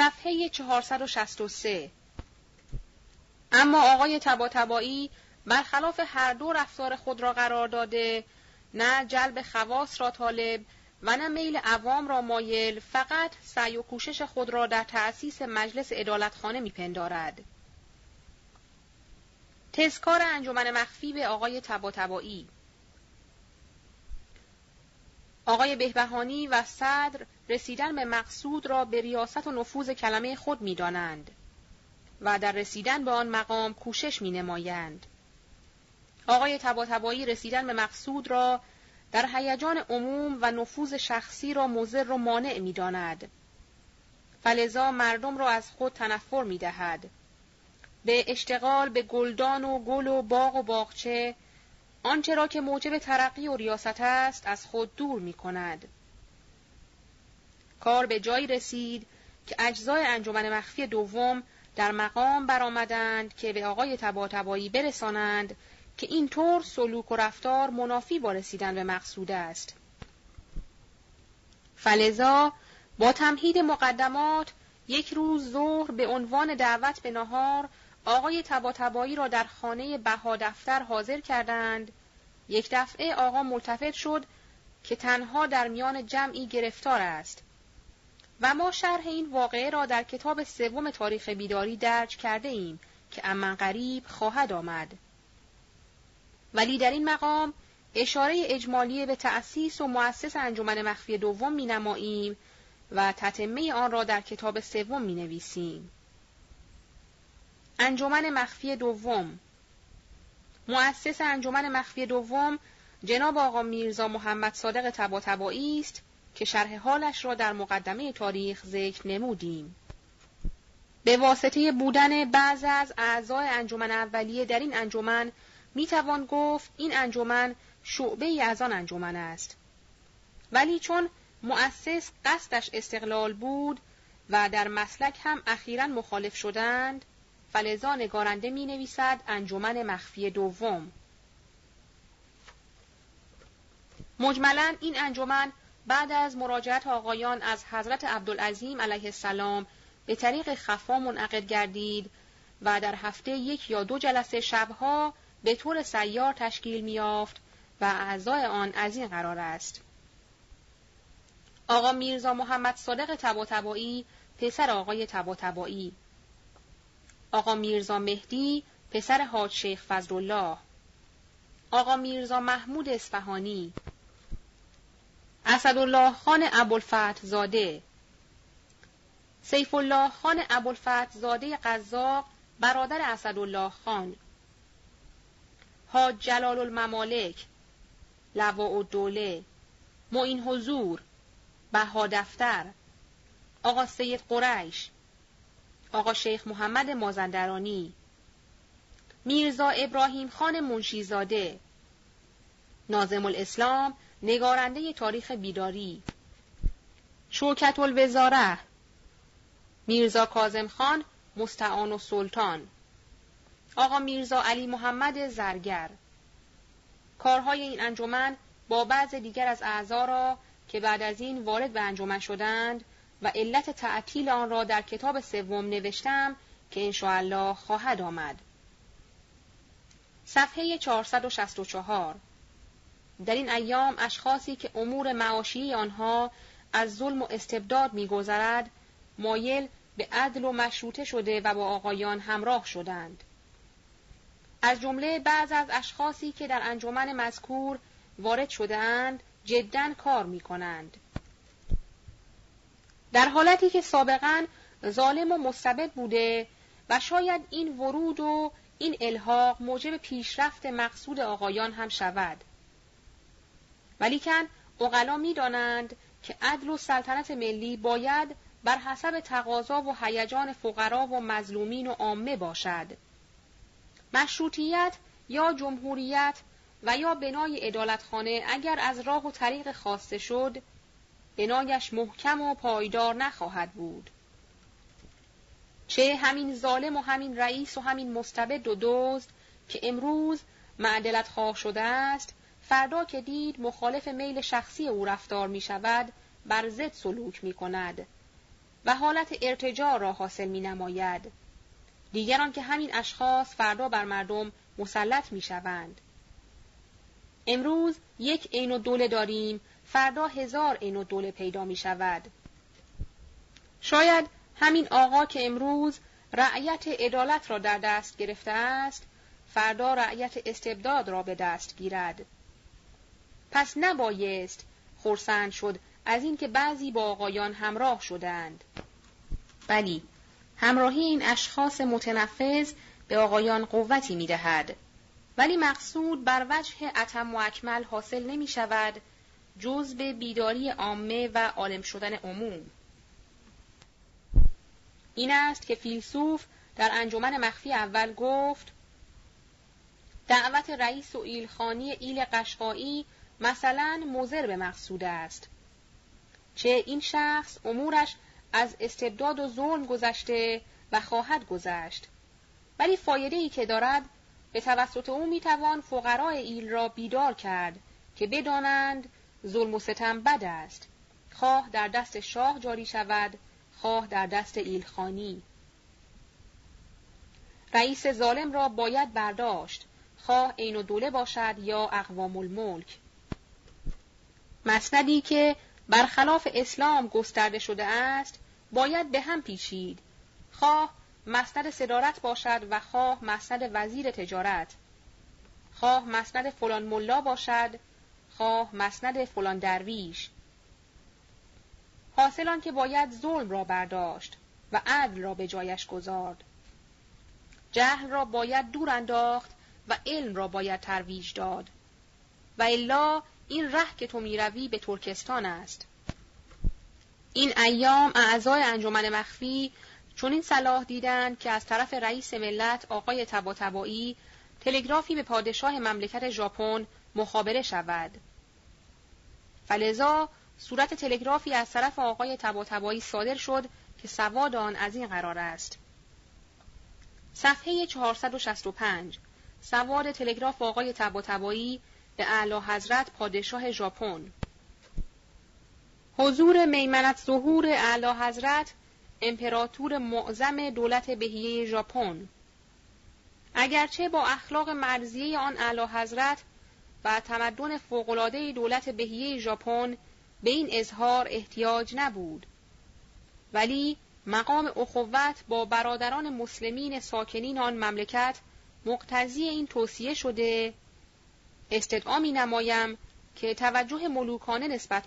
صفحه 463 اما آقای تباتبایی برخلاف هر دو رفتار خود را قرار داده نه جلب خواص را طالب و نه میل عوام را مایل فقط سعی و کوشش خود را در تأسیس مجلس ادالتخانه میپندارد. تذکار انجمن مخفی به آقای تباتبایی آقای بهبهانی و صدر رسیدن به مقصود را به ریاست و نفوذ کلمه خود می‌دانند و در رسیدن به آن مقام کوشش می نمایند. آقای تباتبایی رسیدن به مقصود را در هیجان عموم و نفوذ شخصی را مضر و مانع می داند. فلزا مردم را از خود تنفر می دهد. به اشتغال به گلدان و گل و باغ و باغچه آنچه را که موجب ترقی و ریاست است از خود دور می کند. کار به جایی رسید که اجزای انجمن مخفی دوم در مقام برآمدند که به آقای تباتبایی برسانند که این طور سلوک و رفتار منافی با رسیدن به مقصود است. فلزا با تمهید مقدمات یک روز ظهر به عنوان دعوت به نهار آقای تباتبایی را در خانه بها دفتر حاضر کردند. یک دفعه آقا ملتفت شد که تنها در میان جمعی گرفتار است. و ما شرح این واقعه را در کتاب سوم تاریخ بیداری درج کرده ایم که امن قریب خواهد آمد. ولی در این مقام اشاره اجمالی به تأسیس و مؤسس انجمن مخفی دوم می نماییم و تتمه آن را در کتاب سوم می نویسیم. انجمن مخفی دوم مؤسس انجمن مخفی دوم جناب آقا میرزا محمد صادق تباتبایی است که شرح حالش را در مقدمه تاریخ ذکر نمودیم. به واسطه بودن بعض از اعضای انجمن اولیه در این انجمن می توان گفت این انجمن شعبه ای از آن انجمن است. ولی چون مؤسس قصدش استقلال بود و در مسلک هم اخیرا مخالف شدند فلزا نگارنده می نویسد انجمن مخفی دوم مجملا این انجمن بعد از مراجعت آقایان از حضرت عبدالعظیم علیه السلام به طریق خفا منعقد گردید و در هفته یک یا دو جلسه شبها به طور سیار تشکیل میافت و اعضای آن از این قرار است. آقا میرزا محمد صادق تباتبایی پسر آقای تباتبایی آقا میرزا مهدی پسر حاج شیخ فضلالله. آقا میرزا محمود اصفهانی. اسدالله خان ابوالفتح زاده. سیف الله خان ابوالفتح زاده قزاق برادر اسدالله خان. حاج جلال الممالک لواء الدوله. معین حضور بها دفتر آقا سید قریش. آقا شیخ محمد مازندرانی میرزا ابراهیم خان منشیزاده نازم الاسلام نگارنده تاریخ بیداری شوکت الوزاره میرزا کازم خان مستعان و سلطان آقا میرزا علی محمد زرگر. کارهای این انجمن با بعض دیگر از اعضا را که بعد از این وارد به انجمن شدند و علت تعطیل آن را در کتاب سوم نوشتم که انشاءالله خواهد آمد. صفحه 464 در این ایام اشخاصی که امور معاشی آنها از ظلم و استبداد میگذرد مایل به عدل و مشروطه شده و با آقایان همراه شدند. از جمله بعض از اشخاصی که در انجمن مذکور وارد شدهاند جدا کار می کنند. در حالتی که سابقا ظالم و مستبد بوده و شاید این ورود و این الحاق موجب پیشرفت مقصود آقایان هم شود. ولیکن اقلا می دانند که عدل و سلطنت ملی باید بر حسب تقاضا و هیجان فقرا و مظلومین و عامه باشد. مشروطیت یا جمهوریت و یا بنای ادالتخانه اگر از راه و طریق خواسته شد بنایش محکم و پایدار نخواهد بود چه همین ظالم و همین رئیس و همین مستبد و دزد که امروز معدلت خواه شده است فردا که دید مخالف میل شخصی او رفتار می شود بر ضد سلوک می کند و حالت ارتجاع را حاصل می نماید. دیگران که همین اشخاص فردا بر مردم مسلط می شوند. امروز یک عین و دوله داریم فردا هزار عین و دوله پیدا می شود. شاید همین آقا که امروز رعیت عدالت را در دست گرفته است فردا رعیت استبداد را به دست گیرد پس نبایست خورسند شد از اینکه بعضی با آقایان همراه شدند بلی همراهی این اشخاص متنفذ به آقایان قوتی می دهد. ولی مقصود بر وجه اتم و اکمل حاصل نمی شود جز به بیداری عامه و عالم شدن عموم. این است که فیلسوف در انجمن مخفی اول گفت دعوت رئیس و ایلخانی ایل قشقایی مثلا مزر به مقصود است. چه این شخص امورش از استبداد و ظلم گذشته و خواهد گذشت. ولی فایده ای که دارد به توسط او می‌توان فقرای ایل را بیدار کرد که بدانند ظلم و ستم بد است. خواه در دست شاه جاری شود خواه در دست ایلخانی. رئیس ظالم را باید برداشت. خواه عین و دوله باشد یا اقوام الملک. مسندی که برخلاف اسلام گسترده شده است باید به هم پیچید. خواه مسند صدارت باشد و خواه مسند وزیر تجارت. خواه مسند فلان ملا باشد خواه مسند فلان درویش. حاصل که باید ظلم را برداشت و عدل را به جایش گذارد. جهل را باید دور انداخت و علم را باید ترویج داد. و الا این ره که تو می‌روی به ترکستان است. این ایام اعضای انجمن مخفی چون این صلاح دیدند که از طرف رئیس ملت آقای تباتبایی تلگرافی به پادشاه مملکت ژاپن مخابره شود. فلذا صورت تلگرافی از طرف آقای تباتبایی صادر شد که سواد آن از این قرار است. صفحه 465 سواد تلگراف آقای تباتبایی به اعلی حضرت پادشاه ژاپن. حضور میمنت ظهور اعلی حضرت امپراتور معظم دولت بهیه ژاپن. اگرچه با اخلاق مرزیه آن اعلی حضرت و تمدن فوقالعاده دولت بهیه ژاپن به این اظهار احتیاج نبود ولی مقام اخوت با برادران مسلمین ساکنین آن مملکت مقتضی این توصیه شده استدعا می نمایم که توجه ملوکانه نسبت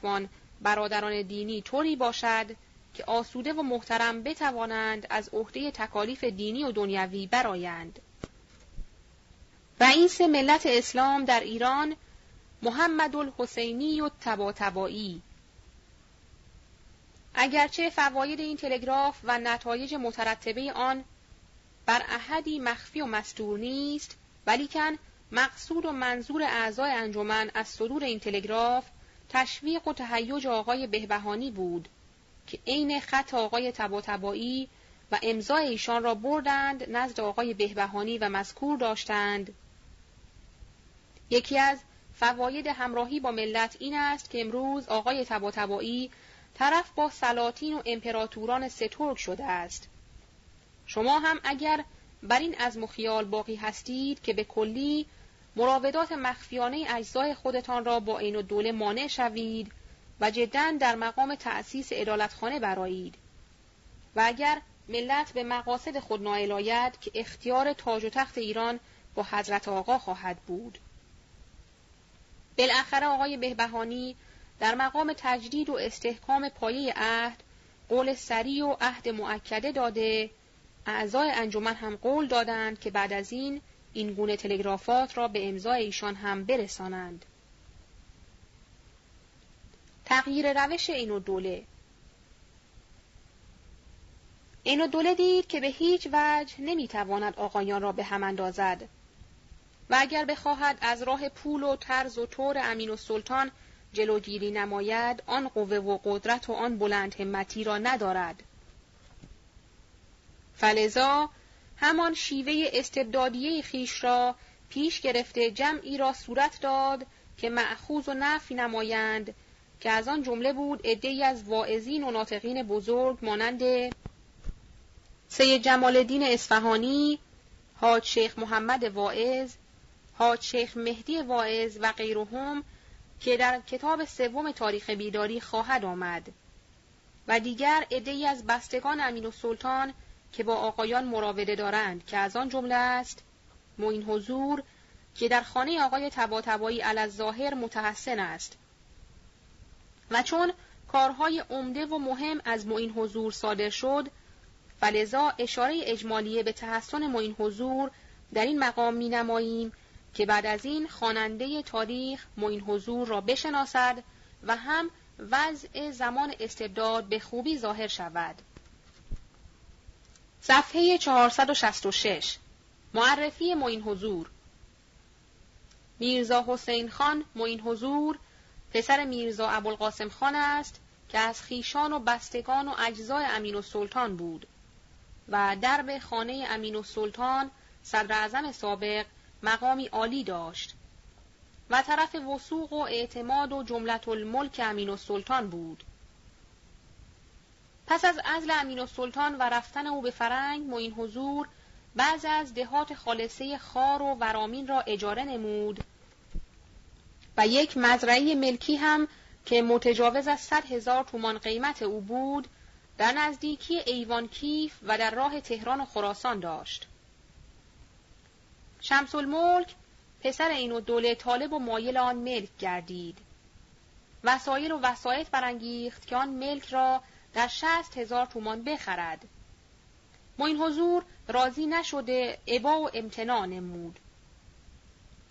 برادران دینی طوری باشد که آسوده و محترم بتوانند از عهده تکالیف دینی و دنیوی برایند. رئیس ملت اسلام در ایران محمد الحسینی و تباتبایی اگرچه فواید این تلگراف و نتایج مترتبه آن بر احدی مخفی و مستور نیست ولیکن مقصود و منظور اعضای انجمن از صدور این تلگراف تشویق و تهیج آقای بهبهانی بود که عین خط آقای تباتبایی و امضای ایشان را بردند نزد آقای بهبهانی و مذکور داشتند. یکی از فواید همراهی با ملت این است که امروز آقای تباتبایی طرف با سلاطین و امپراتوران سترگ شده است. شما هم اگر بر این از مخیال باقی هستید که به کلی مراودات مخفیانه اجزای خودتان را با عین دوله مانع شوید و جدا در مقام تأسیس ادالتخانه برایید و اگر ملت به مقاصد خود نائل آید که اختیار تاج و تخت ایران با حضرت آقا خواهد بود. بالاخره آقای بهبهانی در مقام تجدید و استحکام پایه عهد قول سری و عهد معکده داده. اعضای انجمن هم قول دادند که بعد از این این گونه تلگرافات را به امضای ایشان هم برسانند. تغییر روش این و دوله این و دوله دید که به هیچ وجه نمی‌تواند آقایان را به هم اندازد. و اگر بخواهد از راه پول و طرز و طور امین و سلطان جلوگیری نماید آن قوه و قدرت و آن بلند همتی را ندارد. فلزا همان شیوه استبدادیه خیش را پیش گرفته جمعی را صورت داد که معخوض و نفی نمایند که از آن جمله بود عدهای از واعظین و ناطقین بزرگ مانند سید جمال الدین اصفهانی حاج شیخ محمد واعظ حاج شیخ مهدی واعظ و غیرهم که در کتاب سوم تاریخ بیداری خواهد آمد و دیگر عدهای از بستگان امین السلطان که با آقایان مراوده دارند که از آن جمله است. معین حضور که در خانه آقای تباتبایی ظاهر متحسن است. و چون کارهای عمده و مهم از معین حضور صادر شد فلذا اشاره اجمالیه به تحسن معین حضور در این مقام می نماییم که بعد از این خواننده تاریخ معین حضور را بشناسد و هم وضع زمان استبداد به خوبی ظاهر شود. صفحه 466 معرفی معین حضور. میرزا حسین خان معین حضور. پسر میرزا ابوالقاسم خان است که از خیشان و بستگان و اجزای امین السلطان بود. و درب خانه امین السلطان صدر اعظم سابق مقامی عالی داشت و طرف وسوق و اعتماد و جملت الملک امین السلطان بود. پس از ازل امین السلطان و رفتن او به فرنگ معین حضور بعض از دهات خالصه خار و ورامین را اجاره نمود و یک مزرعه ملکی هم که متجاوز از صد هزار تومان قیمت او بود در نزدیکی ایوان کیف و در راه تهران و خراسان داشت. شمس الملک پسر این و دوله طالب و مایل آن ملک گردید. وسایل و وسایت برانگیخت که آن ملک را در شست هزار تومان بخرد. این حضور راضی نشده عبا و امتناع نمود.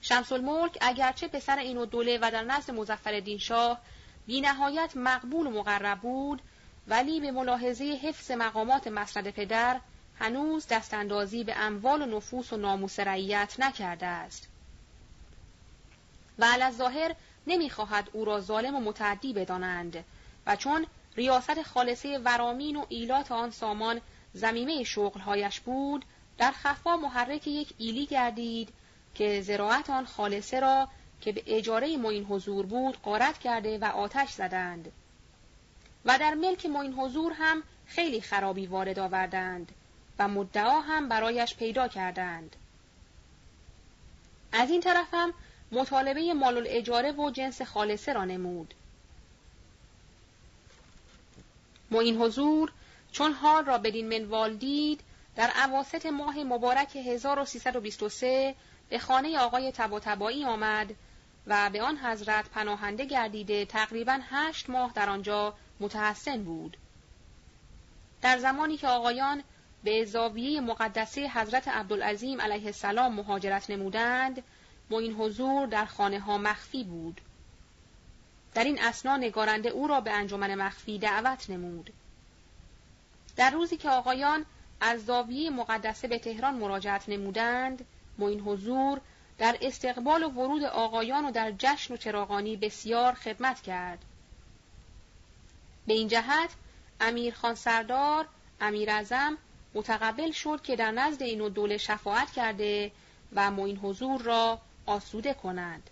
شمس الملک اگرچه پسر این و دوله و در نزد مزفر شاه بی نهایت مقبول و مقرب بود ولی به ملاحظه حفظ مقامات مسند پدر هنوز دستاندازی به اموال و نفوس و ناموس رعیت نکرده است. و ظاهر نمی‌خواهد او را ظالم و متعدی بدانند و چون ریاست خالصه ورامین و ایلات آن سامان زمیمه شغلهایش بود در خفا محرک یک ایلی گردید که زراعت آن خالصه را که به اجاره معین حضور بود قارت کرده و آتش زدند و در ملک معین حضور هم خیلی خرابی وارد آوردند و مدعا هم برایش پیدا کردند از این طرف هم مطالبه مال الاجاره و جنس خالصه را نمود معین حضور چون حال را بدین منوال دید در عواست ماه مبارک 1323 به خانه آقای تبا آمد و به آن حضرت پناهنده گردیده تقریبا هشت ماه در آنجا متحسن بود. در زمانی که آقایان به زاویه مقدسه حضرت عبدالعظیم علیه السلام مهاجرت نمودند، معین حضور در خانه ها مخفی بود. در این اسنا نگارنده او را به انجمن مخفی دعوت نمود. در روزی که آقایان از زاویه مقدسه به تهران مراجعت نمودند، معین حضور در استقبال و ورود آقایان و در جشن و چراغانی بسیار خدمت کرد. به این جهت امیر خان سردار، امیر ازم متقبل شد که در نزد این دوله شفاعت کرده و معین حضور را آسوده کنند.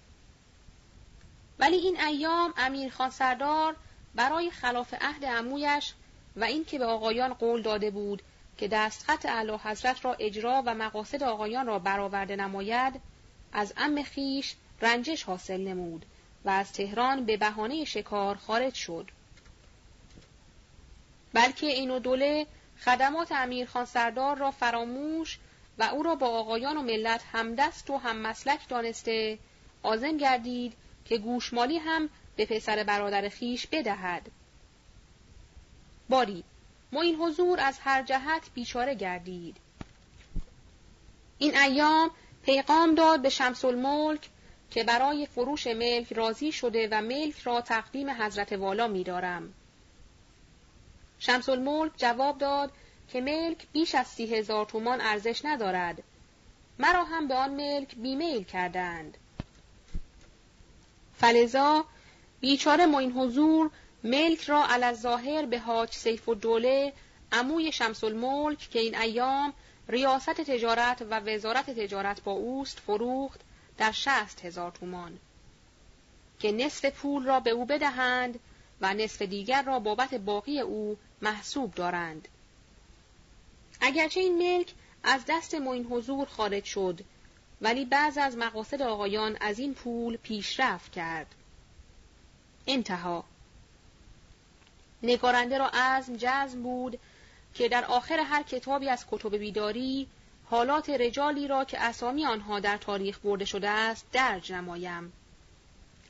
ولی این ایام امیر خان سردار برای خلاف عهد عمویش و اینکه به آقایان قول داده بود که دستخط اعلی حضرت را اجرا و مقاصد آقایان را برآورده نماید از ام خیش رنجش حاصل نمود و از تهران به بهانه شکار خارج شد بلکه این دوله خدمات امیرخان سردار را فراموش و او را با آقایان و ملت همدست و هم مسلک دانسته آزم گردید که گوشمالی هم به پسر برادر خیش بدهد باری معین حضور از هر جهت بیچاره گردید این ایام پیغام داد به شمس الملک که برای فروش ملک راضی شده و ملک را تقدیم حضرت والا می دارم. شمس الملک جواب داد که ملک بیش از سی هزار تومان ارزش ندارد. مرا هم به آن ملک بیمیل کردند. فلزا بیچاره معین حضور ملک را علی ظاهر به حاج سیف و دوله عموی شمس الملک که این ایام ریاست تجارت و وزارت تجارت با اوست فروخت در شست هزار تومان. که نصف پول را به او بدهند و نصف دیگر را بابت باقی او محسوب دارند. اگرچه این ملک از دست موین حضور خارج شد ولی بعض از مقاصد آقایان از این پول پیشرفت کرد. انتها نگارنده را عزم جزم بود که در آخر هر کتابی از کتب بیداری حالات رجالی را که اسامی آنها در تاریخ برده شده است درج نمایم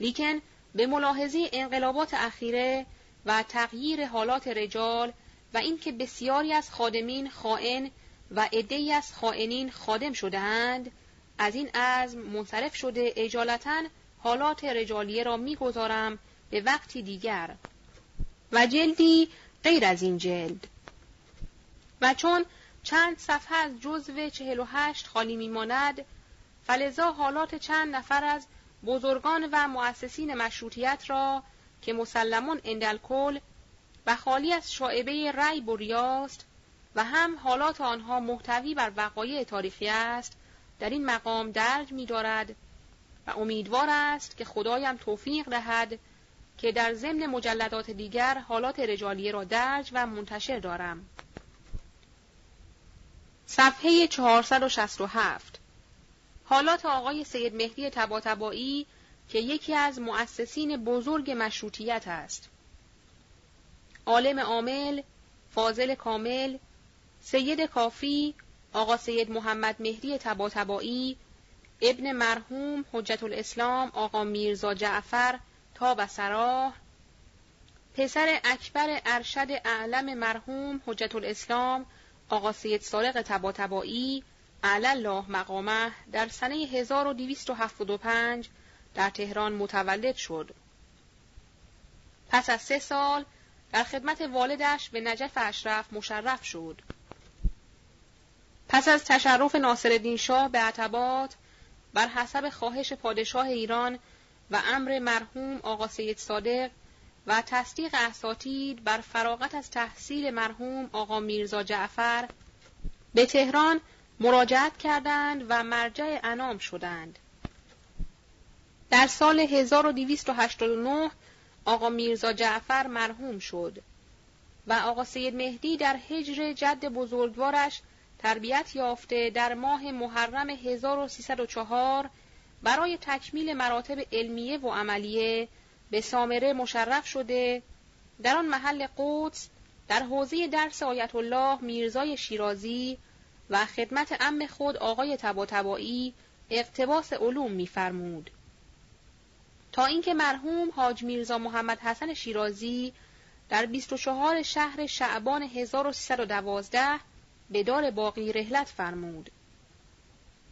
لیکن به ملاحظه انقلابات اخیره و تغییر حالات رجال و اینکه بسیاری از خادمین خائن و عدهای از خائنین خادم شدهاند از این عزم منصرف شده اجالتا حالات رجالیه را می‌گذارم به وقتی دیگر. و جلدی غیر از این جلد. و چون چند صفحه از جزو چهل و هشت خالی میماند فلزا حالات چند نفر از بزرگان و مؤسسین مشروطیت را که مسلمون اندلکل و خالی از شاعبه رأی بریاست و هم حالات آنها محتوی بر وقایع تاریخی است در این مقام درج می دارد و امیدوار است که خدایم توفیق دهد که در ضمن مجلدات دیگر حالات رجالیه را درج و منتشر دارم. صفحه 467 حالات آقای سید مهدی تباتبایی که یکی از مؤسسین بزرگ مشروطیت است. عالم عامل، فاضل کامل، سید کافی، آقا سید محمد مهدی تباتبایی، ابن مرحوم حجت الاسلام آقا میرزا جعفر تا و سراح، پسر اکبر ارشد اعلم مرحوم حجت الاسلام آقا سید صادق تباتبایی الله مقامه در سنه 1275 در تهران متولد شد. پس از سه سال در خدمت والدش به نجف اشرف مشرف شد. پس از تشرف ناصرالدین شاه به عتبات بر حسب خواهش پادشاه ایران و امر مرحوم آقا سید صادق و تصدیق اساتید بر فراغت از تحصیل مرحوم آقا میرزا جعفر به تهران مراجعت کردند و مرجع انام شدند. در سال 1289 آقا میرزا جعفر مرحوم شد و آقا سید مهدی در حجر جد بزرگوارش تربیت یافته در ماه محرم 1304 برای تکمیل مراتب علمیه و عملیه به سامره مشرف شده در آن محل قدس در حوزه درس آیت الله میرزای شیرازی و خدمت ام خود آقای تباتبایی اقتباس علوم میفرمود. تا اینکه مرحوم حاج میرزا محمد حسن شیرازی در 24 شهر شعبان 1312 به دار باقی رهلت فرمود.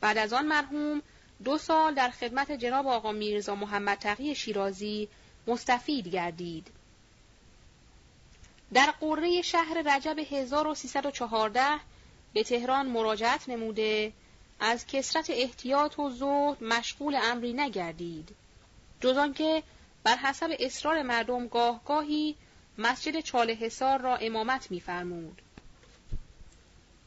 بعد از آن مرحوم دو سال در خدمت جناب آقا میرزا محمد تقی شیرازی مستفید گردید. در قره شهر رجب 1314 به تهران مراجعت نموده از کسرت احتیاط و زهد مشغول امری نگردید جز آنکه بر حسب اصرار مردم گاه گاهی مسجد چاله حسار را امامت می‌فرمود.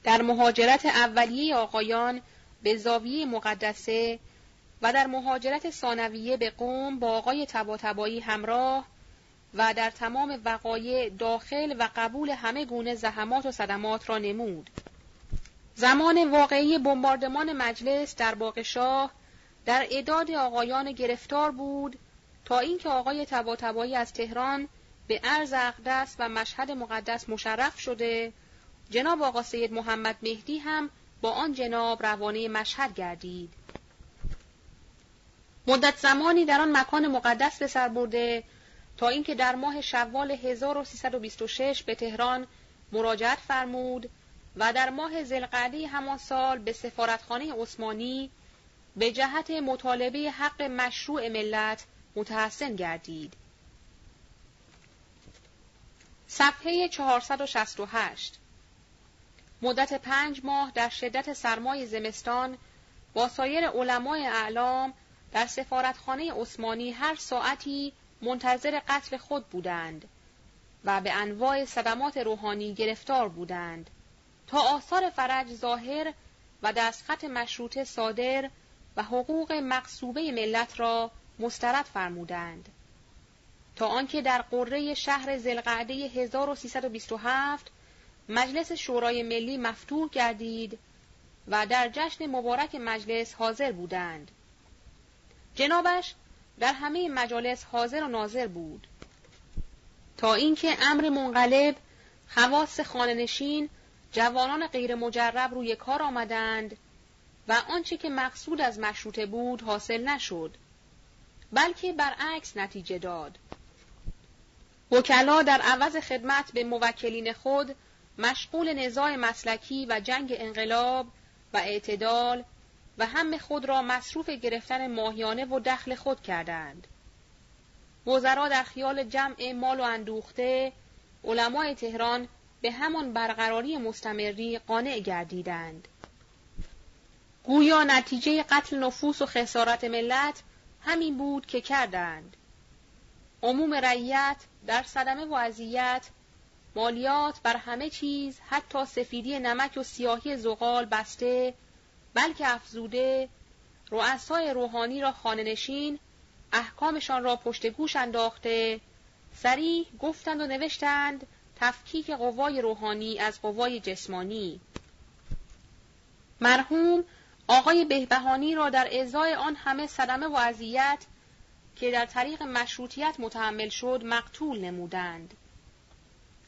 در مهاجرت اولیه آقایان به زاویه مقدسه و در مهاجرت ثانویه به قوم با آقای تباتبایی همراه و در تمام وقایع داخل و قبول همه گونه زحمات و صدمات را نمود. زمان واقعی بمباردمان مجلس در باغ شاه در اعداد آقایان گرفتار بود تا اینکه آقای تباتبایی از تهران به عرض اقدس و مشهد مقدس مشرف شده جناب آقا سید محمد مهدی هم با آن جناب روانه مشهد گردید. مدت زمانی در آن مکان مقدس به سر برده تا اینکه در ماه شوال 1326 به تهران مراجعت فرمود و در ماه زلقعده همان سال به سفارتخانه عثمانی به جهت مطالبه حق مشروع ملت متحسن گردید. صفحه 468 مدت پنج ماه در شدت سرمای زمستان با سایر علمای اعلام در سفارتخانه عثمانی هر ساعتی منتظر قتل خود بودند و به انواع صدمات روحانی گرفتار بودند تا آثار فرج ظاهر و دستخط مشروطه صادر و حقوق مقصوبه ملت را مسترد فرمودند تا آنکه در قره شهر زلقعده 1327 مجلس شورای ملی مفتوح گردید و در جشن مبارک مجلس حاضر بودند. جنابش در همه مجالس حاضر و ناظر بود تا اینکه امر منقلب خواص خانهنشین جوانان غیر مجرب روی کار آمدند و آنچه که مقصود از مشروطه بود حاصل نشد بلکه برعکس نتیجه داد وکلا در عوض خدمت به موکلین خود مشغول نزاع مسلکی و جنگ انقلاب و اعتدال و هم خود را مصروف گرفتن ماهیانه و دخل خود کردند. وزرا در خیال جمع مال و اندوخته علمای تهران به همان برقراری مستمری قانع گردیدند. گویا نتیجه قتل نفوس و خسارت ملت همین بود که کردند. عموم رعیت در صدمه و اذیت مالیات بر همه چیز حتی سفیدی نمک و سیاهی زغال بسته بلکه افزوده رؤسای روحانی را خانهنشین احکامشان را پشت گوش انداخته سریح گفتند و نوشتند تفکیک قوای روحانی از قوای جسمانی مرحوم آقای بهبهانی را در ازای آن همه صدمه و اذیت که در طریق مشروطیت متحمل شد مقتول نمودند.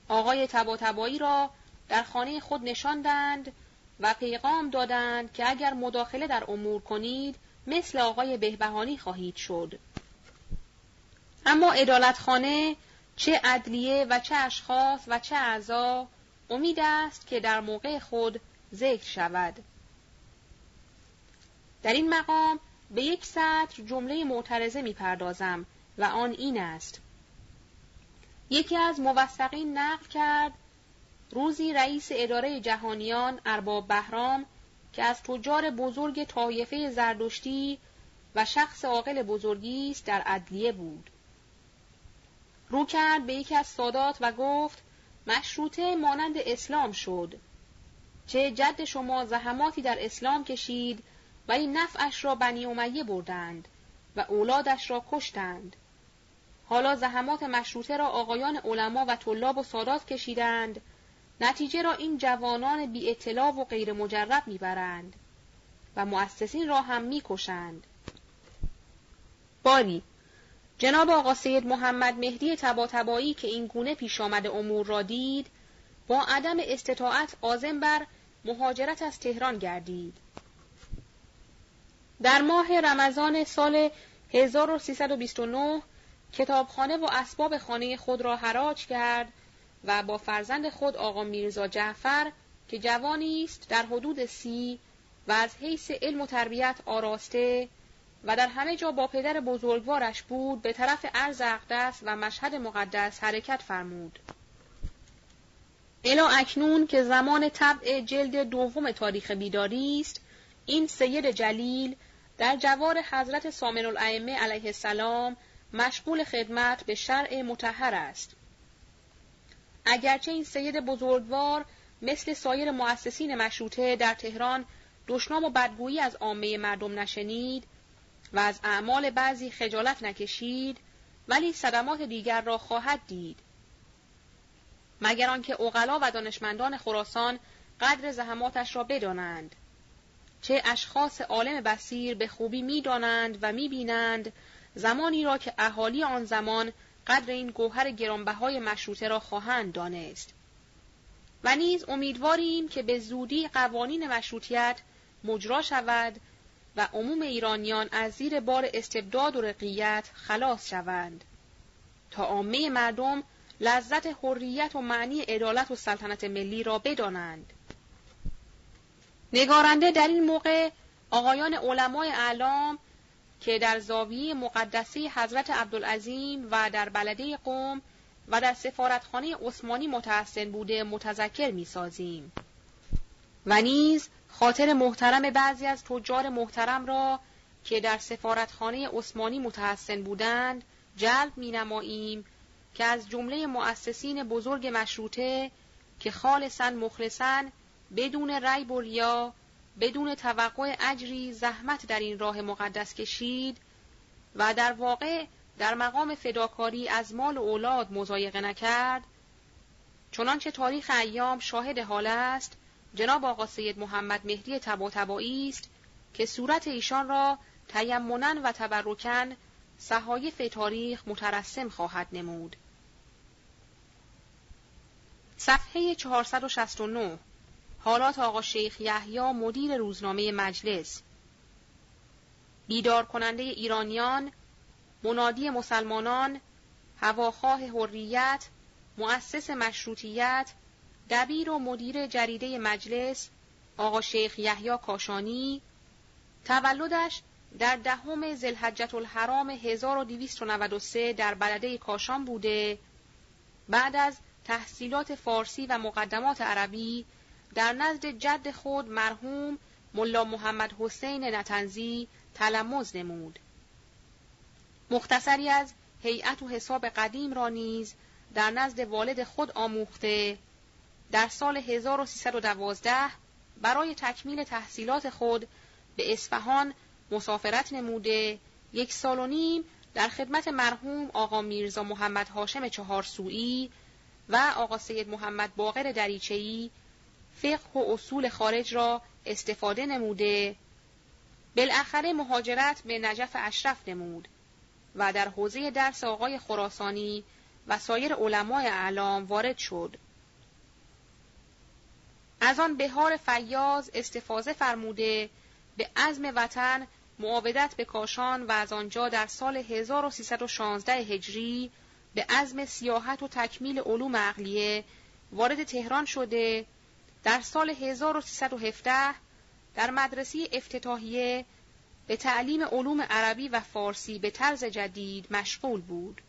آقای تباتبایی را در خانه خود نشاندند و پیغام دادند که اگر مداخله در امور کنید مثل آقای بهبهانی خواهید شد. اما ادالتخانه چه عدلیه و چه اشخاص و چه اعضا امید است که در موقع خود ذکر شود. در این مقام به یک سطر جمله معترضه می‌پردازم و آن این است. یکی از موثقین نقل کرد روزی رئیس اداره جهانیان ارباب بهرام که از تجار بزرگ طایفه زردشتی و شخص عاقل بزرگی است در عدلیه بود. رو کرد به یکی از سادات و گفت مشروطه مانند اسلام شد. چه جد شما زحماتی در اسلام کشید و این نفعش را بنی امیه بردند و اولادش را کشتند. حالا زحمات مشروطه را آقایان علما و طلاب و سادات کشیدند. نتیجه را این جوانان بی اطلاع و غیر مجرب می‌برند و مؤسسین را هم می‌کشند. باری جناب آقا سید محمد مهدی تباتبایی که این گونه پیش آمد امور را دید با عدم استطاعت آزم بر مهاجرت از تهران گردید. در ماه رمضان سال 1329 کتابخانه و اسباب خانه خود را حراج کرد و با فرزند خود آقا میرزا جعفر که جوانی است در حدود سی و از حیث علم و تربیت آراسته و در همه جا با پدر بزرگوارش بود به طرف عرض اقدس و مشهد مقدس حرکت فرمود. الا اکنون که زمان طبع جلد دوم تاریخ بیداری است این سید جلیل در جوار حضرت سامن الائمه علیه السلام مشغول خدمت به شرع متحر است. اگرچه این سید بزرگوار مثل سایر مؤسسین مشروطه در تهران دشنام و بدگویی از عامه مردم نشنید و از اعمال بعضی خجالت نکشید ولی صدمات دیگر را خواهد دید مگر آنکه اوغلا و دانشمندان خراسان قدر زحماتش را بدانند چه اشخاص عالم بسیر به خوبی می‌دانند و می‌بینند زمانی را که اهالی آن زمان قدر این گوهر گرانبهای مشروطه را خواهند دانست. و نیز امیدواریم که به زودی قوانین مشروطیت مجرا شود و عموم ایرانیان از زیر بار استبداد و رقیت خلاص شوند. تا عامه مردم لذت حریت و معنی عدالت و سلطنت ملی را بدانند. نگارنده در این موقع آقایان علمای اعلام که در زاویه مقدسی حضرت عبدالعظیم و در بلده قوم و در سفارتخانه عثمانی متحسن بوده متذکر می‌سازیم. و نیز خاطر محترم بعضی از تجار محترم را که در سفارتخانه عثمانی متحسن بودند جلب می نماییم که از جمله مؤسسین بزرگ مشروطه که خالصا مخلصا بدون ریب و ریا بدون توقع اجری زحمت در این راه مقدس کشید و در واقع در مقام فداکاری از مال و اولاد مزایقه نکرد چنانچه تاریخ ایام شاهد حال است جناب آقا سید محمد مهدی تبا است که صورت ایشان را تیمنن و تبرکن صحایف تاریخ مترسم خواهد نمود. صفحه 469 حالات آقا شیخ یحیی مدیر روزنامه مجلس. بیدار کننده ایرانیان منادی مسلمانان هواخواه حریت مؤسس مشروطیت دبیر و مدیر جریده مجلس آقا شیخ یحیی کاشانی تولدش در دهم زلحجت الحرام 1293 در بلده کاشان بوده. بعد از تحصیلات فارسی و مقدمات عربی در نزد جد خود مرحوم ملا محمد حسین نتنزی تلمز نمود. مختصری از هیئت و حساب قدیم را نیز در نزد والد خود آموخته در سال 1312 برای تکمیل تحصیلات خود به اصفهان مسافرت نموده یک سال و نیم در خدمت مرحوم آقا میرزا محمد هاشم چهارسویی و آقا سید محمد باقر دریچهی فقه و اصول خارج را استفاده نموده. بالاخره مهاجرت به نجف اشرف نمود و در حوزه درس آقای خراسانی و سایر علمای اعلام وارد شد. از آن بهار فیاض استفاده فرموده به عزم وطن معاودت به کاشان و از آنجا در سال 1316 هجری به عزم سیاحت و تکمیل علوم عقلیه وارد تهران شده در سال 1317 در مدرسه افتتاحیه به تعلیم علوم عربی و فارسی به طرز جدید مشغول بود.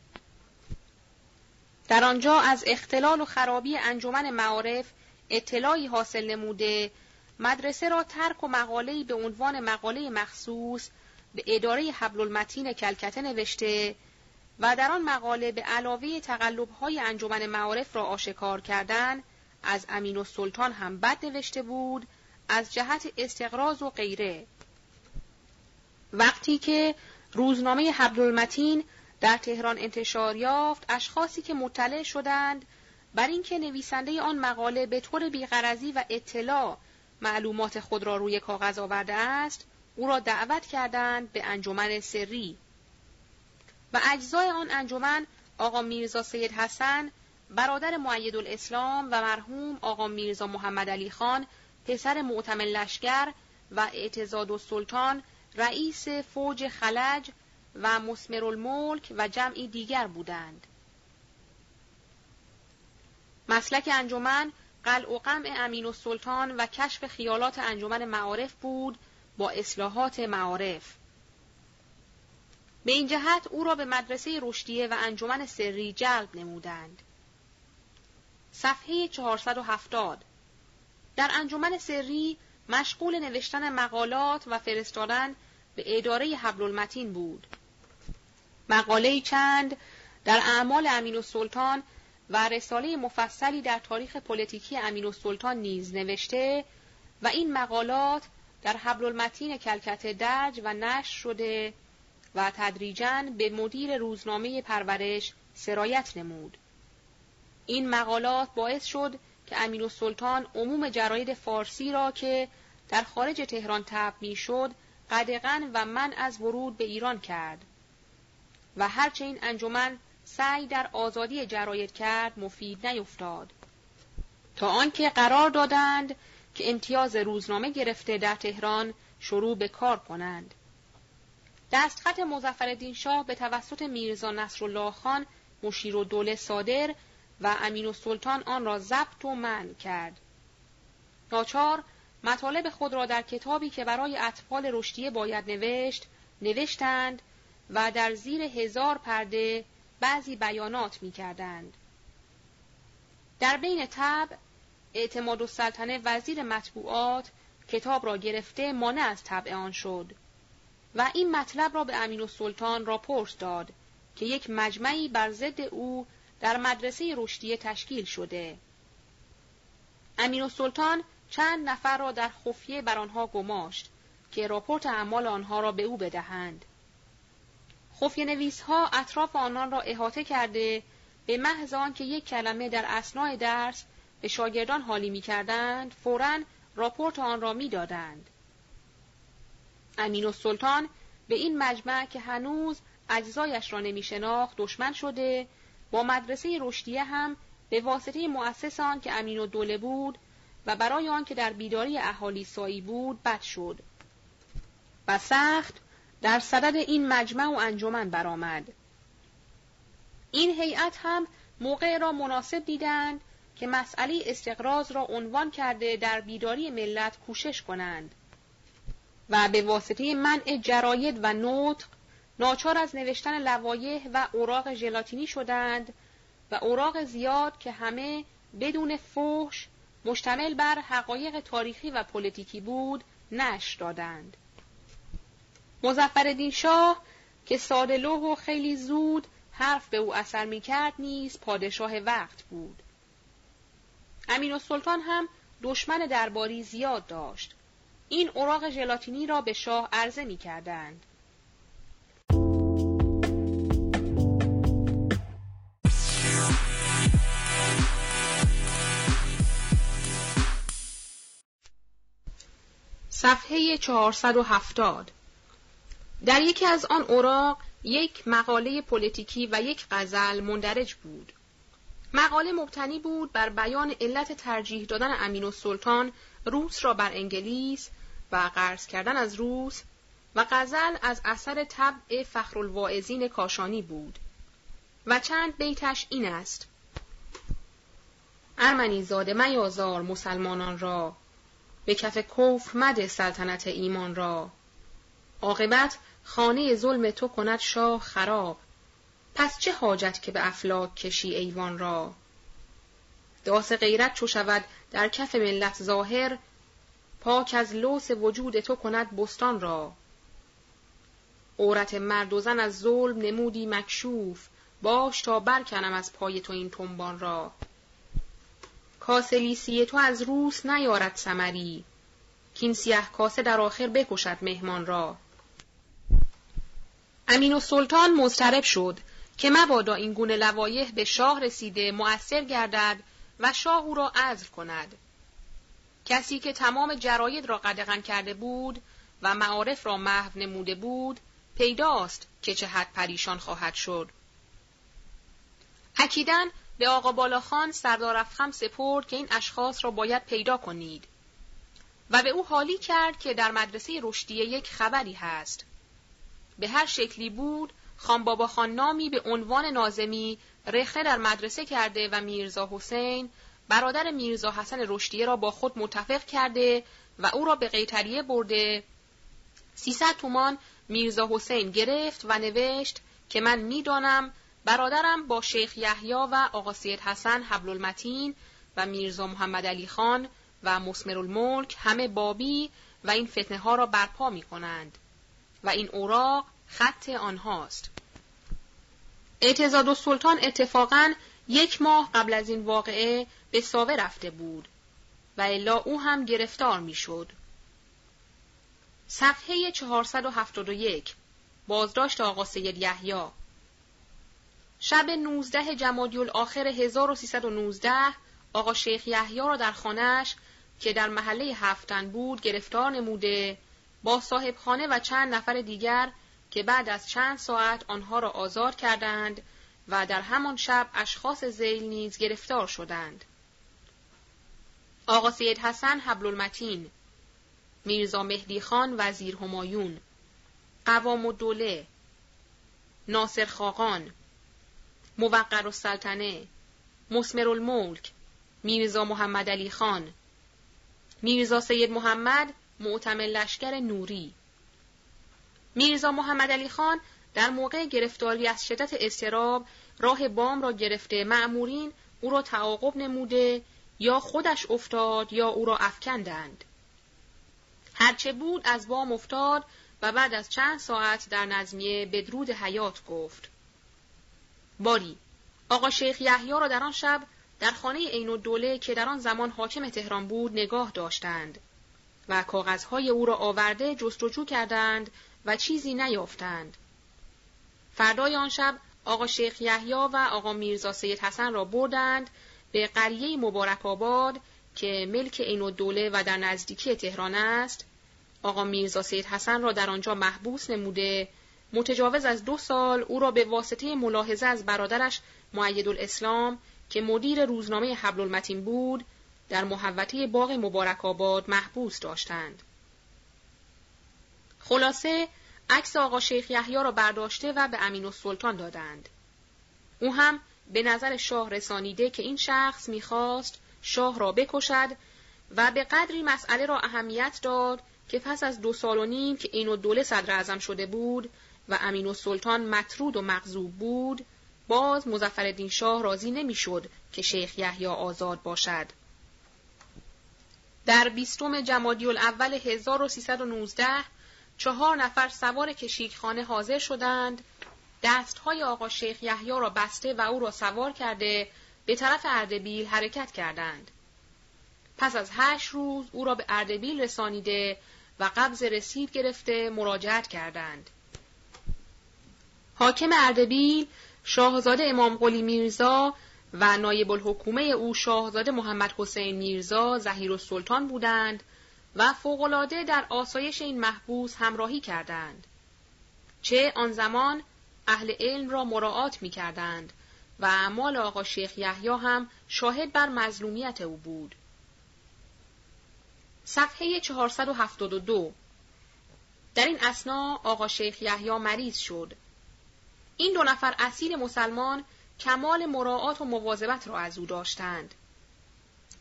در آنجا از اختلال و خرابی انجمن معارف اطلاعی حاصل نموده مدرسه را ترک و مقاله‌ای به عنوان مقاله مخصوص به اداره حبل المتین کلکته نوشته و در آن مقاله به علاوه تقلب‌های انجمن معارف را آشکار کردن از امین و سلطان هم بد نوشته بود از جهت استقراض و غیره. وقتی که روزنامه حبل المتین در تهران انتشار یافت اشخاصی که مطلع شدند بر اینکه نویسنده آن مقاله به طور بیغرضی و اطلاع معلومات خود را روی کاغذ آورده است او را دعوت کردند به انجمن سری. و اجزای آن انجمن آقا میرزا سید حسن برادر معید الاسلام و مرحوم آقا میرزا محمد علی خان پسر معتمل لشکر و اعتزاد السلطان رئیس فوج خلج و مسمر الملک و جمعی دیگر بودند. مسلک انجمن قلع و قمع امین السلطان و کشف خیالات انجمن معارف بود با اصلاحات معارف. به این جهت او را به مدرسه رشدیه و انجمن سری جلب نمودند. صفحه 470 در انجمن سری مشغول نوشتن مقالات و فرستادن به اداره حبل المتین بود. مقاله چند در اعمال امین السلطان و رساله مفصلی در تاریخ پلیتیکی امین السلطان نیز نوشته و این مقالات در حبل المتین کلکته درج و نشر شده و تدریجا به مدیر روزنامه پرورش سرایت نمود. این مقالات باعث شد که امین السلطان عموم جراید فارسی را که در خارج تهران تب می‌شد قدغن و من از ورود به ایران کرد. و هرچه این انجمن سعی در آزادی جراید کرد مفید نیفتاد. تا آنکه قرار دادند که امتیاز روزنامه گرفته در تهران شروع به کار کنند. دستخط مزفر شاه به توسط میرزا نصرالله خان مشیر و دوله صادر و امین سلطان آن را ضبط و من کرد. ناچار مطالب خود را در کتابی که برای اطفال رشدیه باید نوشت نوشتند و در زیر هزار پرده بعضی بیانات می کردند. در بین تب اعتماد و سلطنه وزیر مطبوعات کتاب را گرفته مانع از طبع آن شد و این مطلب را به امین و سلطان راپورت داد که یک مجمعی بر ضد او در مدرسه رشدیه تشکیل شده. امین و سلطان چند نفر را در خفیه بر آنها گماشت که راپورت اعمال آنها را به او بدهند. خفیه نویس ها اطراف آنان را احاطه کرده به محض که یک کلمه در اسنای درس به شاگردان حالی می کردند فوراً راپورت آن را می دادند. امین السلطان به این مجمع که هنوز اجزایش را نمی شناخت دشمن شده با مدرسه رشدیه هم به واسطه مؤسس آن که امین و دوله بود و برای آن که در بیداری اهالی سایی بود بد شد. و سخت در صدد این مجمع و انجمن برآمد. این هیئت هم موقع را مناسب دیدند که مسئله استقراض را عنوان کرده در بیداری ملت کوشش کنند و به واسطه منع جراید و نطق ناچار از نوشتن لوایح و اوراق ژلاتینی شدند و اوراق زیاد که همه بدون فحش مشتمل بر حقایق تاریخی و پلیتیکی بود نش دادند. مزفر شاه که ساده و خیلی زود حرف به او اثر می کرد نیز پادشاه وقت بود. امین السلطان هم دشمن درباری زیاد داشت. این اوراق ژلاتینی را به شاه عرضه می صفحه 470 در یکی از آن اوراق یک مقاله پلیتیکی و یک غزل مندرج بود. مقاله مبتنی بود بر بیان علت ترجیح دادن امین السلطان روس را بر انگلیس و قرض کردن از روس و غزل از اثر طبع فخرالواعظین کاشانی بود. و چند بیتش این است. ارمنی زاده میازار مسلمانان را به کف کفر مد سلطنت ایمان را. عاقبت خانه ظلم تو کند شاه خراب. پس چه حاجت که به افلاک کشی ایوان را؟ داس غیرت چو شود در کف ملت ظاهر پاک از لوس وجود تو کند بستان را. عورت مرد و زن از ظلم نمودی مکشوف باش تا برکنم از پای تو این تنبان را. کاسلیسی تو از روس نیارد سمری کین سیه کاسه در آخر بکشد مهمان را. امین و سلطان مضطرب شد که مبادا این گونه لوایح به شاه رسیده مؤثر گردد و شاه او را عزل کند. کسی که تمام جراید را قدغن کرده بود و معارف را محو نموده بود پیداست که چه حد پریشان خواهد شد. اکیدن به آقا بالاخان سردار افخم سپرد که این اشخاص را باید پیدا کنید. و به او حالی کرد که در مدرسه رشدیه یک خبری هست. به هر شکلی بود خان بابا خان نامی به عنوان نازمی رخنه در مدرسه کرده و میرزا حسین برادر میرزا حسن رشدیه را با خود متفق کرده و او را به قیتریه برده. سیصد تومان میرزا حسین گرفت و نوشت که من می‌دانم برادرم با شیخ یحیی و آقا سید حسن حبل المتین و میرزا محمد علی خان و مسمر الملک همه بابی و این فتنه ها را برپا می کنند و این اوراق خط آنهاست. اعتزاد و سلطان اتفاقا یک ماه قبل از این واقعه به ساوه رفته بود و الا او هم گرفتار می‌شد. صفحه 471 بازداشت آقا سید یحیی شب 19 جمادی الاخر 1319 آقا شیخ یحیی را در خانهش که در محله هفتن بود گرفتار نموده با صاحب خانه و چند نفر دیگر که بعد از چند ساعت آنها را آزار کردند و در همان شب اشخاص زیل نیز گرفتار شدند. آقا سید حسن حبل المتین میرزا مهدی خان وزیر همایون قوام الدوله ناصر خاقان موقر السلطنه مسمر الملک میرزا محمد علی خان میرزا سید محمد معتمل لشکر نوری میرزا محمد علی خان در موقع گرفتاری از شدت استراب راه بام را گرفته معمورین او را تعاقب نموده یا خودش افتاد یا او را افکندند. هرچه بود از بام افتاد و بعد از چند ساعت در نظمیه بدرود حیات گفت. باری آقا شیخ یحیی را در آن شب در خانه عین الدوله که در آن زمان حاکم تهران بود نگاه داشتند و کاغذهای او را آورده جستجو کردند و چیزی نیافتند. فردای آن شب آقا شیخ یحیی و آقا میرزا سید حسن را بردند به قریه مبارک آباد که ملک عین دوله و در نزدیکی تهران است آقا میرزا سید حسن را در آنجا محبوس نموده متجاوز از دو سال او را به واسطه ملاحظه از برادرش معید الاسلام که مدیر روزنامه حبل المتین بود در محوطه باغ مبارک آباد محبوس داشتند. خلاصه عکس آقا شیخ یحیی را برداشته و به امین السلطان دادند. او هم به نظر شاه رسانیده که این شخص می‌خواست شاه را بکشد و به قدری مسئله را اهمیت داد که پس از دو سال و نیم که این دوله صدر اعظم شده بود و امین السلطان مطرود و مغضوب بود باز مزفردین شاه راضی نمی‌شد که شیخ یحیی آزاد باشد. در بیستم جمادی الاول 1319 چهار نفر سوار کشیکخانه حاضر شدند دستهای آقا شیخ یحیی را بسته و او را سوار کرده به طرف اردبیل حرکت کردند. پس از هشت روز او را به اردبیل رسانیده و قبض رسید گرفته مراجعت کردند. حاکم اردبیل شاهزاده امام قلی میرزا و نایب الحکومه او شاهزاده محمد حسین میرزا زهیر السلطان بودند و فوقالعاده در آسایش این محبوس همراهی کردند. چه آن زمان اهل علم را مراعات می کردند و اعمال آقا شیخ یحیی هم شاهد بر مظلومیت او بود. صفحه 472 در این اسنا آقا شیخ یحیی مریض شد. این دو نفر اصیل مسلمان کمال مراعات و مواظبت را از او داشتند.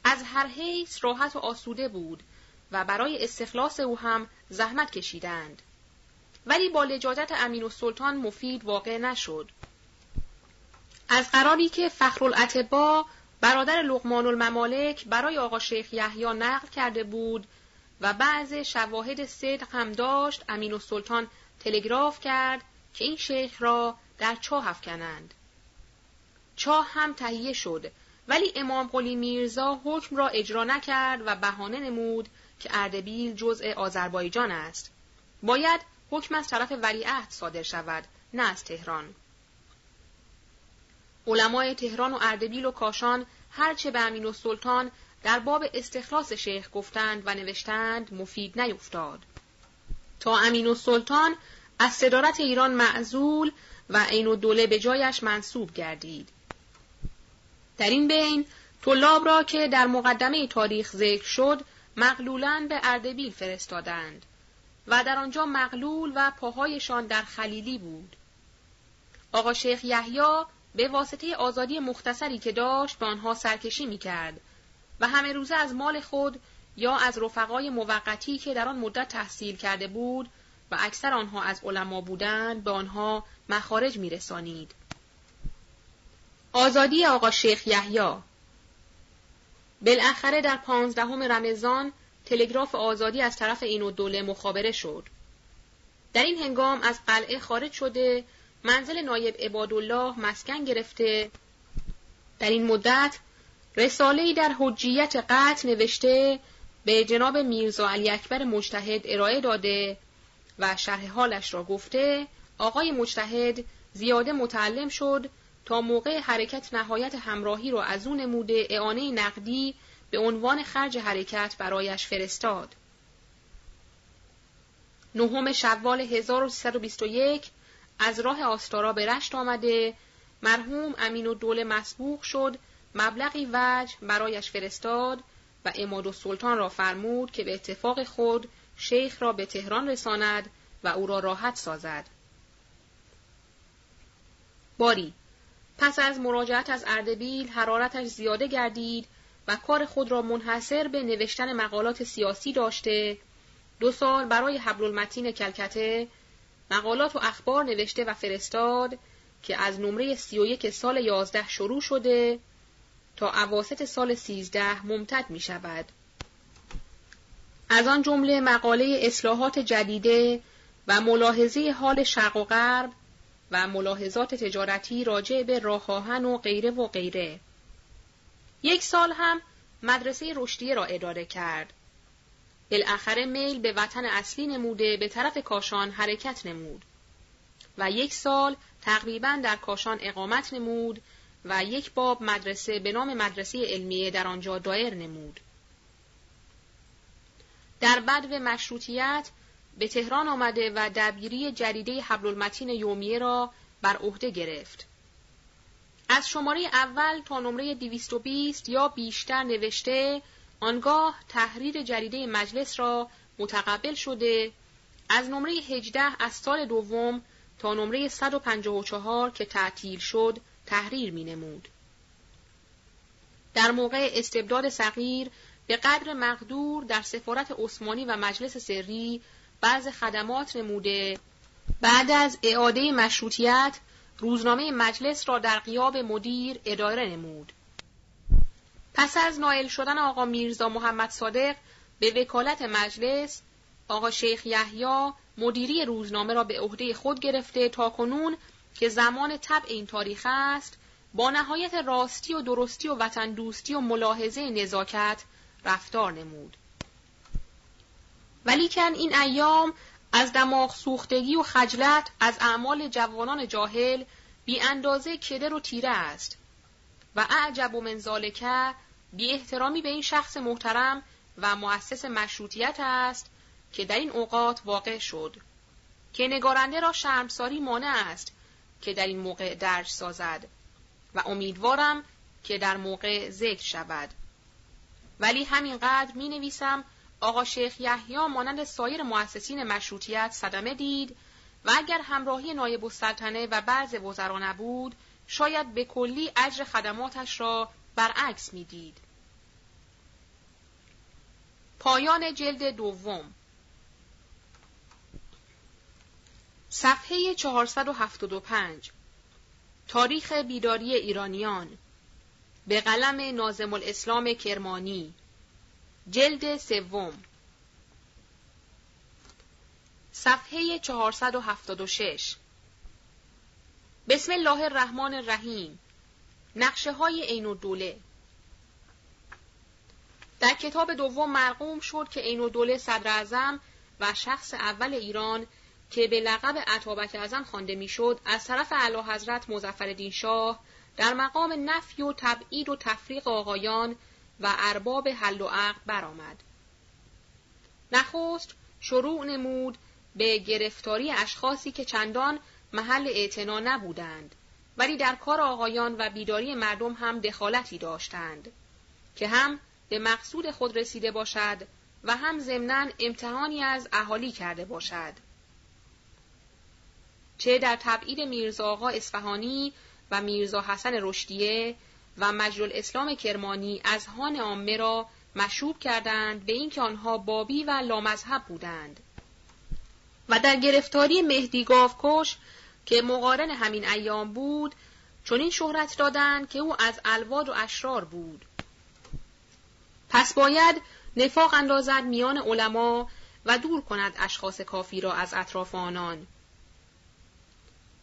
از هر حیث راحت و آسوده بود و برای استخلاص او هم زحمت کشیدند. ولی با لجاجت امین و سلطان مفید واقع نشد. از قراری که فخرالعتبا برادر لقمان الممالک برای آقا شیخ یحیی نقل کرده بود و بعض شواهد صدق هم داشت امین و سلطان تلگراف کرد که این شیخ را در چاه افکنند. چاه هم تهیه شد ولی امام قلی میرزا حکم را اجرا نکرد و بهانه نمود که اردبیل جزء آذربایجان است. باید حکم از طرف ولیعهد صادر شود نه از تهران. علمای تهران و اردبیل و کاشان هرچه به امین و سلطان در باب استخلاص شیخ گفتند و نوشتند مفید نیفتاد. تا امین و سلطان از صدارت ایران معزول و عین و دوله به جایش منصوب گردید. در این بین طلاب را که در مقدمه تاریخ ذکر شد مغلولا به اردبیل فرستادند و در آنجا مغلول و پاهایشان در خلیلی بود. آقا شیخ یحیی به واسطه آزادی مختصری که داشت به آنها سرکشی می کرد و همه روزه از مال خود یا از رفقای موقتی که در آن مدت تحصیل کرده بود و اکثر آنها از علما بودند به آنها مخارج می رسانید. آزادی آقا شیخ یحیی بالاخره در پانزدهم رمضان تلگراف آزادی از طرف این دوله مخابره شد. در این هنگام از قلعه خارج شده منزل نایب عبادالله مسکن گرفته در این مدت رساله‌ای در حجیت قطع نوشته به جناب میرزا علی اکبر مجتهد ارائه داده و شرح حالش را گفته آقای مجتهد زیاده متعلم شد تا موقع حرکت نهایت همراهی را از او نموده اعانه نقدی به عنوان خرج حرکت برایش فرستاد. نهم شوال 1321 از راه آستارا به رشت آمده مرحوم امین و دول مسبوق شد مبلغی وجه برایش فرستاد و اماد و سلطان را فرمود که به اتفاق خود شیخ را به تهران رساند و او را راحت سازد. باری پس از مراجعت از اردبیل حرارتش زیاده گردید و کار خود را منحصر به نوشتن مقالات سیاسی داشته دو سال برای حبل المتین کلکته مقالات و اخبار نوشته و فرستاد که از نمره سی و یک سال یازده شروع شده تا عواست سال سیزده ممتد می شود. از آن جمله مقاله اصلاحات جدیده و ملاحظه حال شرق و غرب و ملاحظات تجارتی راجع به راه و غیره و غیره. یک سال هم مدرسه رشدیه را اداره کرد. بالاخره میل به وطن اصلی نموده به طرف کاشان حرکت نمود. و یک سال تقریبا در کاشان اقامت نمود و یک باب مدرسه به نام مدرسه علمیه در آنجا دایر نمود. در بدو مشروطیت به تهران آمده و دبیری جریده حبل المتین یومیه را بر عهده گرفت. از شماره اول تا نمره 220 یا بیشتر نوشته آنگاه تحریر جریده مجلس را متقبل شده از نمره 18 از سال دوم تا نمره 154 که تعطیل شد تحریر می نمود. در موقع استبداد صغیر به قدر مقدور در سفارت عثمانی و مجلس سری بعض خدمات نموده بعد از اعاده مشروطیت روزنامه مجلس را در قیاب مدیر اداره نمود. پس از نایل شدن آقا میرزا محمد صادق به وکالت مجلس آقا شیخ یحیی مدیری روزنامه را به عهده خود گرفته تا کنون که زمان طبع این تاریخ است با نهایت راستی و درستی و وطن دوستی و ملاحظه نزاکت رفتار نمود. ولیکن این ایام از دماغ سوختگی و خجلت از اعمال جوانان جاهل بی اندازه کدر و تیره است. و اعجب و منزالکه بی احترامی به این شخص محترم و مؤسس مشروطیت است که در این اوقات واقع شد. که نگارنده را شرمساری مانع است که در این موقع درج سازد و امیدوارم که در موقع ذکر شود. ولی همینقدر می نویسم آقا شیخ یحیی مانند سایر مؤسسین مشروطیت صدمه دید و اگر همراهی نایب السلطنه و بعض وزرا نبود شاید به کلی اجر خدماتش را برعکس می‌دید. پایان جلد دوم. صفحه 475 تاریخ بیداری ایرانیان. به قلم نازم الاسلام کرمانی. جلد سوم. صفحه 476 بسم الله الرحمن الرحیم. نقشه های عین الدوله. در کتاب دوم مرقوم شد که عین الدوله صدر اعظم و شخص اول ایران که به لقب عطابک اعظم خوانده می‌شد از طرف اعلی حضرت مظفرالدین شاه در مقام نفی و تبعید و تفریق آقایان و ارباب حل و عقد برآمد. نخست شروع نمود به گرفتاری اشخاصی که چندان محل اعتنا نبودند ولی در کار آقایان و بیداری مردم هم دخالتی داشتند که هم به مقصود خود رسیده باشد و هم ضمنا امتحانی از اهالی کرده باشد چه در تبعید میرزا آقا اصفهانی و میرزا حسن رشدیه و مجل اسلام کرمانی از هان عامه را مشروب کردند به اینکه آنها بابی و لامذهب بودند. و در گرفتاری مهدی گاوکش که مقارن همین ایام بود چون این شهرت دادند که او از الواد و اشرار بود. پس باید نفاق اندازد میان علما و دور کند اشخاص کافی را از اطراف آنان.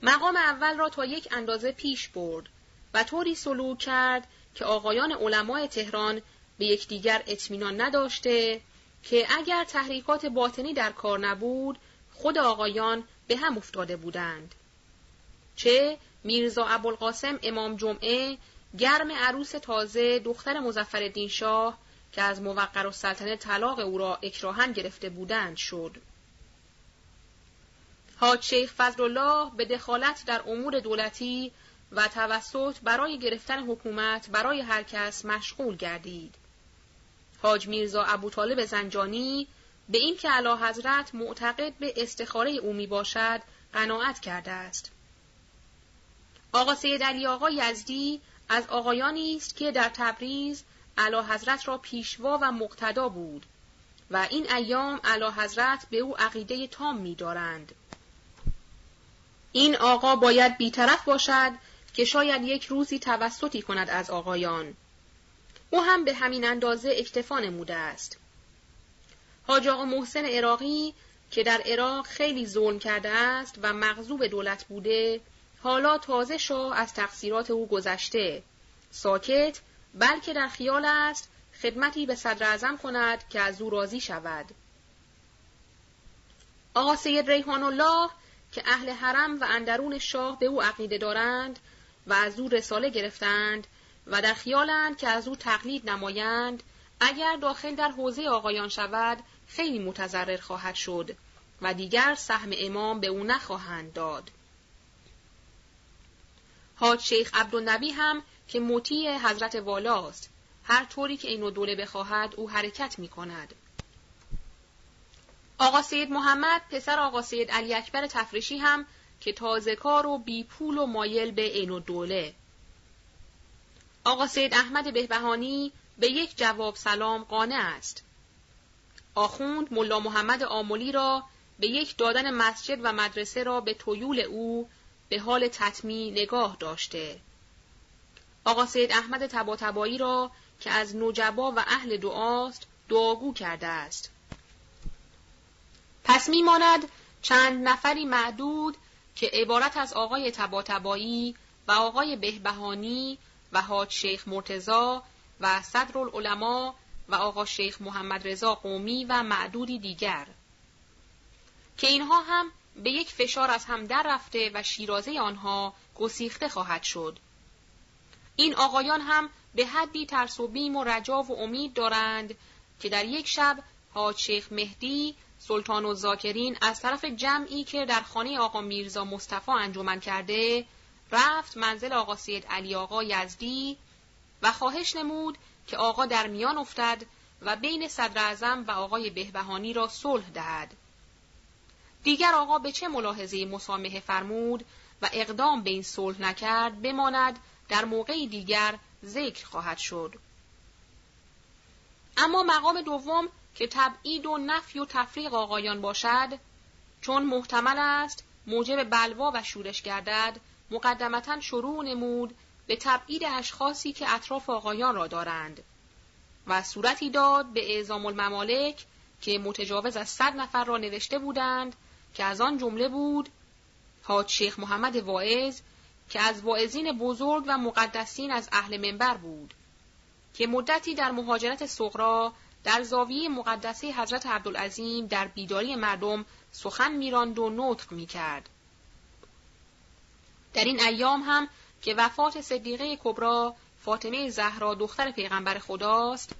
مقام اول را تا یک اندازه پیش برد. و طوری سلوک کرد که آقایان علمای تهران به یکدیگر اطمینان نداشته که اگر تحریکات باطنی در کار نبود خود آقایان به هم افتاده بودند چه میرزا ابوالقاسم امام جمعه گرم عروس تازه دختر مزفر شاه که از موقر و سلطنه طلاق او را اکراهن گرفته بودند شد. حاج شیخ فضلالله به دخالت در امور دولتی و توسط برای گرفتن حکومت برای هر کس مشغول گردید. حاج میرزا ابو طالب زنجانی به این که علا حضرت معتقد به استخاره او می باشد قناعت کرده است. آقا سید علی آقا یزدی از آقایانی است که در تبریز علا حضرت را پیشوا و مقتدا بود و این ایام علا حضرت به او عقیده تام می دارند. این آقا باید بیطرف باشد که شاید یک روزی توسطی کند از آقایان. او هم به همین اندازه اکتفا نموده است. حاج آقا محسن عراقی که در عراق خیلی ظلم کرده است و مغضوب دولت بوده حالا تازه شاه از تقصیرات او گذشته ساکت بلکه در خیال است خدمتی به صدر ازم کند که از او راضی شود آقا سید ریحان الله که اهل حرم و اندرون شاه به او عقیده دارند و از او رساله گرفتند و در خیالند که از او تقلید نمایند اگر داخل در حوزه آقایان شود خیلی متضرر خواهد شد و دیگر سهم امام به او نخواهند داد. حاج شیخ عبدالنبی هم که مطیع حضرت والاست هر طوری که اینو دوله بخواهد او حرکت می کند. آقا سید محمد پسر آقا سید علی اکبر تفریشی هم که تازه کار و بی پول و مایل به عین دوله. آقا سید احمد بهبهانی به یک جواب سلام قانع است. آخوند ملا محمد آمولی را به یک دادن مسجد و مدرسه را به تویول او به حال تطمی نگاه داشته. آقا سید احمد تباتبایی را که از نجبا و اهل دعاست دعاگو کرده است. پس میماند چند نفری معدود که عبارت از آقای تباتبایی و آقای بهبهانی و حاج شیخ مرتزا و صدر العلماء و آقا شیخ محمد رضا قومی و معدودی دیگر که اینها هم به یک فشار از هم در رفته و شیرازه آنها گسیخته خواهد شد. این آقایان هم به حدی ترس و بیم و رجا و امید دارند که در یک شب حاج شیخ مهدی سلطان و زاکرین از طرف جمعی که در خانه آقا میرزا مصطفی انجمن کرده رفت منزل آقا سید علی آقا یزدی و خواهش نمود که آقا در میان افتد و بین صدر اعظم و آقای بهبهانی را صلح دهد. دیگر آقا به چه ملاحظه مسامحه فرمود و اقدام به این صلح نکرد بماند در موقعی دیگر ذکر خواهد شد. اما مقام دوم که تبعید و نفی و تفریق آقایان باشد چون محتمل است موجب بلوا و شورش گردد مقدمتا شروع نمود به تبعید اشخاصی که اطراف آقایان را دارند و صورتی داد به اعزام الممالک که متجاوز از صد نفر را نوشته بودند که از آن جمله بود حاج شیخ محمد واعظ که از واعظین بزرگ و مقدسین از اهل منبر بود که مدتی در مهاجرت صغرا در زاویه مقدسه حضرت عبدالعظیم در بیداری مردم سخن میراند و نطق می‌کرد. در این ایام هم که وفات صدیقه کبرا فاطمه زهرا دختر پیغمبر خداست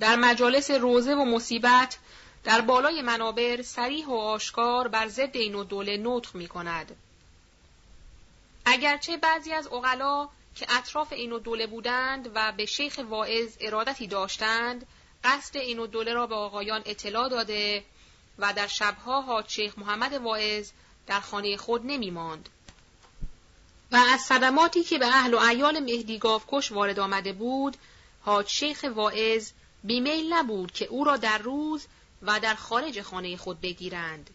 در مجالس روزه و مصیبت در بالای منابر سریح و آشکار بر ضد این و دوله نطق می کند. اگرچه بعضی از اغلا که اطراف این و دوله بودند و به شیخ واعظ ارادتی داشتند قصد این و دوله را به آقایان اطلاع داده و در شبها حاج شیخ محمد واعظ در خانه خود نمی ماند. و از صدماتی که به اهل و عیال مهدی کش وارد آمده بود حاج شیخ واعظ بیمیل نبود که او را در روز و در خارج خانه خود بگیرند.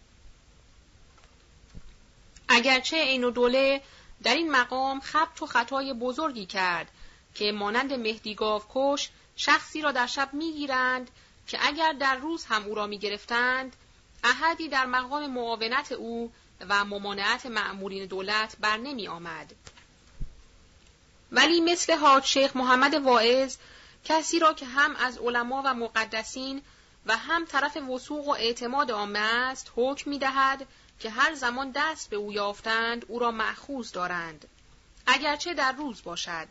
اگرچه این و دوله در این مقام خبت و خطای بزرگی کرد که مانند مهدی کش شخصی را در شب می‌گیرند که اگر در روز هم او را می‌گرفتند احدی در مقام معاونت او و ممانعت معمورین دولت بر نمی آمد. ولی مثل حاج شیخ محمد واعظ کسی را که هم از علما و مقدسین و هم طرف وسوق و اعتماد عامه است حکم می دهد که هر زمان دست به او یافتند او را معخوز دارند اگرچه در روز باشد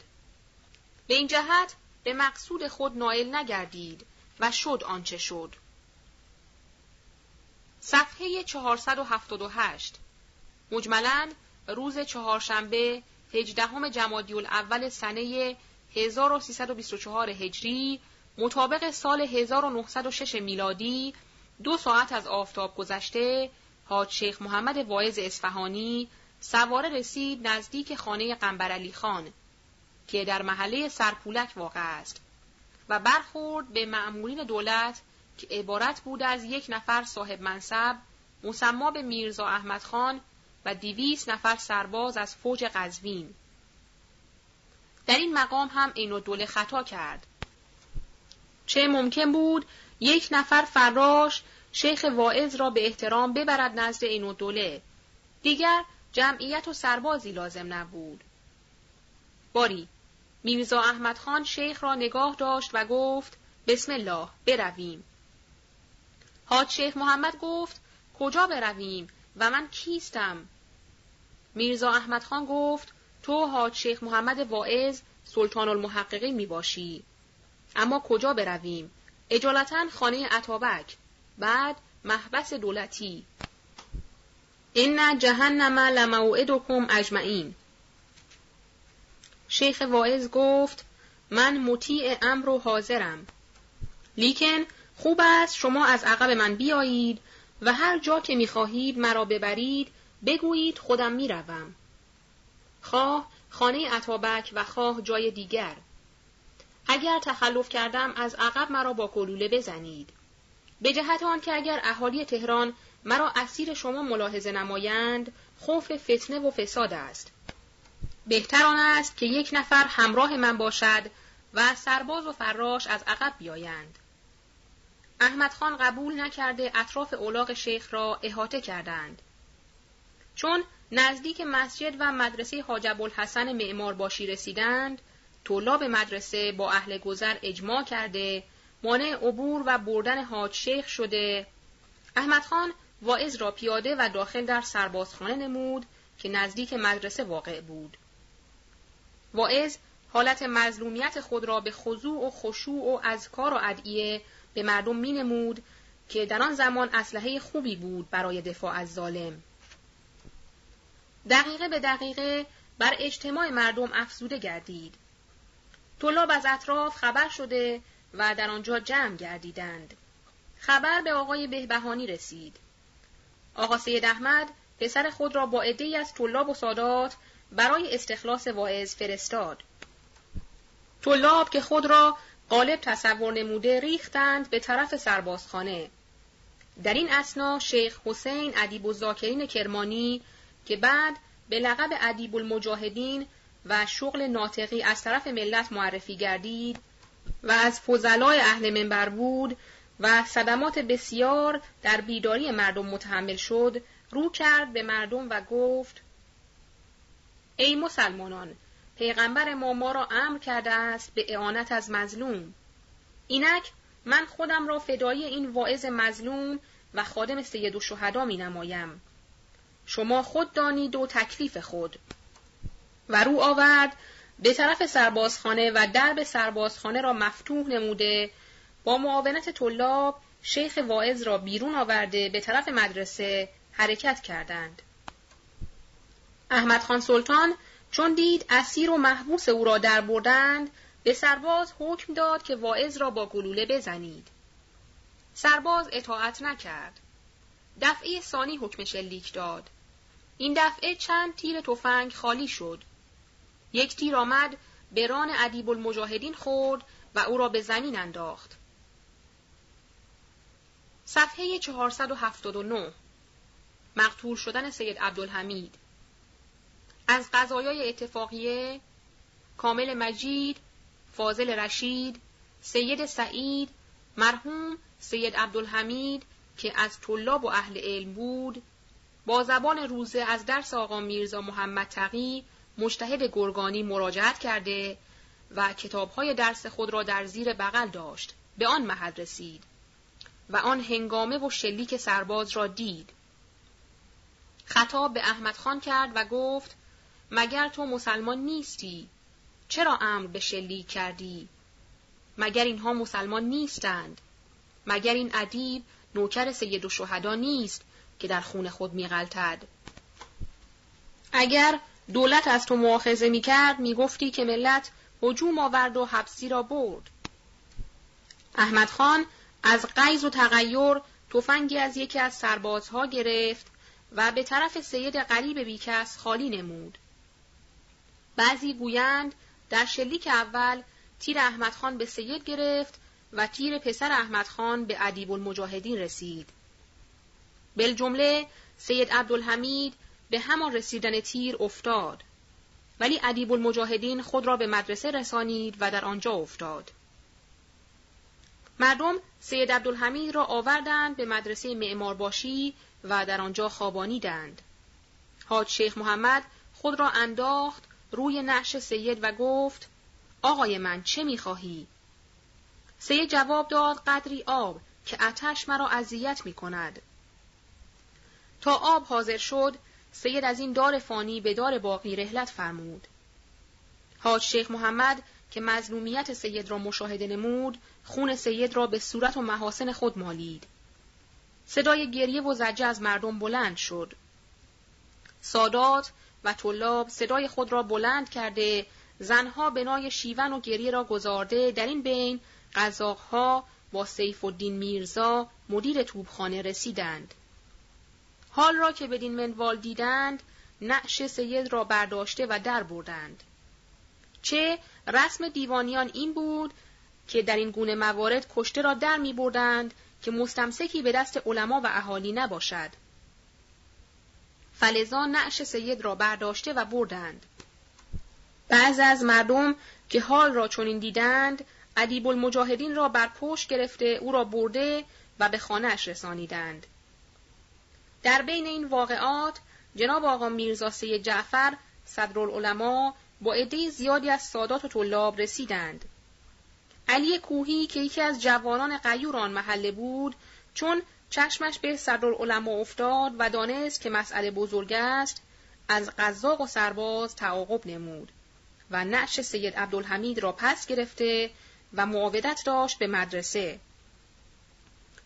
به این جهت به مقصود خود نائل نگردید و شد آنچه شد. صفحه 478 مجملا روز چهارشنبه هجدهم جمادی الاول سنه 1324 هجری مطابق سال 1906 میلادی دو ساعت از آفتاب گذشته حاج شیخ محمد واعظ اصفهانی سواره رسید نزدیک خانه قنبرعلی خان. که در محله سرپولک واقع است و برخورد به معمولین دولت که عبارت بود از یک نفر صاحب منصب مسما به میرزا احمد خان و دیویس نفر سرباز از فوج قزوین. در این مقام هم اینو دوله خطا کرد. چه ممکن بود یک نفر فراش شیخ واعظ را به احترام ببرد نزد اینو دوله دیگر جمعیت و سربازی لازم نبود. باری میرزا احمد خان شیخ را نگاه داشت و گفت بسم الله برویم حاج شیخ محمد گفت کجا برویم و من کیستم میرزا احمد خان گفت تو حاج شیخ محمد واعظ سلطان المحققین می باشی. اما کجا برویم؟ اجالتا خانه عطابک. بعد محبس دولتی. این جهنم لموعدکم اجمعین. شیخ واعظ گفت من مطیع امر و حاضرم. لیکن خوب است شما از عقب من بیایید و هر جا که می‌خواهید مرا ببرید بگویید خودم می‌روم. خواه خانه عطابک و خواه جای دیگر. اگر تخلف کردم از عقب مرا با گلوله بزنید. به جهت آن که اگر اهالی تهران مرا اسیر شما ملاحظه نمایند خوف فتنه و فساد است. بهتر آن است که یک نفر همراه من باشد و سرباز و فراش از عقب بیایند. احمد خان قبول نکرده اطراف اولاغ شیخ را احاطه کردند. چون نزدیک مسجد و مدرسه حاج الحسن معمار باشی رسیدند، طلاب مدرسه با اهل گذر اجماع کرده، مانع عبور و بردن حاج شیخ شده. احمد خان واعظ را پیاده و داخل در سربازخانه نمود که نزدیک مدرسه واقع بود. واعظ حالت مظلومیت خود را به خضوع و خشوع و اذکار و ادعیه به مردم می نمود که در آن زمان اسلحه خوبی بود برای دفاع از ظالم. دقیقه به دقیقه بر اجتماع مردم افزوده گردید. طلاب از اطراف خبر شده و در آنجا جمع گردیدند. خبر به آقای بهبهانی رسید. آقا سید احمد پسر خود را با عدهای از طلاب و سادات برای استخلاص واعظ فرستاد. طلاب که خود را غالب تصور نموده ریختند به طرف سربازخانه. در این اسنا شیخ حسین ادیب و زاکرین کرمانی که بعد به لقب ادیب المجاهدین و شغل ناطقی از طرف ملت معرفی گردید و از فضلای اهل منبر بود و صدمات بسیار در بیداری مردم متحمل شد رو کرد به مردم و گفت ای مسلمانان پیغمبر ما ما را امر کرده است به اعانت از مظلوم اینک من خودم را فدای این واعظ مظلوم و خادم سید و شهدا می نمایم. شما خود دانید و تکلیف خود و رو آورد به طرف سربازخانه و درب سربازخانه را مفتوح نموده با معاونت طلاب شیخ واعظ را بیرون آورده به طرف مدرسه حرکت کردند. احمد خان سلطان چون دید اسیر و محبوس او را در بردند به سرباز حکم داد که واعظ را با گلوله بزنید. سرباز اطاعت نکرد. دفعه ثانی حکم شلیک داد. این دفعه چند تیر تفنگ خالی شد. یک تیر آمد به ران ادیب المجاهدین خورد و او را به زمین انداخت. صفحه 479 مقتول شدن سید عبدالحمید از قضایای اتفاقیه کامل مجید فاضل رشید سید سعید مرحوم سید عبدالحمید که از طلاب و اهل علم بود با زبان روزه از درس آقا میرزا محمد تقی مجتهد گرگانی مراجعت کرده و کتابهای درس خود را در زیر بغل داشت. به آن محل رسید و آن هنگامه و شلیک سرباز را دید. خطاب به احمد خان کرد و گفت مگر تو مسلمان نیستی؟ چرا امر به شلیک کردی؟ مگر اینها مسلمان نیستند؟ مگر این ادیب نوکر سید و شهدا نیست که در خون خود میغلطد؟ اگر دولت از تو مؤاخذه می‌کرد می‌گفتی که ملت هجوم آورد و حبسی را برد. احمد خان از قیز و تغییر تفنگی از یکی از سربازها گرفت و به طرف سید قریب بیکس خالی نمود. بعضی گویند در شلیک اول تیر احمد خان به سید گرفت و تیر پسر احمد خان به ادیب المجاهدین رسید. جمله سید عبدالحمید به همان رسیدن تیر افتاد. ولی ادیب المجاهدین خود را به مدرسه رسانید و در آنجا افتاد. مردم سید عبدالحمید را آوردند به مدرسه معمارباشی و در آنجا خوابانیدند. حاج شیخ محمد خود را انداخت روی نعش سید و گفت آقای من چه می‌خواهی؟ سید جواب داد قدری آب که اتش مرا اذیت می کند. تا آب حاضر شد سید از این دار فانی به دار باقی رهلت فرمود حاج شیخ محمد که مظلومیت سید را مشاهده نمود خون سید را به صورت و محاسن خود مالید صدای گریه و زجه از مردم بلند شد سادات و طلاب صدای خود را بلند کرده زنها بنای شیون و گریه را گذارده در این بین قزاقها با سیف الدین میرزا مدیر توبخانه رسیدند. حال را که بدین منوال دیدند نعش سید را برداشته و در بردند. چه رسم دیوانیان این بود که در این گونه موارد کشته را در می بردند که مستمسکی به دست علما و اهالی نباشد. فلزا نعش سید را برداشته و بردند. بعض از مردم که حال را چنین دیدند ادیب المجاهدین را بر پشت گرفته او را برده و به خانهاش رسانیدند. در بین این واقعات جناب آقا میرزا سید جعفر صدرالعلماء با عده زیادی از سادات و طلاب رسیدند. علی کوهی که یکی از جوانان قیور آن محله بود چون چشمش به صدرالعلماء افتاد و دانست که مسئله بزرگ است از قزاق و سرباز تعاقب نمود و نعش سید عبدالحمید را پس گرفته و معاودت داشت به مدرسه.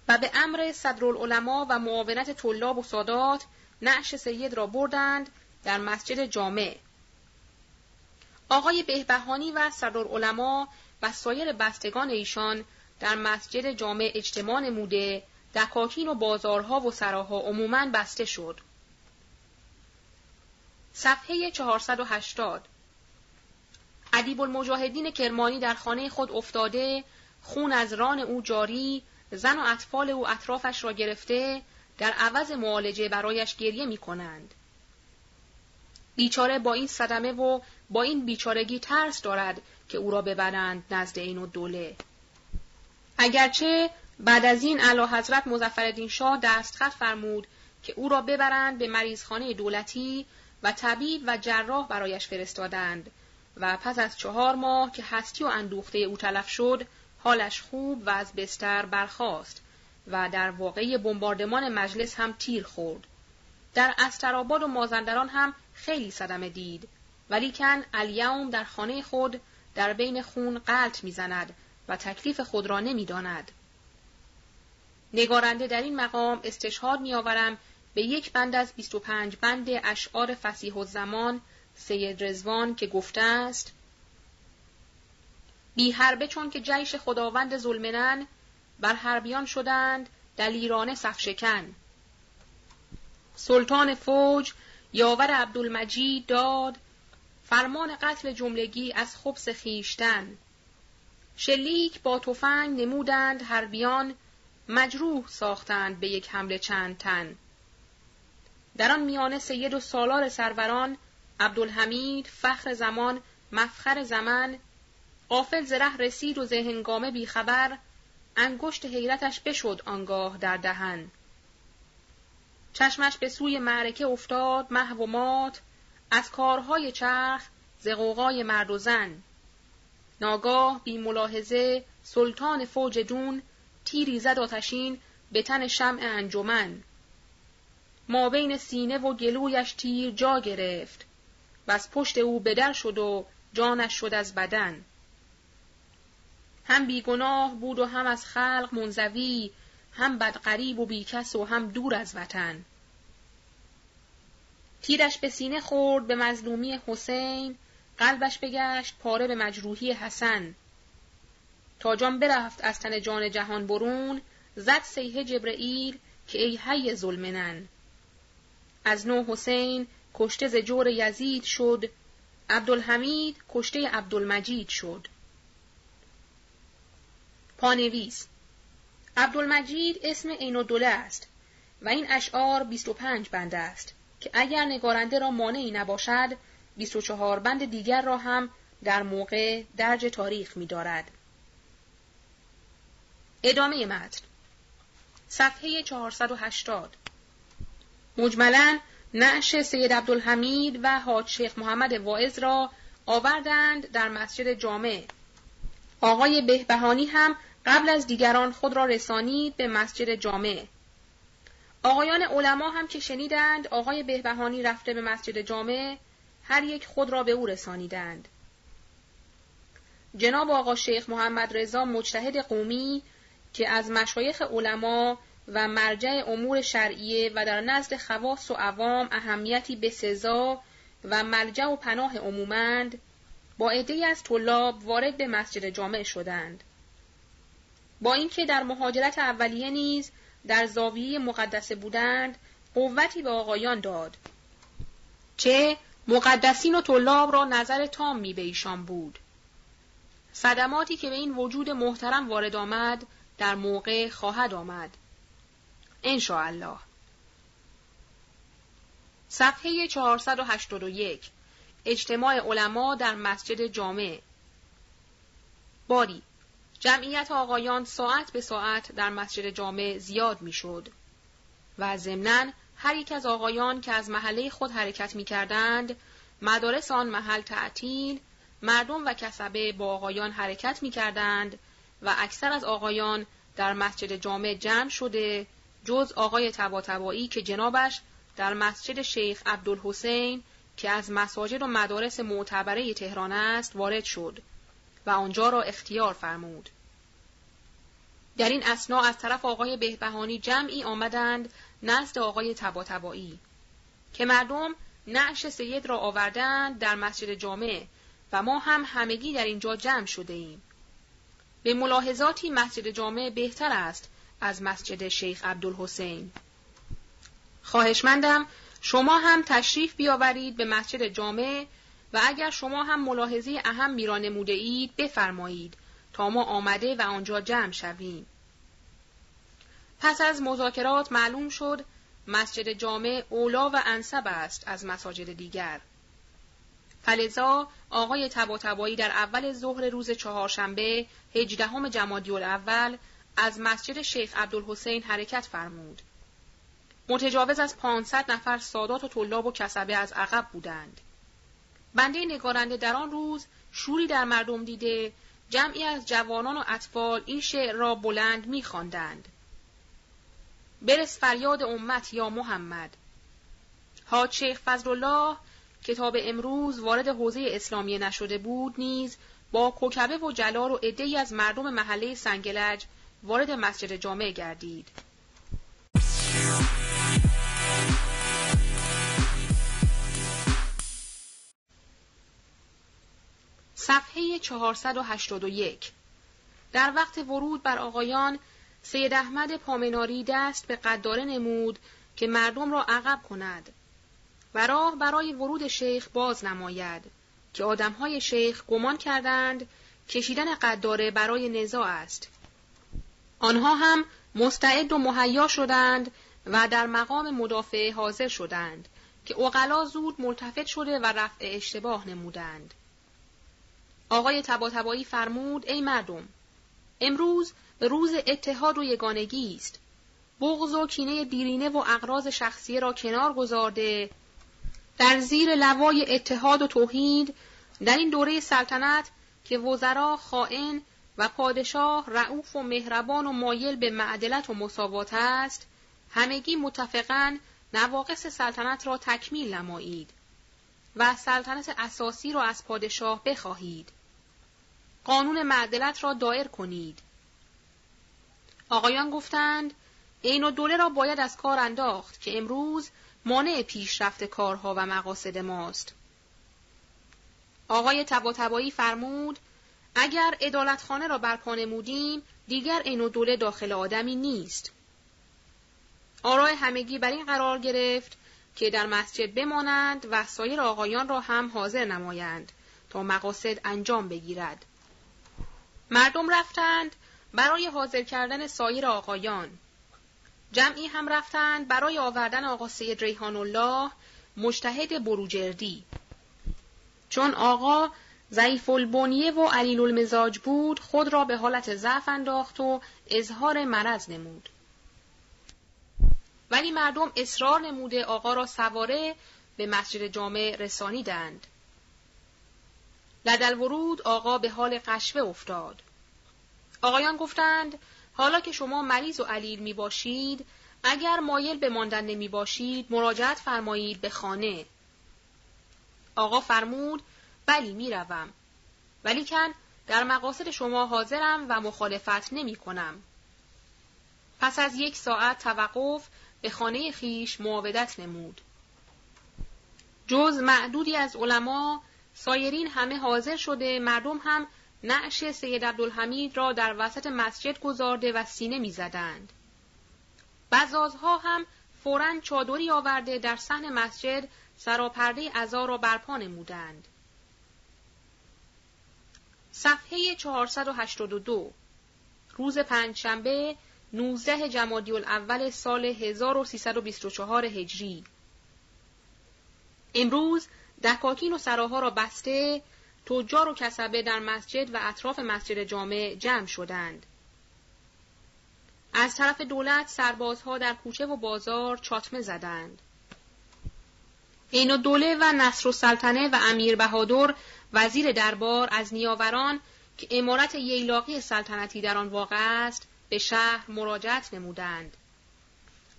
و به امر صدرالعلماء و معاونت طلاب و سادات نعش سید را بردند در مسجد جامع. آقای بهبهانی و صدرالعلماء و سایر بستگان ایشان در مسجد جامع اجتماع نموده دکاکین و بازارها و سراها عموماً بسته شد. صفحه 480 ادیب المجاهدین کرمانی در خانه خود افتاده خون از ران او جاری زن و اطفال او اطرافش را گرفته در عوض معالجه برایش گریه می کنند. بیچاره با این صدمه و با این بیچارگی ترس دارد که او را ببرند نزد این و دوله. اگرچه بعد از این علا حضرت مزفردین شاه دستخط فرمود که او را ببرند به مریضخانه دولتی و طبیب و جراح برایش فرستادند و پس از چهار ماه که هستی و اندوخته او تلف شد حالش خوب و از بستر برخاست و در واقعی بمباردمان مجلس هم تیر خورد. در استراباد و مازندران هم خیلی صدمه دید ولیکن الیوم در خانه خود در بین خون قلط می‌زند و تکلیف خود را نمی‌داند. نگارنده در این مقام استشهاد میآورم به یک بند از 25 بند اشعار فسیح و زمان سید رزوان که گفته است بی حربه چون که جیش خداوند ظلمنن بر حربیان شدند دلیرانه صفشکن. سلطان فوج یاور عبدالمجید داد فرمان قتل جملگی از خبس خیشتن. شلیک با تفنگ نمودند حربیان مجروح ساختند به یک حمله چند تن. در آن میانه سید و سالار سروران عبدالحمید فخر زمان مفخر زمن قافل زره رسید و زهنگامه بیخبر انگشت حیرتش بشد آنگاه در دهن. چشمش به سوی معرکه افتاد محو و مات از کارهای چرخ زقوقای مرد و زن. ناگاه بی ملاحظه سلطان فوج دون تیری زد آتشین به تن شمع انجمن. ما بین سینه و گلویش تیر جا گرفت. و از پشت او بدر شد و جانش شد از بدن. هم بیگناه بود و هم از خلق منزوی هم بدقریب و بیکس و هم دور از وطن. تیرش به سینه خورد به مظلومی حسین قلبش بگشت پاره به مجروحی حسن. تا جان برفت از تن جان جهان برون زد سیه جبرئیل که ای حی ظلمنن از نو حسین کشته ز جور یزید شد عبدالحمید کشته عبدالمجید شد پانویس عبدالمجید اسم عین دوله است و این اشعار 25 بند است که اگر نگارنده را مانعی نباشد 24 بند دیگر را هم در موقع درج تاریخ می دارد. ادامه متن صفحه 480 مجملا نعش سید عبدالحمید و حاج شیخ محمد واعظ را آوردند در مسجد جامع. آقای بهبهانی هم قبل از دیگران خود را رسانید به مسجد جامع. آقایان علما هم که شنیدند آقای بهبهانی رفته به مسجد جامع هر یک خود را به او رسانیدند. جناب آقا شیخ محمد رضا مجتهد قومی که از مشایخ علما و مرجع امور شرعیه و در نزد خواص و عوام اهمیتی به سزا و ملجع و پناه عمومند با عدهای از طلاب وارد به مسجد جامع شدند. با اینکه در مهاجرت اولیه نیز در زاویه مقدسه بودند قوتی به آقایان داد چه مقدسین و طلاب را نظر تام می به ایشان بود صدماتی که به این وجود محترم وارد آمد در موقع خواهد آمد. الله صفحه 481 اجتماع علما در مسجد جامع. باری. جمعیت آقایان ساعت به ساعت در مسجد جامع زیاد می‌شد و ضمناً هر یک از آقایان که از محله خود حرکت می کردند، مدارس آن محل تعطیل، مردم و کسبه با آقایان حرکت می کردند و اکثر از آقایان در مسجد جامع جمع شده جز آقای تباتبایی که جنابش در مسجد شیخ عبدالحسین که از مساجد و مدارس معتبره تهران است وارد شد و آنجا را اختیار فرمود. در این اسنا از طرف آقای بهبهانی جمعی آمدند نزد آقای تباتبایی که مردم نعش سید را آوردند در مسجد جامع و ما هم همگی در اینجا جمع شده ایم. به ملاحظاتی مسجد جامع بهتر است از مسجد شیخ عبدالحسین. خواهشمندم شما هم تشریف بیاورید به مسجد جامع و اگر شما هم ملاحظه اهم میرا نموده اید بفرمایید تا ما آمده و آنجا جمع شویم. پس از مذاکرات معلوم شد مسجد جامع اولا و انصب است از مساجد دیگر. فلزا آقای تباتبایی در اول ظهر روز چهارشنبه هجدهم جمادی الاول از مسجد شیخ عبدالحسین حرکت فرمود. متجاوز از 500 نفر سادات و طلاب و کسبه از عقب بودند. بنده نگارنده در آن روز شوری در مردم دیده جمعی از جوانان و اطفال این شعر را بلند میخواندند. برس فریاد امت یا محمد حاج شیخ فضلالله کتاب امروز وارد حوزه اسلامی نشده بود نیز با کوکبه و جلال و عدهای از مردم محله سنگلج وارد مسجد جامع گردید. صفحه 481 در وقت ورود بر آقایان سید احمد پامناری دست به قداره نمود که مردم را عقب کند. و راه برای ورود شیخ باز نماید که آدمهای شیخ گمان کردند کشیدن قداره برای نزاع است. آنها هم مستعد و مهیا شدند و در مقام مدافع حاضر شدند که اقلا زود ملتفت شده و رفع اشتباه نمودند. آقای تباتبایی فرمود ای مردم امروز روز اتحاد و یگانگی است بغض و کینه دیرینه و اقراض شخصی را کنار گذارده در زیر لوای اتحاد و توحید در این دوره سلطنت که وزرا خائن و پادشاه رعوف و مهربان و مایل به معدلت و مساوات است همگی متفقا نواقص سلطنت را تکمیل نمایید و سلطنت اساسی را از پادشاه بخواهید. قانون معدلت را دایر کنید. آقایان گفتند این و دوله را باید از کار انداخت که امروز مانع پیشرفت کارها و مقاصد ماست. آقای تباتبایی فرمود اگر ادالتخانه را برپا نمودیم دیگر این و دوله داخل آدمی نیست. آرای همگی بر این قرار گرفت که در مسجد بمانند و سایر آقایان را هم حاضر نمایند تا مقاصد انجام بگیرد. مردم رفتند برای حاضر کردن سایر آقایان جمعی هم رفتند برای آوردن آقا سید ریحان الله مجتهد بروجردی. چون آقا ضعیف البنیه و علیل المزاج بود خود را به حالت ضعف انداخت و اظهار مرض نمود. ولی مردم اصرار نموده آقا را سواره به مسجد جامع رسانیدند. لدل ورود آقا به حال قشوه افتاد. آقایان گفتند حالا که شما مریض و علیل می باشید اگر مایل به ماندن نمی باشید مراجعت فرمایید به خانه. آقا فرمود بلی می‌روم. ولیکن در مقاصد شما حاضرم و مخالفت نمی کنم. پس از یک ساعت توقف به خانه خیش معاودت نمود. جز معدودی از علما سایرین همه حاضر شده مردم هم نعش سید عبدالحمید را در وسط مسجد گذارده و سینه می‌زدند. بزازها هم فورا چادری آورده در صحن مسجد سراپرده ازا را برپا نمودند. صفحه 482 روز پنجشنبه 19 جمادی الاول سال 1324 هجری امروز دکاکین و سراها را بسته تجار و کسبه در مسجد و اطراف مسجد جامع جمع شدند. از طرف دولت سربازها در کوچه و بازار چاتمه زدند. این و دوله و نصر و سلطنه و امیر بهادر وزیر دربار از نیاوران که امارت ییلاقی سلطنتی در آن واقع است به شهر مراجعت نمودند.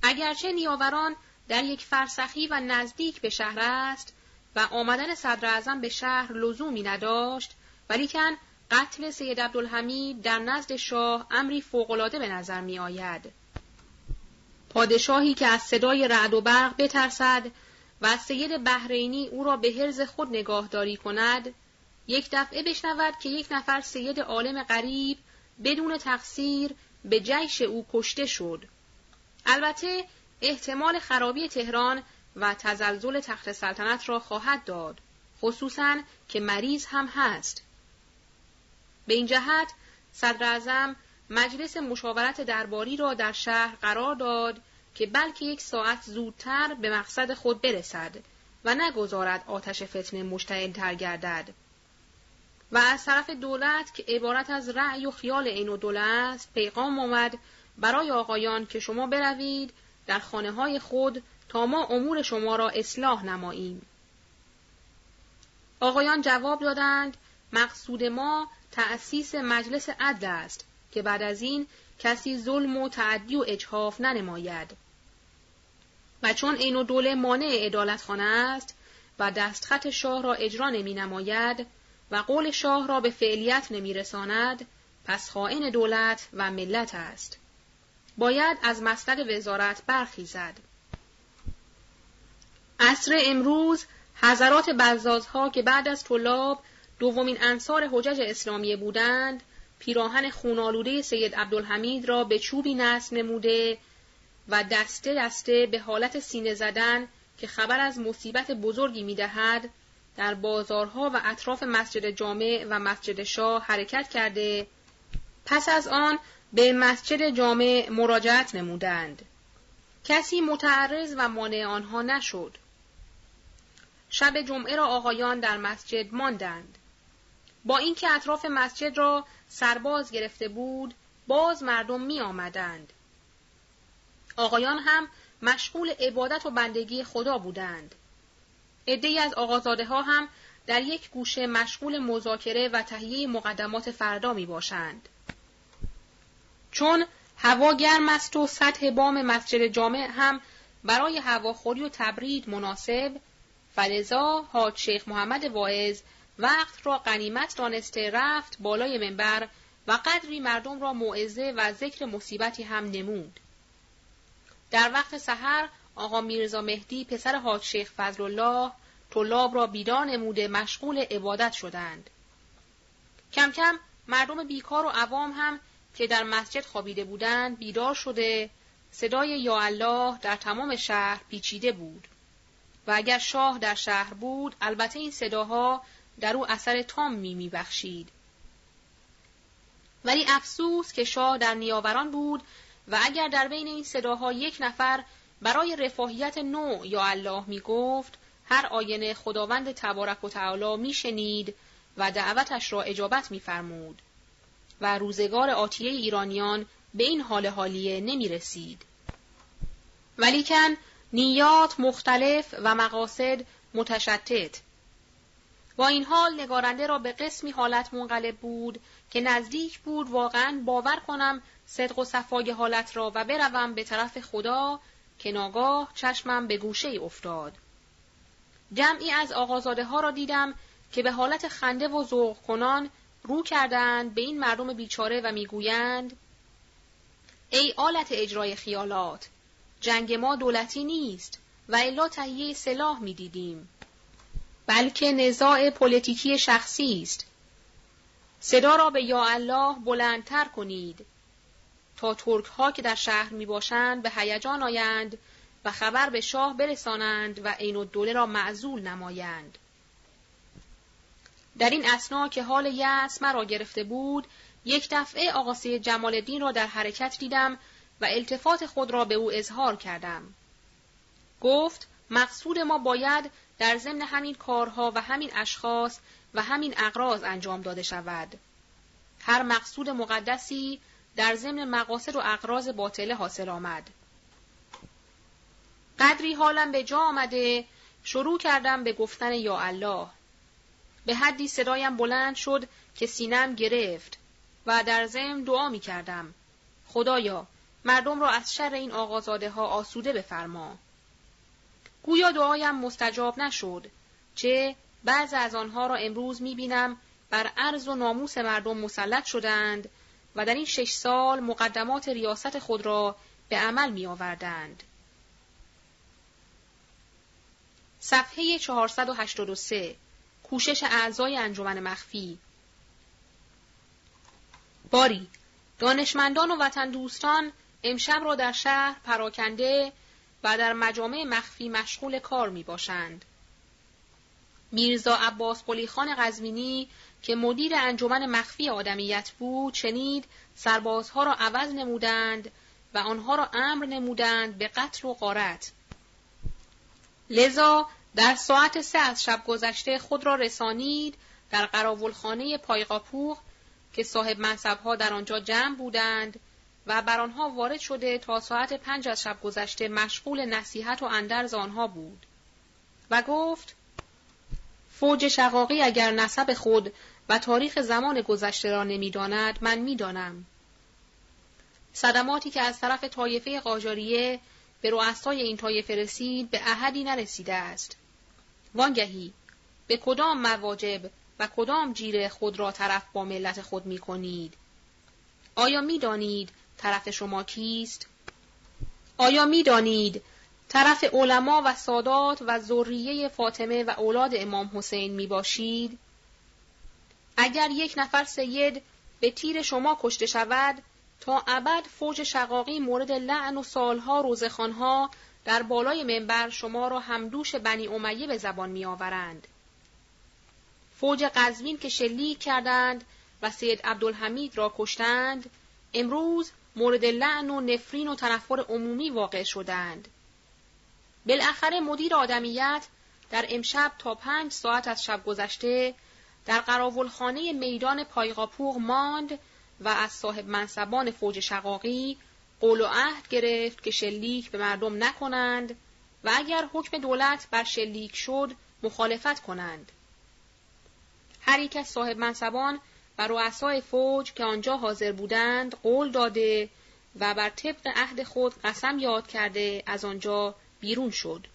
اگرچه نیاوران در یک فرسخی و نزدیک به شهر است و آمدن صدر به شهر لزومی نداشت ولیکن قتل سید عبدالحمید در نزد شاه امری فوقالعاده به نظر می آید. پادشاهی که از صدای رعد و برق بترسد و سید بحرینی او را به حرز خود نگاهداری کند یک دفعه بشنود که یک نفر سید عالم غریب بدون تقصیر به جیش او کشته شد. البته احتمال خرابی تهران و تزلزل تخت سلطنت را خواهد داد خصوصا که مریض هم هست. به این جهت صدر مجلس مشاورت درباری را در شهر قرار داد که بلکه یک ساعت زودتر به مقصد خود برسد و نگذارد آتش فتنه مشتعلتر گردد. و از طرف دولت که عبارت از رأی و خیال عین و دوله است پیغام آمد برای آقایان که شما بروید در خانه های خود تا ما امور شما را اصلاح نماییم. آقایان جواب دادند مقصود ما تأسیس مجلس عدل است که بعد از این کسی ظلم و تعدی و اجحاف ننماید. و چون این و دوله مانع ادالت خانه است و دستخط شاه را اجرا نمی نماید و قول شاه را به فعلیت نمی رساند پس خائن دولت و ملت است. باید از مسند وزارت برخیزد. عصر امروز حضرات بزازها که بعد از طلاب دومین انصار حجج اسلامیه بودند پیراهن خونالوده سید عبدالحمید را به چوبی نصب نموده و دسته دسته به حالت سینه زدن که خبر از مصیبت بزرگی می‌دهد در بازارها و اطراف مسجد جامع و مسجد شاه حرکت کرده پس از آن به مسجد جامع مراجعت نمودند. کسی متعرض و مانع آنها نشد. شب جمعه را آقایان در مسجد ماندند. با اینکه اطراف مسجد را سرباز گرفته بود، باز مردم می آمدند. آقایان هم مشغول عبادت و بندگی خدا بودند. عدهای از آقازاده ها هم در یک گوشه مشغول مذاکره و تهیه مقدمات فردا می باشند. چون هوا گرم است و سطح بام مسجد جامع هم برای هواخوری و تبرید مناسب فلزا حاج شیخ محمد واعظ وقت را غنیمت دانسته رفت بالای منبر و قدری مردم را موعظه و ذکر مصیبتی هم نمود. در وقت سحر آقا میرزا مهدی پسر حاج شیخ فضل الله طلاب را بیدار نموده مشغول عبادت شدند. کم کم مردم بیکار و عوام هم که در مسجد خوابیده بودند بیدار شده صدای یا الله در تمام شهر پیچیده بود. و اگر شاه در شهر بود البته این صداها در او اثر تامی میبخشید ولی افسوس که شاه در نیاوران بود و اگر در بین این صداها یک نفر برای رفاهیت نوع یا الله می گفت هر آینه خداوند تبارک و تعالی می شنید و دعوتش را اجابت می فرمود و روزگار آتیه ایرانیان به این حال حالیه نمی رسید. ولیکن نیات مختلف و مقاصد متشتت با این حال نگارنده را به قسمی حالت منقلب بود که نزدیک بود واقعا باور کنم صدق و صفای حالت را و بروم به طرف خدا که ناگاه چشمم به گوشه افتاد. جمعی از آقازاده ها را دیدم که به حالت خنده و ذوق کنان رو کردند به این مردم بیچاره و می‌گویند ای آلت اجرای خیالات جنگ ما دولتی نیست و الا تهیه سلاح می‌دیدیم بلکه نزاع پلیتیکی شخصی است. صدا را به یا الله بلندتر کنید. تا ترک ها که در شهر می باشند به هیجان آیند و خبر به شاه برسانند و عین الدوله را معزول نمایند. در این اسنا که حال یأس مرا گرفته بود، یک دفعه آقا سید جمال الدین را در حرکت دیدم و التفات خود را به او اظهار کردم. گفت مقصود ما باید در ضمن همین کارها و همین اشخاص و همین اقراض انجام داده شود. هر مقصود مقدسی در ضمن مقاصد و اقراض باطله حاصل آمد. قدری حالم به جا آمده شروع کردم به گفتن یا الله. به حدی صدایم بلند شد که سینم گرفت و در ضمن دعا می کردم. خدایا مردم را از شر این آقازاده ها آسوده بفرما. گویا دعایم مستجاب نشد چه بعض از آنها را امروز می بینم بر عرض و ناموس مردم مسلط شدند و در این شش سال مقدمات ریاست خود را به عمل می آوردند. صفحه 483 کوشش اعضای انجمن مخفی باری دانشمندان و وطن دوستان امشب را در شهر پراکنده و در مجامع مخفی مشغول کار می باشند. میرزا عباس قلی خان قزمینی که مدیر انجمن مخفی آدمیت بود شنید سربازها را عوض نمودند و آنها را امر نمودند به قتل و غارت. لذا در ساعت سه از شب گذشته خود را رسانید در قراولخانه پایقاپوغ که صاحب منصبها در آنجا جمع بودند و بر آنها وارد شده تا ساعت پنج از شب گذشته مشغول نصیحت و اندرز آنها بود. و گفت فوج شقاقی اگر نسب خود و تاریخ زمان گذشته را نمی‌داند من می‌دانم. صدماتی که از طرف طایفه قاجاریه به رؤسای این طایفه رسید به احدی نرسیده است. وانگهی به کدام مواجب و کدام جیره خود را طرف با ملت خود می کنید؟ آیا می دانید طرف شما کیست؟ آیا می دانید طرف علما و سادات و ذریه فاطمه و اولاد امام حسین می باشید؟ اگر یک نفر سید به تیر شما کشته شود تا ابد فوج شقاقی مورد لعن و سالها روزخانها در بالای منبر شما را همدوش بنی امیه به زبان می آورند. فوج قزوین که شلیک کردند و سید عبدالحمید را کشتند امروز مورد لعن و نفرین و تنفر عمومی واقع شدند. بالاخره مدیر آدمیت در امشب تا پنج ساعت از شب گذشته در قراولخانه میدان پایقاپوغ ماند و از صاحب منصبان فوج شقاقی قول و عهد گرفت که شلیک به مردم نکنند و اگر حکم دولت بر شلیک شد مخالفت کنند. هر یک از صاحب منصبان و رؤسای فوج که آنجا حاضر بودند قول داده و بر طبق عهد خود قسم یاد کرده از آنجا بیرون شد.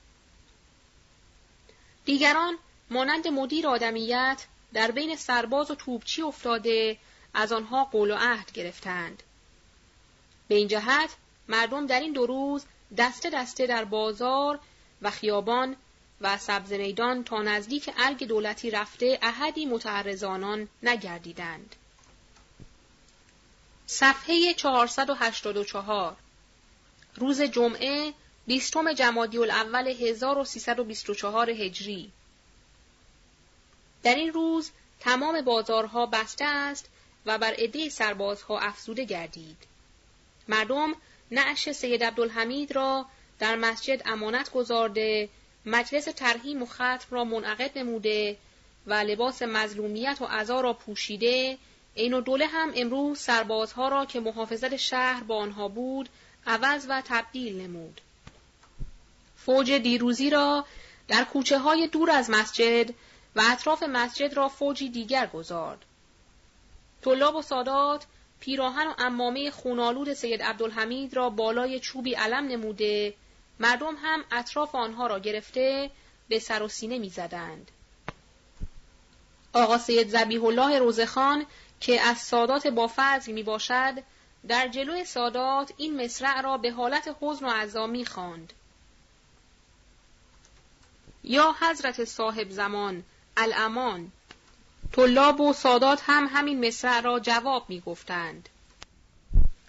دیگران مانند مدیر آدمیت در بین سرباز و توبچی افتاده از آنها قول و عهد گرفتند. به این جهت مردم در این دو روز دسته دسته در بازار و خیابان و سبزمیدان تا نزدیک ارگ دولتی رفته احدی متعرضانان نگردیدند. صفحه 484 روز جمعه بیستم جمادی الاول 1324 هجری در این روز تمام بازارها بسته است و بر عده سربازها افزوده گردید. مردم نعش سید عبدالحمید را در مسجد امانت گذارده مجلس ترهیم و ختم را منعقد نموده و لباس مظلومیت و عذا را پوشیده این و دوله هم امروز سربازها را که محافظت شهر با آنها بود عوض و تبدیل نمود. فوج دیروزی را در کوچه های دور از مسجد و اطراف مسجد را فوجی دیگر گذارد. طلاب و سادات پیراهن و امامه خونالود سید عبدالحمید را بالای چوبی علم نموده مردم هم اطراف آنها را گرفته به سر و سینه می‌زدند. آقا سید زبیح الله روزخان که از سادات با فضل می باشد در جلوی سادات این مصرع را به حالت حزن و عزامی خواند. یا حضرت صاحب زمان الامان طلاب و سادات هم همین مصرع را جواب می گفتند.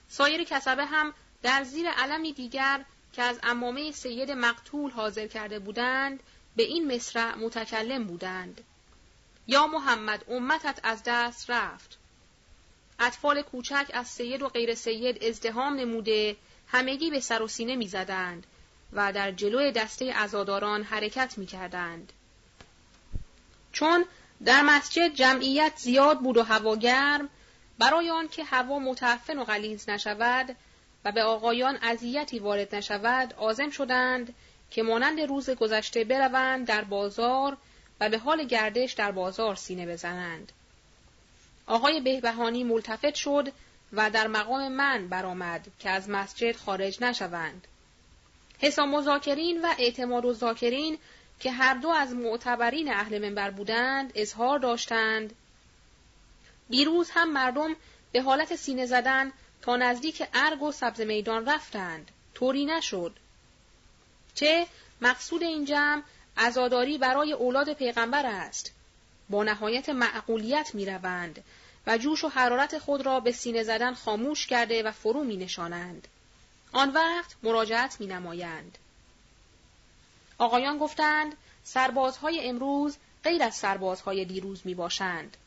سایر کسبه هم در زیر علمی دیگر که از امامه سید مقتول حاضر کرده بودند به این مصرع متکلم بودند. یا محمد امتت از دست رفت. اطفال کوچک از سید و غیر سید ازدهام نموده همگی به سر و سینه می‌زدند و در جلوی دسته عزاداران حرکت می‌کردند. چون در مسجد جمعیت زیاد بود و هوا گرم برای آنکه هوا متعفن و غلیظ نشود و به آقایان اذیتی وارد نشود عازم شدند که مانند روز گذشته بروند در بازار و به حال گردش در بازار سینه بزنند. آقای بهبهانی ملتفت شد و در مقام من برآمد که از مسجد خارج نشوند. حسام مذاکرین و اعتماد و ذاکرین که هر دو از معتبرین اهل منبر بودند اظهار داشتند دیروز هم مردم به حالت سینه زدن تا نزدیک ارگ و سبز میدان رفتند طوری نشد چه مقصود این جمع عزاداری برای اولاد پیغمبر است با نهایت معقولیت می روند و جوش و حرارت خود را به سینه زدن خاموش کرده و فرو می نشانند. آن وقت مراجعت می نمایند. آقایان گفتند سربازهای امروز غیر از سربازهای دیروز می باشند.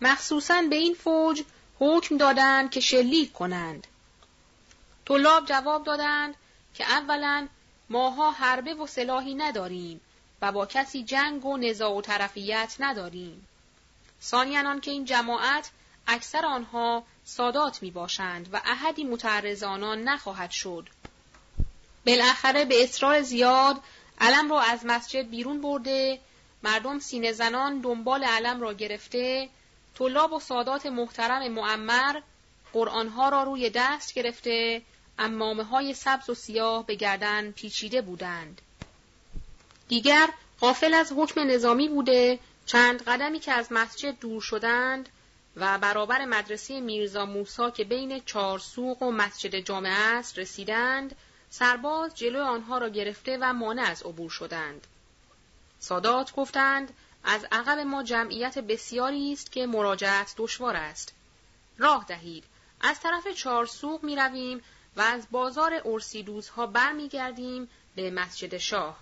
مخصوصا به این فوج حکم دادند که شلیک کنند. طلاب جواب دادند که اولا ماها حربه و سلاحی نداریم و با کسی جنگ و نزاع و طرفیت نداریم. ثانیا که این جماعت اکثر آنها سادات می باشند و احدی متعرض آنان نخواهد شد. بالاخره به اصرار زیاد علم را از مسجد بیرون برده مردم سینه زنان دنبال علم را گرفته طلاب و سادات محترم معمر قرآنها را روی دست گرفته امامه های سبز و سیاه به گردن پیچیده بودند. دیگر غافل از حکم نظامی بوده چند قدمی که از مسجد دور شدند و برابر مدرسه میرزا موسا که بین چهار سوق و مسجد جامعه است رسیدند سرباز جلو آنها را گرفته و مانع از عبور شدند. سادات گفتند از عقب ما جمعیت بسیاری است که مراجعت دشوار است. راه دهید. از طرف چهار سوق می رویم و از بازار ارسیدوزها بر می گردیم به مسجد شاه.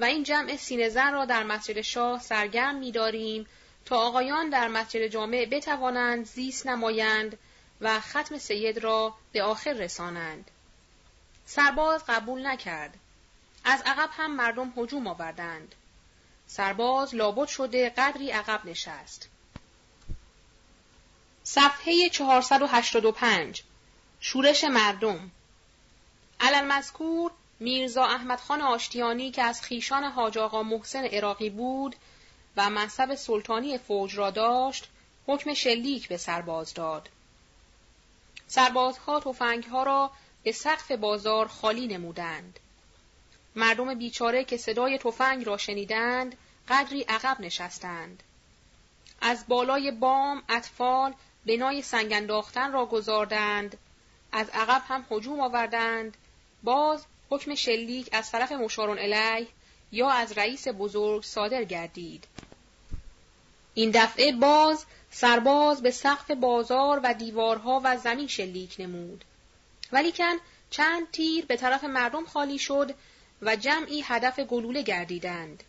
و این جمع سینزن را در مسجد شاه سرگرم می داریم تا آقایان در مسجد جامع بتوانند زیست نمایند و ختم سید را به آخر رسانند. سرباز قبول نکرد. از عقب هم مردم هجوم آوردند. سرباز لابد شده قدری عقب نشست. صفحه 485 شورش مردم علل مذکور میرزا احمد خان آشتیانی که از خیشان حاج آقا محسن عراقی بود و منصب سلطانی فوج را داشت حکم شلیک به سرباز داد. سربازها ها را به سقف بازار خالی نمودند. مردم بیچاره که صدای تفنگ را شنیدند قدری عقب نشستند. از بالای بام اطفال بنای سنگ انداختن را گذاردند. از عقب هم هجوم آوردند. باز حکم شلیک از طرف مشارون علیه یا از رئیس بزرگ صادر گردید. این دفعه باز سرباز به سقف بازار و دیوارها و زمین شلیک نمود. ولیکن چند تیر به طرف مردم خالی شد و جمعی هدف گلوله گردیدند.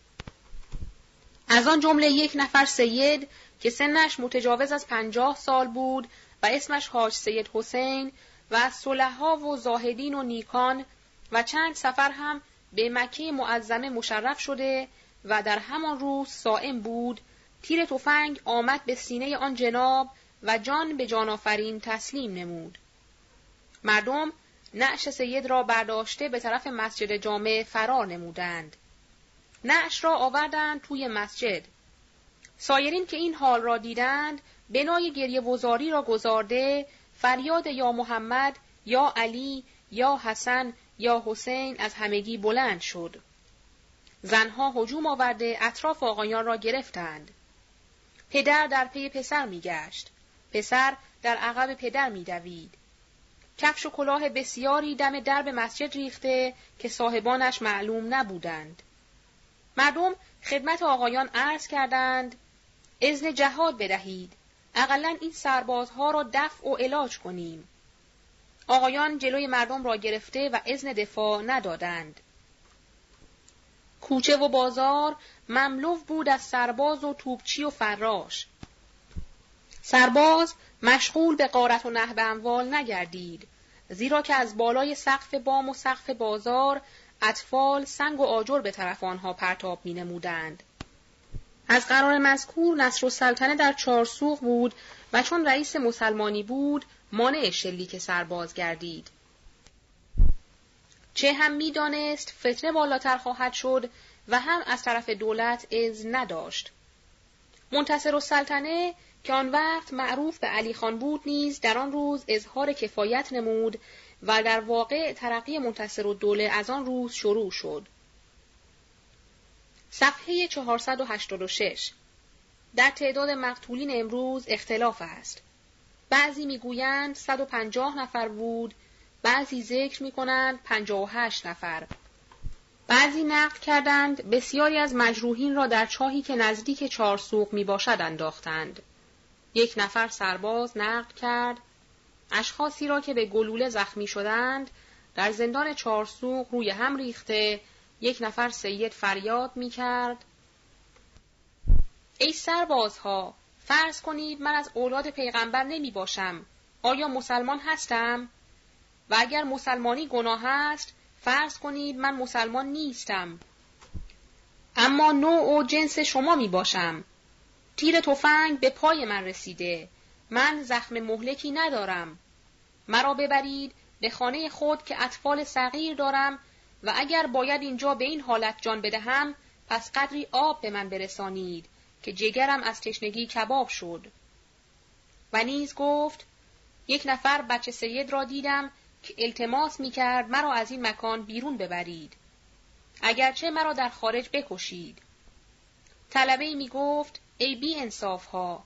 از آن جمله یک نفر سید که سنش متجاوز از پنجاه سال بود و اسمش حاج سید حسین و از و زاهدین و نیکان و چند سفر هم به مکه معظمه مشرف شده و در همان روز سائم بود تیر تفنگ آمد به سینه آن جناب و جان به جانافرین تسلیم نمود. مردم نعش سید را برداشته به طرف مسجد جامع فرار نمودند نعش را آوردند توی مسجد. سایرین که این حال را دیدند بنای گریه وزاری را گذارده فریاد یا محمد یا علی یا حسن یا حسین از همگی بلند شد. زنها هجوم آورده اطراف آقایان را گرفتند. پدر در پی پسر میگشت. پسر در عقب پدر میدوید. کفش و کلاه بسیاری دم درب مسجد ریخته که صاحبانش معلوم نبودند. مردم خدمت آقایان عرض کردند اذن جهاد بدهید. اقلا این سربازها را دفع و علاج کنیم. آقایان جلوی مردم را گرفته و اذن دفاع ندادند. کوچه و بازار مملو بود از سرباز و توپچی و فراش. سرباز مشغول به قارت و نهب اموال نگردید زیرا که از بالای سقف بام و سقف بازار اطفال سنگ و آجر به طرف آنها پرتاب می نمودند. از قرار مذکور نصر و سلطنه در چارسوق بود و چون رئیس مسلمانی بود مانع شلیک سرباز گردید. چه هم می‌دانست فتنه بالاتر خواهد شد و هم از طرف دولت از نداشت. منتصر و سلطنه که آن وقت معروف به علی خان بود نیز در آن روز اظهار کفایت نمود و در واقع ترقی منتصر و دوله از آن روز شروع شد. صفحه 486 در تعداد مقتولین امروز اختلاف است. بعضی می‌گویند 150 نفر بود، بعضی ذکر می کنند 58 نفر. بعضی نقل کردند بسیاری از مجروحین را در چاهی که نزدیک چارسوق می باشد انداختند. یک نفر سرباز نقل کرد. اشخاصی را که به گلوله زخمی شدند در زندان چارسوق روی هم ریخته یک نفر سید فریاد می کرد ای سربازها فرض کنید من از اولاد پیغمبر نمی باشم آیا مسلمان هستم؟ و اگر مسلمانی گناه است فرض کنید من مسلمان نیستم. اما نوع و جنس شما می باشم تیر تفنگ به پای من رسیده. من زخم مهلکی ندارم. مرا ببرید به خانه خود که اطفال صغیر دارم و اگر باید اینجا به این حالت جان بدهم پس قدری آب به من برسانید که جگرم از تشنگی کباب شد. و نیز گفت یک نفر بچه سید را دیدم که التماس می کرد مرا از این مکان بیرون ببرید. اگرچه مرا در خارج بکشید. طلبه می گفت ای بی انصاف ها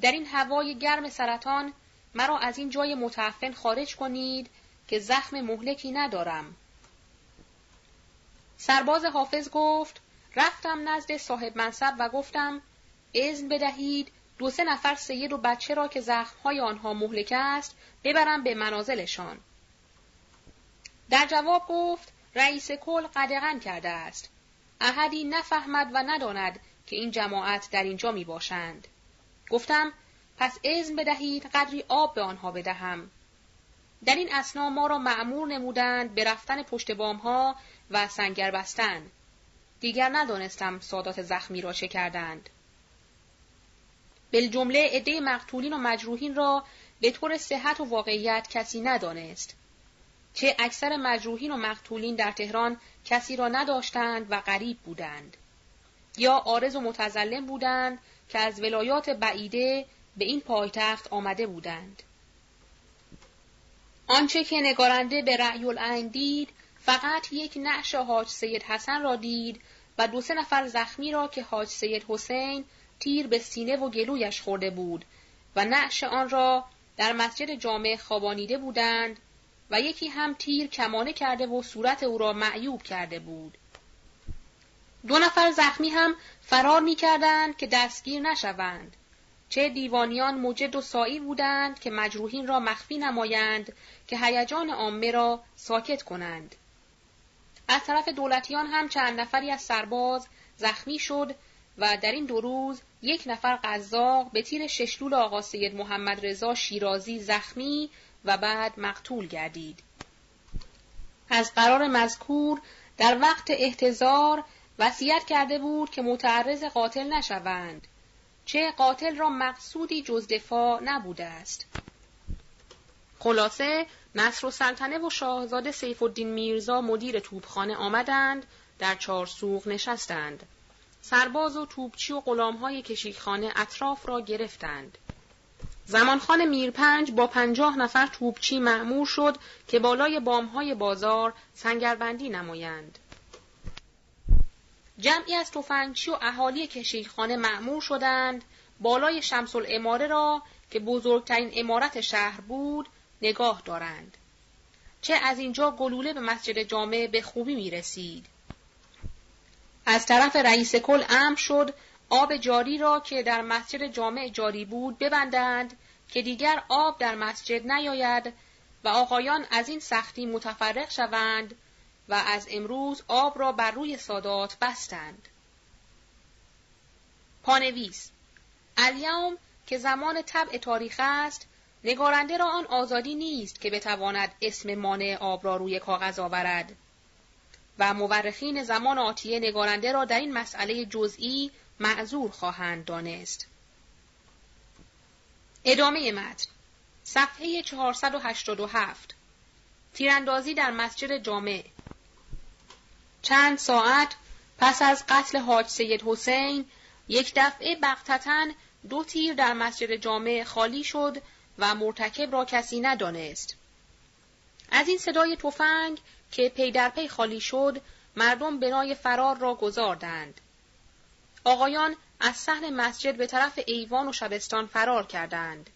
در این هوای گرم سرطان مرا از این جای متعفن خارج کنید که زخم مهلکی ندارم سرباز حافظ گفت رفتم نزد صاحب منصب و گفتم اذن بدهید دو سه نفر سید و بچه را که زخمهای آنها مهلک است ببرم به منازلشان. در جواب گفت رئیس کل قدغن کرده است. احدی نفهمد و نداند که این جماعت در اینجا می باشند. گفتم پس اذن بدهید قدری آب به آنها بدهم. در این اسنا ما را معمور نمودند به رفتن پشت بام ها و سنگر بستن. دیگر ندانستم سادات زخمی را چه کردند. جمله عده مقتولین و مجروحین را به طور صحت و واقعیت کسی ندانست. چه اکثر مجروحین و مقتولین در تهران کسی را نداشتند و غریب بودند. یا آرز و متزلم بودند که از ولایات بعیده به این پایتخت آمده بودند. آنچه که نگارنده به رأی العین دید فقط یک نعش حاج سید حسن را دید و دو سه نفر زخمی را که حاج سید حسین تیر به سینه و گلویش خورده بود و نعش آن را در مسجد جامع خوابانیده بودند و یکی هم تیر کمانه کرده و صورت او را معیوب کرده بود. دو نفر زخمی هم فرار می کردند که دستگیر نشوند. چه دیوانیان مجد و سایی بودند که مجروحین را مخفی نمایند که هیجان عامه را ساکت کنند. از طرف دولتیان هم چند نفری از سرباز زخمی شد و در این دو روز یک نفر قزاق به تیر ششلول آقا سید محمد رضا شیرازی زخمی و بعد مقتول گردید. از قرار مذکور در وقت احتضار وصیت کرده بود که متعرض قاتل نشوند چه قاتل را مقصودی جز دفاع نبوده است خلاصه نصر و سلطنه و شاهزاده سیف الدین میرزا مدیر توبخانه آمدند در چهار سوق نشستند. سرباز و توپچی و غلامهای کشیخانه اطراف را گرفتند. زمانخان میرپنج با پنجاه نفر توپچی معمور شد که بالای بامهای بازار سنگربندی نمایند. جمعی از تفنگچی و اهالی کشیخانه معمور شدند بالای شمس الاماره را که بزرگترین امارت شهر بود نگاه دارند. چه از اینجا گلوله به مسجد جامع به خوبی می رسید. از طرف رئیس کل امر شد آب جاری را که در مسجد جامع جاری بود ببندند که دیگر آب در مسجد نیاید و آقایان از این سختی متفرق شوند و از امروز آب را بر روی سادات بستند. پانویس. الیوم که زمان طبع تاریخ است نگارنده را آن آزادی نیست که بتواند اسم مانع آب را روی کاغذ آورد. و مورخین زمان آتیه نگارنده را در این مسئله جزئی معذور خواهند دانست. ادامه متن. صفحه 487 تیراندازی در مسجد جامع. چند ساعت پس از قتل حاج سید حسین یک دفعه بغتتن دو تیر در مسجد جامع خالی شد و مرتکب را کسی ندانست. از این صدای تفنگ که پی در پی خالی شد مردم بنای فرار را گذاردند. آقایان از صحن مسجد به طرف ایوان و شبستان فرار کردند.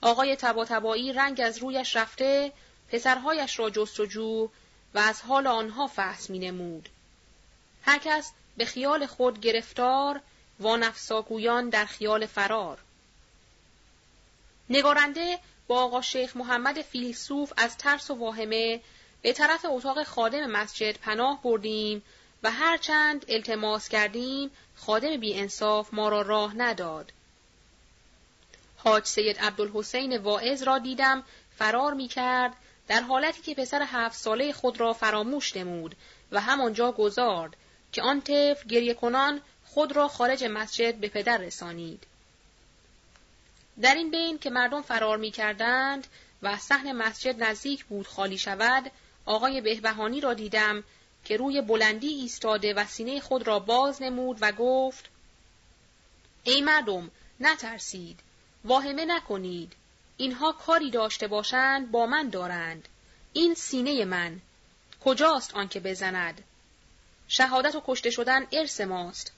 آقای تبا رنگ از رویش رفته پسرهایش را جستجو و از حال آنها فحص می نمود. هر کس به خیال خود گرفتار و نفساگویان در خیال فرار. نگارنده با آقا شیخ محمد فیلسوف از ترس و واهمه به طرف اتاق خادم مسجد پناه بردیم و هرچند التماس کردیم خادم بی انصاف ما را راه نداد. حاج سید عبدالحسین واعظ را دیدم فرار می کرد در حالتی که پسر هفت ساله خود را فراموش نمود و همانجا گذارد که آن طفل گریه کنان خود را خارج مسجد به پدر رسانید. در این بین که مردم فرار می کردند و صحن مسجد نزدیک بود خالی شود، آقای بهبهانی را دیدم که روی بلندی ایستاده و سینه خود را باز نمود و گفت ای مردم نترسید واهمه نکنید اینها کاری داشته باشند با من دارند. این سینه من. کجاست آنکه بزند؟ شهادت و کشته شدن ارث ماست.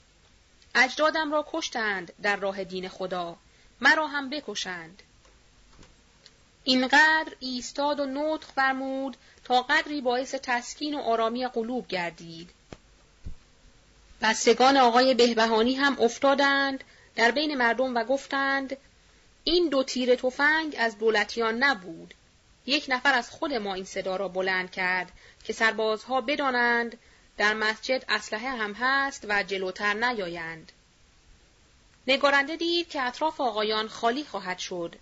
اجدادم را کشتند در راه دین خدا. مرا هم بکشند. اینقدر ایستاد و نطق فرمود تا قدری باعث تسکین و آرامی قلوب گردید. بستگان آقای بهبهانی هم افتادند در بین مردم و گفتند این دو تیر تفنگ از دولتیان نبود. یک نفر از خود ما این صدا را بلند کرد که سربازها بدانند در مسجد اسلحه هم هست و جلوتر نیایند. نگارنده دید که اطراف آقایان خالی خواهد شد.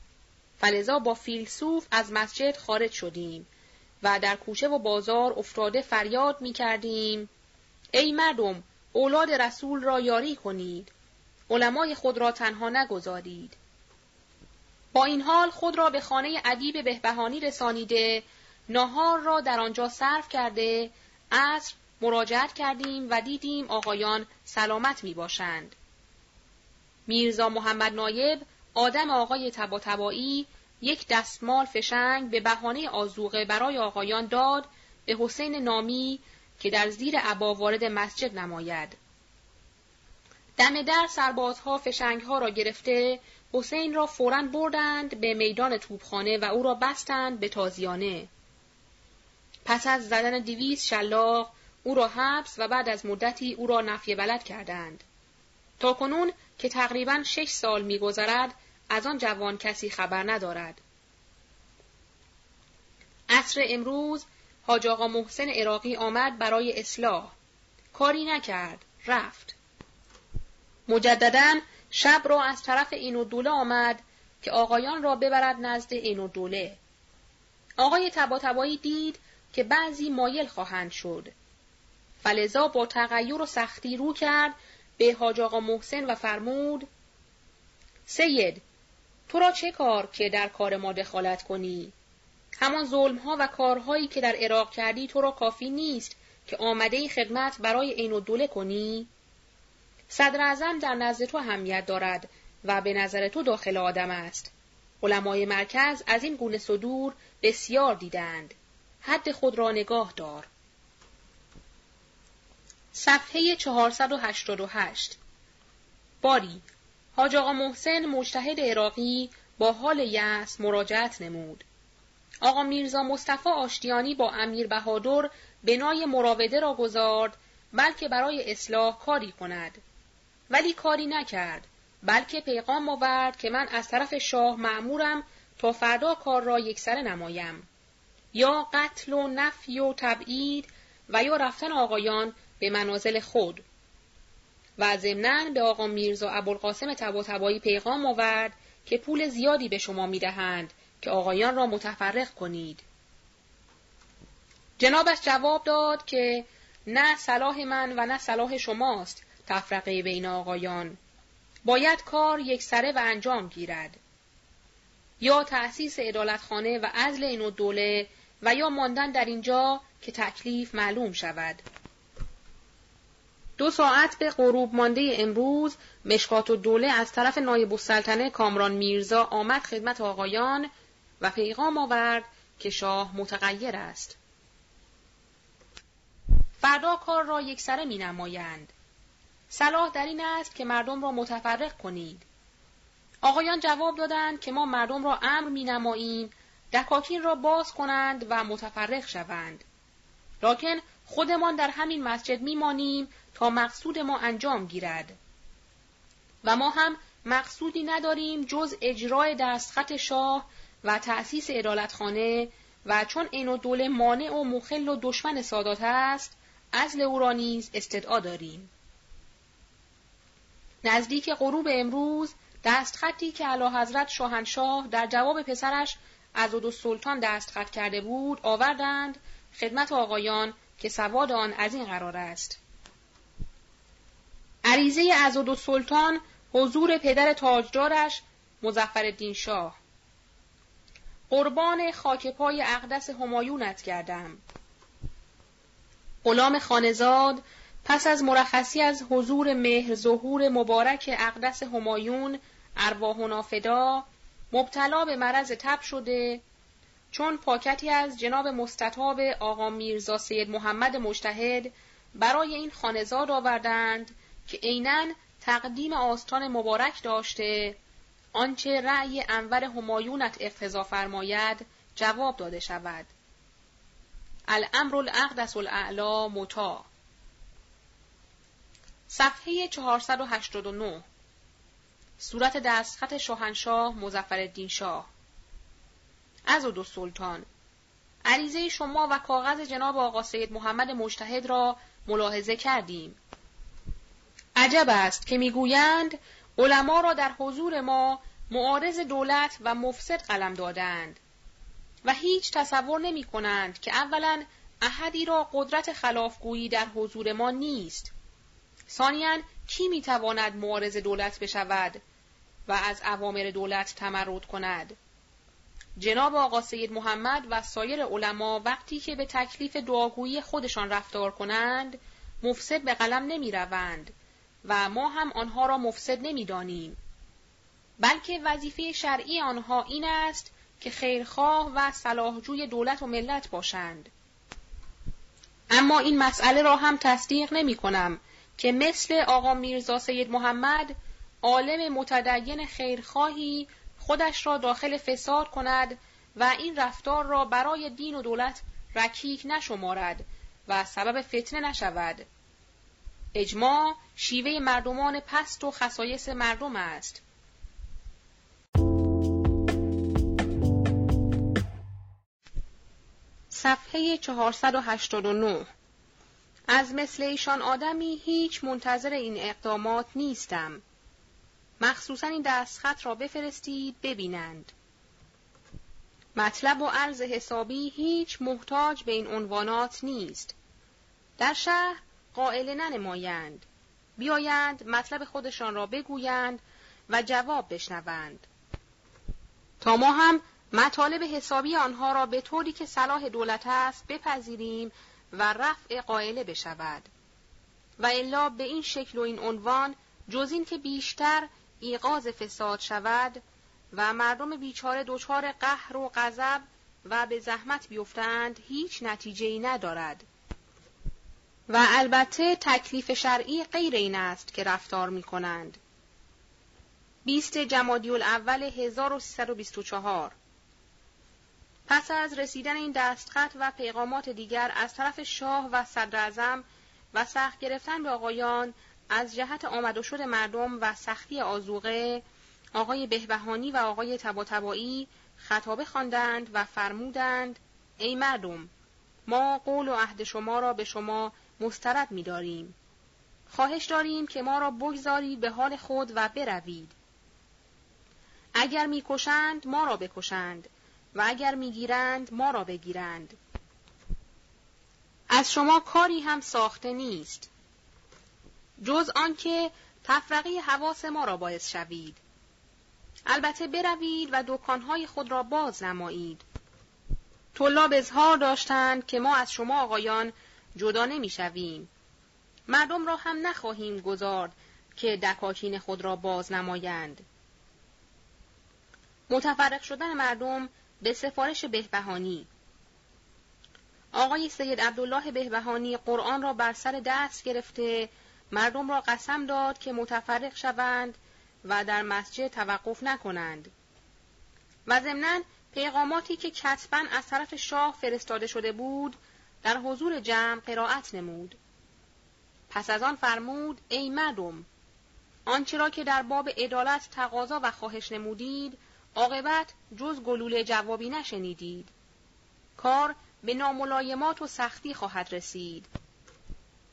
فلزا با فیلسوف از مسجد خارج شدیم و در کوچه و بازار افتاده فریاد می کردیم ای مردم اولاد رسول را یاری کنید. علمای خود را تنها نگذارید. با این حال خود را به خانه ادیب بهبهانی رسانیده ناهار را در آنجا صرف کرده عصر مراجعت کردیم و دیدیم آقایان سلامت می باشند. میرزا محمد نایب آدم آقای تبا یک دستمال فشنگ به بهانه آزوقه برای آقایان داد به حسین نامی که در زیر عبا وارد مسجد نماید. دم در سربازها فشنگها را گرفته حسین را فورا بردند به میدان توپخانه و او را بستند به تازیانه. پس از زدن دیویز شلاق او را حبس و بعد از مدتی او را نفی بلد کردند. تا کنون که تقریبا شش سال میگذرد از آن جوان کسی خبر ندارد. عصر امروز حاج آقا محسن عراقی آمد برای اصلاح. کاری نکرد. رفت. مجددا شب را از طرف این و دوله آمد که آقایان را ببرد نزد این و دوله. آقای تبا دید که بعضی مایل خواهند شد. فلزا با تغییر و سختی رو کرد به حاج آقا محسن و فرمود سید تو را چه کار که در کار ما دخالت کنی؟ همان ظلم و کارهایی که در عراق کردی تو را کافی نیست که آمده خدمت برای عین الدوله کنی؟ صدر در نزد تو اهمیت دارد و به نظر تو داخل آدم است. علمای مرکز از این گونه صدور بسیار دیدند. حد خود را نگاه دار. صفحه 488 باری حاج آقا محسن مجتهد عراقی با حال یأس مراجعت نمود. آقا میرزا مصطفی آشتیانی با امیر بهادر بنای مراوده را گذارد بلکه برای اصلاح کاری کند. ولی کاری نکرد بلکه پیغام آورد که من از طرف شاه معمورم تا فردا کار را یکسره نمایم. یا قتل و نفی و تبعید و یا رفتن آقایان به منازل خود. و ضمنا به آقا میرزا ابوالقاسم طباطبایی پیغام آورد که پول زیادی به شما می‌دهند که آقایان را متفرق کنید. جنابش جواب داد که نه صلاح من و نه صلاح شماست. تفرقه بین آقایان باید کار یکسره و انجام گیرد یا تأسیس ادالتخانه و ازل این دوله و یا ماندن در اینجا که تکلیف معلوم شود دو ساعت به غروب مانده امروز مشکات و دوله از طرف نایب السلطنه کامران میرزا آمد خدمت آقایان و پیغام آورد که شاه متغیر است. فردا کار را یکسره می نمایند. صلاح در این است که مردم را متفرق کنید. آقایان جواب دادند که ما مردم را امر می نماییم دکاکین را باز کنند و متفرق شوند. راکن خودمان در همین مسجد میمانیم تا مقصود ما انجام گیرد. و ما هم مقصودی نداریم جز اجرای دستخط شاه و تأسیس ادالتخانه و چون این دوله مانع و مخل و دشمن سادات است از او را استدعا داریم. نزدیک غروب امروز دستخطی که علا حضرت شاهنشاه در جواب پسرش از دو سلطان دستخط کرده بود آوردند خدمت آقایان که سواد آن از این قرار است. عریضه از دو سلطان حضور پدر تاجدارش مزفر شاه قربان خاک پای اقدس همایونت کردم. غلام خانزاد پس از مرخصی از حضور مهر ظهور مبارک اقدس همایون ارواح نافدا مبتلا به مرض تب شده چون پاکتی از جناب مستطاب آقا میرزا سید محمد مجتهد برای این خانزاد آوردند که عینا تقدیم آستان مبارک داشته آنچه رأی انور همایونت اقتضا فرماید جواب داده شود. الامر الاقدس الاعلا متا صفحه 489 صورت دستخط شاهنشاه مزفر شاه. از دو سلطان. عریضه شما و کاغذ جناب آقا سید محمد مجتهد را ملاحظه کردیم. عجب است که می‌گویند علما را در حضور ما معارض دولت و مفسد قلم دادند و هیچ تصور نمی کنند که اولا احدی را قدرت خلافگویی در حضور ما نیست. ثانیا کی می‌تواند معارض دولت بشود و از اوامر دولت تمرد کند جناب آقا سید محمد و سایر علما وقتی که به تکلیف دعاگویی خودشان رفتار کنند مفسد به قلم نمی روند و ما هم آنها را مفسد نمی دانیم. بلکه وظیفه شرعی آنها این است که خیرخواه و صلاحجوی دولت و ملت باشند. اما این مسئله را هم تصدیق نمی کنم که مثل آقا میرزا سید محمد عالم متدین خیرخواهی خودش را داخل فساد کند و این رفتار را برای دین و دولت رکیک نشمارد و سبب فتنه نشود. اجماع شیوه مردمان پست و خصایص مردم است. صفحه 489 از مثل ایشان آدمی هیچ منتظر این اقدامات نیستم. مخصوصا این دستخط را بفرستید ببینند. مطلب و عرض حسابی هیچ محتاج به این عنوانات نیست. در شهر قائل ننمایند. بیایند مطلب خودشان را بگویند و جواب بشنوند. تا ما هم مطالب حسابی آنها را به طوری که صلاح دولت است بپذیریم و رفع قائله بشود. و الا به این شکل و این عنوان جز این که بیشتر ایقاز فساد شود و مردم بیچاره دچار قهر و غضب و به زحمت بیفتند هیچ نتیجه ای ندارد. و البته تکلیف شرعی غیر این است که رفتار می کنند. بیست جمادی الاول 1324 پس از رسیدن این دستخط و پیغامات دیگر از طرف شاه و صدر و سخت گرفتن به آقایان از جهت آمد و شد مردم و سختی آزوقه آقای بهبهانی و آقای تباتبایی خطابه خواندند و فرمودند ای مردم ما قول و عهد شما را به شما مسترد می‌داریم. خواهش داریم که ما را بگذارید به حال خود و بروید. اگر می‌کشند ما را بکشند. و اگر می‌گیرند ما را بگیرند. از شما کاری هم ساخته نیست. جز آنکه تفرقه حواس ما را باعث شوید. البته بروید و دکانهای خود را باز نمایید. طلاب اظهار داشتند که ما از شما آقایان جدا نمی‌شویم. مردم را هم نخواهیم گذارد که دکاکین خود را باز نمایند. متفرق شدن مردم به سفارش بهبهانی. آقای سید عبدالله بهبهانی قرآن را بر سر دست گرفته مردم را قسم داد که متفرق شوند و در مسجد توقف نکنند. و ضمنا پیغاماتی که کتبا از طرف شاه فرستاده شده بود در حضور جمع قرائت نمود. پس از آن فرمود ای مردم آنچه را که در باب عدالت تقاضا و خواهش نمودید عاقبت جز گلوله جوابی نشنیدید. کار به ناملایمات و سختی خواهد رسید.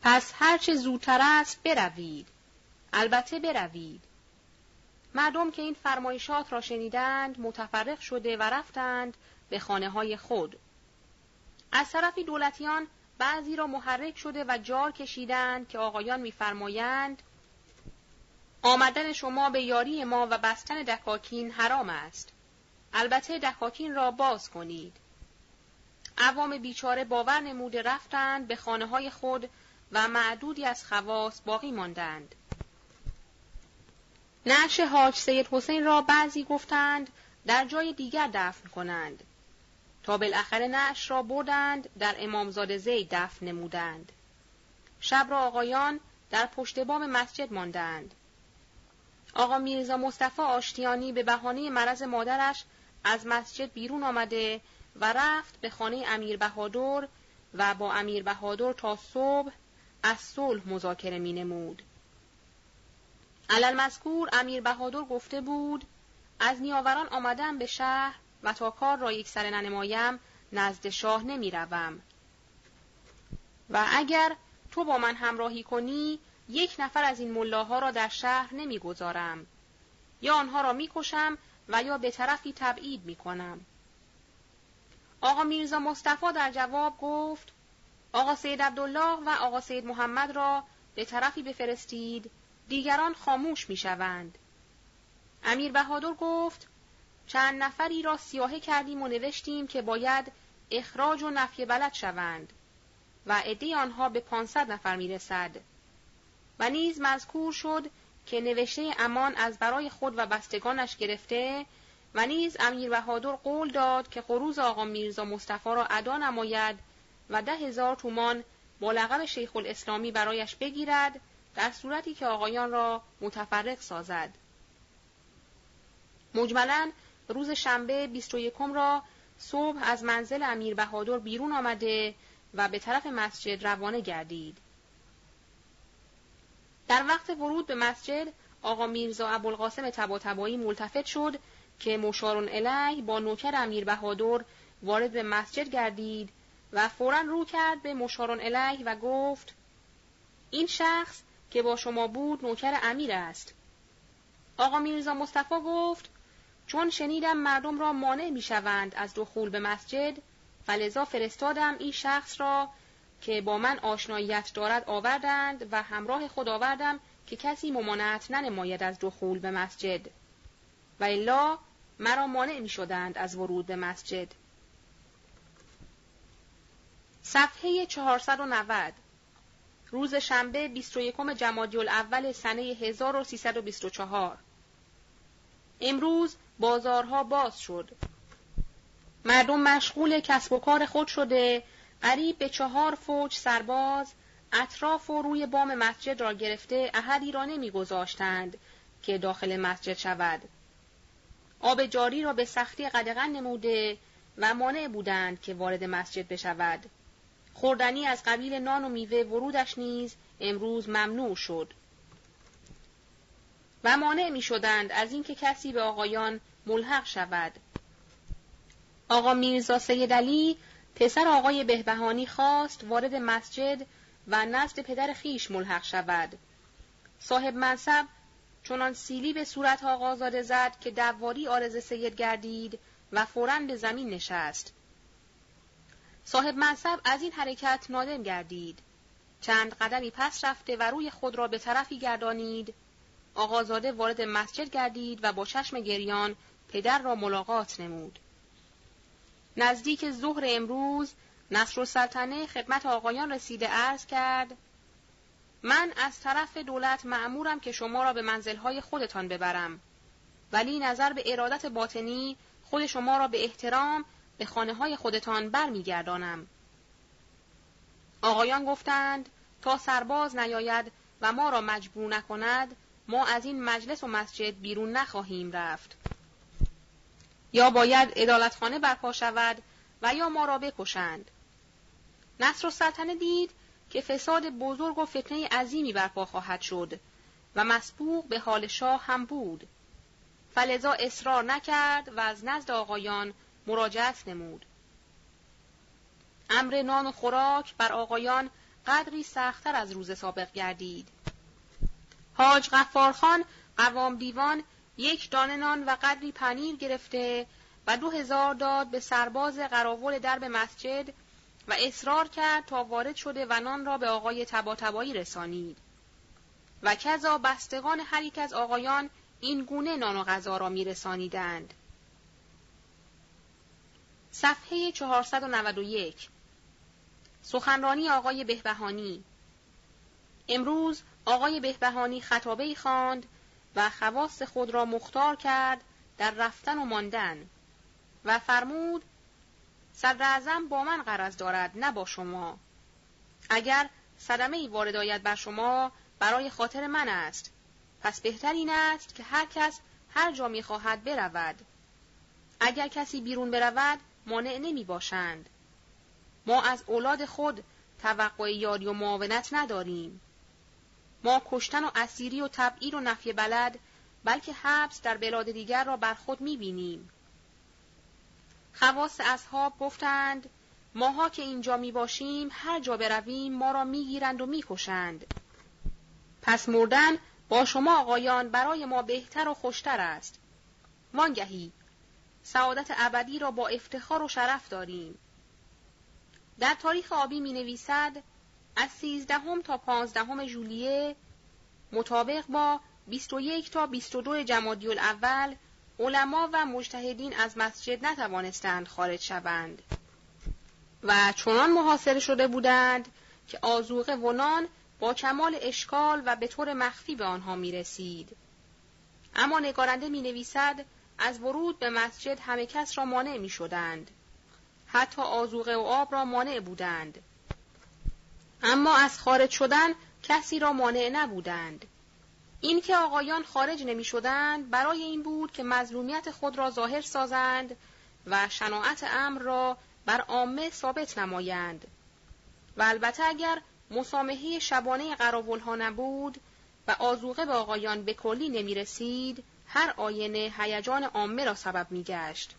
پس هرچه زودتر است بروید. البته بروید. مردم که این فرمایشات را شنیدند متفرق شده و رفتند به خانه های خود. از طرفی دولتیان بعضی را محرک شده و جار کشیدند که آقایان میفرمایند آمدن شما به یاری ما و بستن دکاکین حرام است. البته دکاکین را باز کنید. عوام بیچاره باور نموده رفتند به خانه های خود و معدودی از خواص باقی ماندند. نعش حاج سید حسین را بعضی گفتند در جای دیگر دفن کنند. تا بالاخره نعش را بردند در امامزاده زید دفن نمودند. شب را آقایان در پشت بام مسجد ماندند. آقا میرزا مصطفی آشتیانی به بهانه مرض مادرش از مسجد بیرون آمده و رفت به خانه امیر بهادر و با امیر بهادر تا صبح از صلح مذاکره می نمود. علل مذکور امیر بهادر گفته بود از نیاوران آمدم به شهر و تا کار را یک سر ننمایم نزد شاه نمی روم. و اگر تو با من همراهی کنی یک نفر از این ملاها را در شهر نمی‌گذارم. یا آنها را می‌کشم و یا به طرفی تبعید می‌کنم. آقا میرزا مصطفی در جواب گفت آقا سید عبدالله و آقا سید محمد را به طرفی بفرستید دیگران خاموش می‌شوند. امیر بهادر گفت چند نفری را سیاهه کردیم و نوشتیم که باید اخراج و نفی بلد شوند و عده آنها به پانصد نفر می‌رسد. و نیز مذکور شد که نوشته امان از برای خود و بستگانش گرفته و نیز امیر بهادر قول داد که خروز آقا میرزا مصطفی را ادا نماید و ده هزار تومان با لقب شیخ الاسلامی برایش بگیرد در صورتی که آقایان را متفرق سازد. مجملا روز شنبه 21 را صبح از منزل امیر بهادر بیرون آمده و به طرف مسجد روانه گردید. در وقت ورود به مسجد آقا میرزا ابوالقاسم تباتبایی ملتفت شد که مشارون الیه با نوکر امیر بهادر وارد به مسجد گردید و فورا رو کرد به مشارون الیه و گفت این شخص که با شما بود نوکر امیر است. آقا میرزا مصطفی گفت چون شنیدم مردم را مانع می‌شوند از دخول به مسجد فلذا فرستادم این شخص را که با من آشناییت دارد آوردند و همراه خود آوردم که کسی ممانعت ننماید از دخول به مسجد. و الا مرا مانع می شدند از ورود به مسجد. صفحه 490 روز شنبه 21 جمادی الاول سنه 1324 امروز بازارها باز شد. مردم مشغول کسب و کار خود شده قریب به چهار فوج سرباز اطراف و روی بام مسجد را گرفته احدی را نمیگذاشتند که داخل مسجد شود. آب جاری را به سختی قدغن نموده و مانع بودند که وارد مسجد بشود. خوردنی از قبیل نان و میوه ورودش نیز امروز ممنوع شد. و مانع می شدند از اینکه کسی به آقایان ملحق شود. آقا میرزا سید علی پسر آقای بهبهانی خواست وارد مسجد و نزد پدر خیش ملحق شود. صاحب منصب چنان سیلی به صورت آقازاده زد که دواری آرز سید گردید و فوراً به زمین نشست. صاحب منصب از این حرکت نادم گردید. چند قدمی پس رفته و روی خود را به طرفی گردانید. آقازاده وارد مسجد گردید و با چشم گریان پدر را ملاقات نمود. نزدیک ظهر امروز نصر سلطنه خدمت آقایان رسیده عرض کرد من از طرف دولت معمورم که شما را به منزلهای خودتان ببرم ولی نظر به ارادت باطنی خود شما را به احترام به خانه های خودتان برمیگردانم. آقایان گفتند تا سرباز نیاید و ما را مجبور نکند ما از این مجلس و مسجد بیرون نخواهیم رفت. یا باید ادالتخانه برپا شود و یا ما را بکشند. نصر و سلطنه دید که فساد بزرگ و فتنه عظیمی برپا خواهد شد و مسبوق به حال شاه هم بود. فلذا اصرار نکرد و از نزد آقایان مراجعت نمود. امر نان و خوراک بر آقایان قدری سختتر از روز سابق گردید. حاج غفارخان قوام دیوان یک دانه نان و قدری پنیر گرفته و دو هزار داد به سرباز قراول درب مسجد و اصرار کرد تا وارد شده و نان را به آقای تباتبایی رسانید. و کذا بستگان هر یک از آقایان این گونه نان و غذا را میرسانیدند. صفحه 491 سخنرانی آقای بهبهانی امروز آقای بهبهانی خطابه خواند و خواست خود را مختار کرد در رفتن و ماندن و فرمود صدر با من قرض دارد نه با شما. اگر صدمه ای وارد آید بر شما برای خاطر من است. پس بهتر این است که هر کس هر جا می خواهد برود. اگر کسی بیرون برود مانع نمی باشند ما از اولاد خود توقع یاری و معاونت نداریم. ما کشتن و اسیری و تبعیر و نفی بلد بلکه حبس در بلاد دیگر را بر خود می بینیم. خواست اصحاب گفتند ماها که اینجا می باشیم هر جا برویم ما را می گیرند و می کشند. پس مردن با شما آقایان برای ما بهتر و خوشتر است. وانگهی سعادت ابدی را با افتخار و شرف داریم. در تاریخ آبی می نویسد از سیزدهم تا پانزدهم ژولیه مطابق با 21 تا 22 جمادی الاول علما و مجتهدین از مسجد نتوانستند خارج شوند و چنان محاصره شده بودند که آزوغه ونان با کمال اشکال و به طور مخفی به آنها می رسید. اما نگارنده می نویسد از ورود به مسجد همه کس را مانع می شدند. حتی آزوغه و آب را مانع بودند. اما از خارج شدن کسی را مانع نبودند. اینکه آقایان خارج نمی شدند برای این بود که مظلومیت خود را ظاهر سازند و شناعت امر را بر عامه ثابت نمایند و البته اگر مسامحه شبانه قراول ها نبود و آزوقه به آقایان به کلی نمی رسید هر آینه هیجان عامه را سبب می گشت.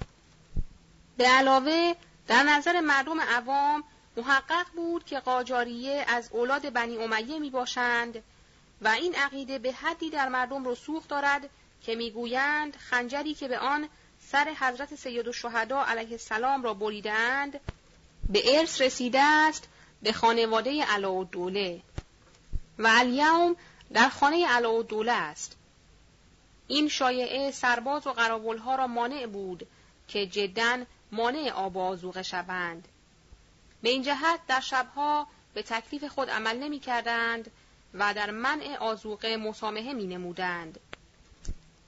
به علاوه در نظر مردم عوام محقق بود که قاجاریه از اولاد بنی امیه می باشند و این عقیده به حدی در مردم رسوخ دارد که می‌گویند خنجری که به آن سر حضرت سید الشهدا علیه السلام را بریدند به ارث رسیده است به خانواده دوله و الیوم در خانه دوله است. این شایعه سرباز و قراولها را مانع بود که جدا مانع آب آزوغه شوند به این جهت در شبها به تکلیف خود عمل نمی کردند و در منع آزوقه مسامحه می نمودند.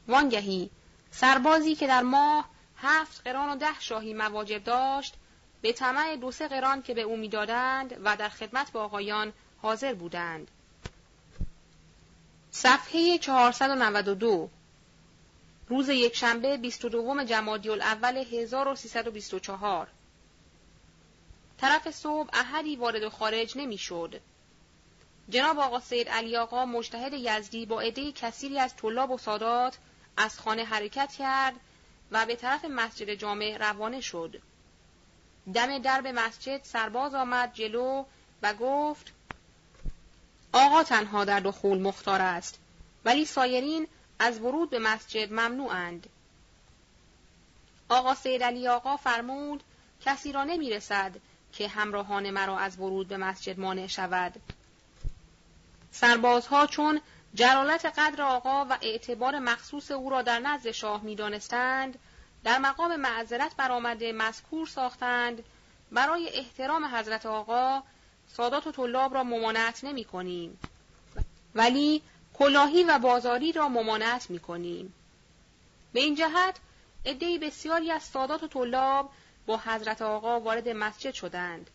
وانگهی سربازی که در ماه هفت قران و ده شاهی مواجب داشت به طمع دو سه قران که به او می‌دادند و در خدمت به آقایان حاضر بودند. صفحه 492 روز یکشنبه 22 جمادی الاول 1324 طرف صبح احدی وارد و خارج نمی‌شد. جناب آقا سید علی آقا مجتهد یزدی با عده کثیری از طلاب و سادات از خانه حرکت کرد و به طرف مسجد جامع روانه شد. دم درب مسجد سرباز آمد جلو و گفت آقا تنها در دخول مختار است ولی سایرین از ورود به مسجد ممنوعند. آقا سید علی آقا فرمود کسی را نمی رسد که همراهان مرا از ورود به مسجد مانع شود. سربازها چون جلالت قدر آقا و اعتبار مخصوص او را در نزد شاه می دانستند، در مقام معذرت برآمده مذکور ساختند برای احترام حضرت آقا سادات و طلاب را ممانعت نمی کنیم. ولی کلاهی و بازاری را ممانعت می کنیم. به این جهت عدهای بسیاری از سادات و طلاب با حضرت آقا وارد مسجد شدند.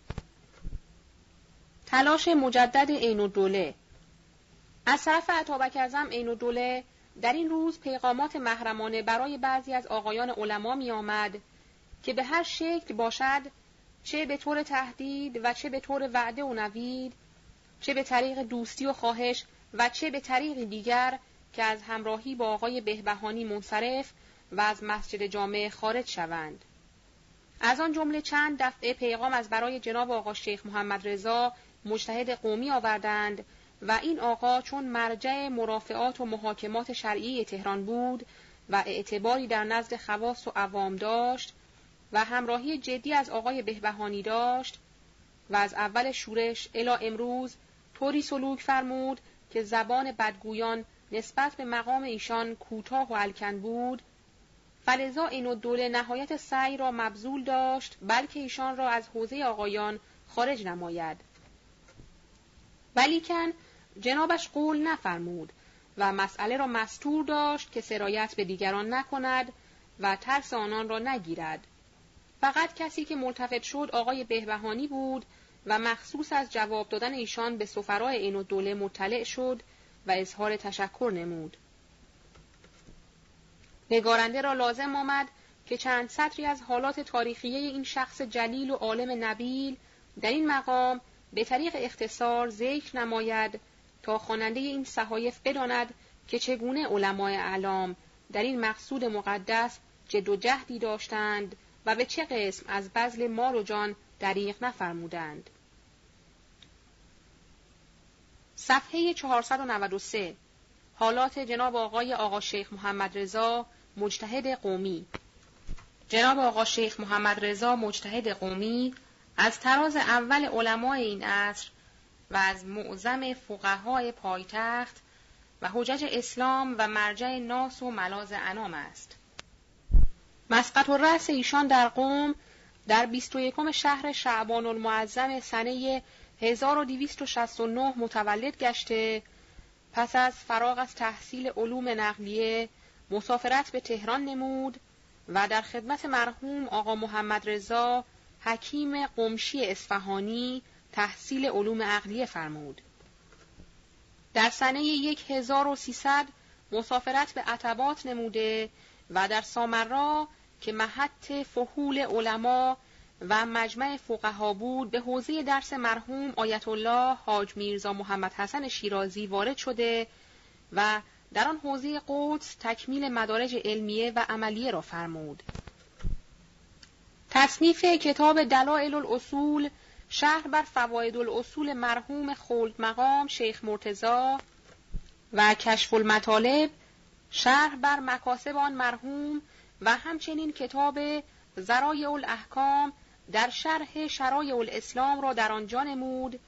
تلاش مجدد عین الدوله از طرف عطابک ازم عین الدوله در این روز پیغامات محرمانه برای بعضی از آقایان علما می آمد که به هر شکل باشد چه به طور تهدید و چه به طور وعده و نوید چه به طریق دوستی و خواهش و چه به طریق دیگر که از همراهی با آقای بهبهانی منصرف و از مسجد جامع خارج شوند. از آن جمله چند دفعه پیغام از برای جناب آقا شیخ محمد رضا مجتهد قومی آوردند و این آقا چون مرجع مرافعات و محاکمات شرعی تهران بود و اعتباری در نزد خواص و عوام داشت و همراهی جدی از آقای بهبهانی داشت و از اول شورش الا امروز طوری سلوک فرمود که زبان بدگویان نسبت به مقام ایشان کوتاه و الکن بود فلزا این دوله نهایت سعی را مبذول داشت بلکه ایشان را از حوزه آقایان خارج نماید ولیکن جنابش قول نفرمود و مسئله را مستور داشت که سرایت به دیگران نکند و ترس آنان را نگیرد فقط کسی که ملتفت شد آقای بهبهانی بود و مخصوص از جواب دادن ایشان به سفرای این دوله مطلع شد و اظهار تشکر نمود. نگارنده را لازم آمد که چند سطری از حالات تاریخیه این شخص جلیل و عالم نبیل در این مقام به طریق اختصار ذکر نماید تا خواننده این صحایف بداند که چگونه علمای اعلام در این مقصود مقدس جد و جهدی داشتند و به چه قسم از بذل مال و جان دریغ نفرمودند. صفحه 493 حالات جناب آقای آقا شیخ محمد رضا مجتهد قومی جناب آقا شیخ محمد رضا مجتهد قومی از تراز اول علمای این عصر و از معظم فقهای پایتخت و حجج اسلام و مرجع ناس و ملاز انام است. مسقط و رأس ایشان در قوم در 21 شهر شعبان المعظم سنه 1269 متولد گشته پس از فراغ از تحصیل علوم نقلیه مسافرت به تهران نمود و در خدمت مرحوم آقا محمد رضا حکیم قمشی اصفهانی تحصیل علوم عقلیه فرمود. در سنه 1300 مسافرت به عتبات نموده و در سامرا که محط فهول علما و مجمع فقها بود به حوزه درس مرحوم آیت الله حاج میرزا محمد حسن شیرازی وارد شده و در آن حوزه قدس تکمیل مدارج علمیه و عملیه را فرمود. تصنیف کتاب دلائل الاصول شهر بر فواید الاصول مرحوم خلد مقام شیخ مرتزا و کشف المطالب شهر بر مکاسب آن مرحوم و همچنین کتاب زرای الاحکام در شرح شرای الاسلام را در آنجا نمود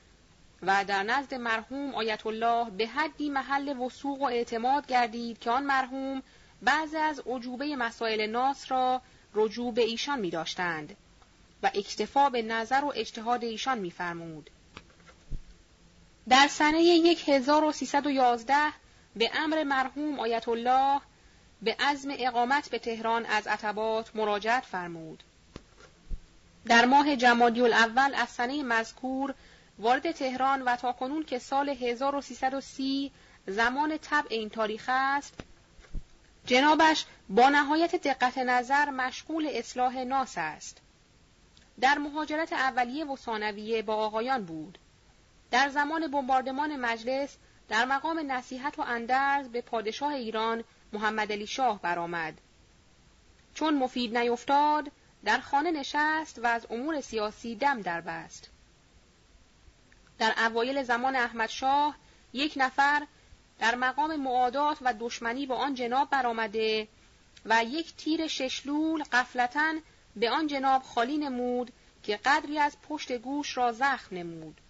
و در نزد مرحوم آیت الله به حدی محل وسوق و اعتماد گردید که آن مرحوم بعضی از عجوبه مسائل ناس را رجوع به ایشان می داشتند و اکتفا به نظر و اجتهاد ایشان میفرمود. در سنه 1311 به امر مرحوم آیت الله به عزم اقامت به تهران از عتبات مراجعت فرمود. در ماه جمادی الاول از سنه مذکور وارد تهران و تا کنون که سال 1330 زمان طبع این تاریخ است جنابش با نهایت دقت نظر مشغول اصلاح ناس است. در مهاجرت اولیه و ثانویه با آقایان بود. در زمان بمباردمان مجلس در مقام نصیحت و اندرز به پادشاه ایران محمد علی شاه برآمد. چون مفید نیفتاد در خانه نشست و از امور سیاسی دم دربست در اوایل زمان احمد شاه یک نفر در مقام معادات و دشمنی با آن جناب برآمده و یک تیر ششلول قفلتا به آن جناب خالی نمود که قدری از پشت گوش را زخم نمود.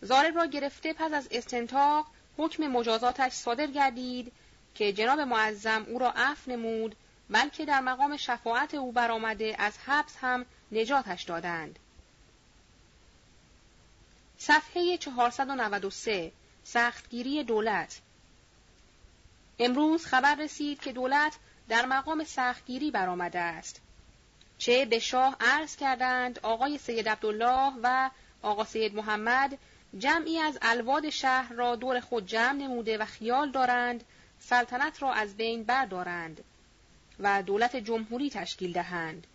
زارب را گرفته پس از استنتاق حکم مجازاتش صادر گردید که جناب معظم او را عفو نمود بلکه در مقام شفاعت او برآمده از حبس هم نجاتش دادند. صفحه 493 سختگیری دولت امروز خبر رسید که دولت در مقام سختگیری برآمده است. چه به شاه عرض کردند آقای سید عبدالله و آقا سید محمد جمعی از الواد شهر را دور خود جمع نموده و خیال دارند سلطنت را از بین بردارند و دولت جمهوری تشکیل دهند.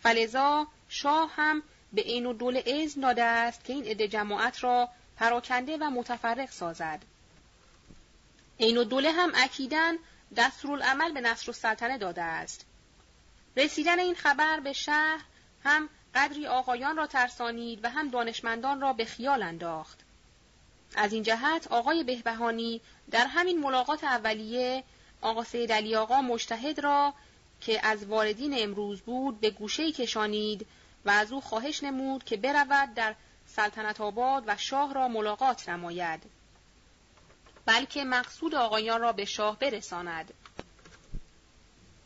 فلزا شاه هم به این و دول اذن داده است که این عده جماعت را پراکنده و متفرق سازد. این و دوله هم اکیدن دستورالعمل به نصر السلطنه داده است. رسیدن این خبر به شهر هم قدری آقایان را ترسانید و هم دانشمندان را به خیال انداخت. از این جهت آقای بهبهانی در همین ملاقات اولیه آقا سید علی آقا مجتهد را که از واردین امروز بود به گوشه کشانید و از او خواهش نمود که برود در سلطنت آباد و شاه را ملاقات نماید. بلکه مقصود آقایان را به شاه برساند.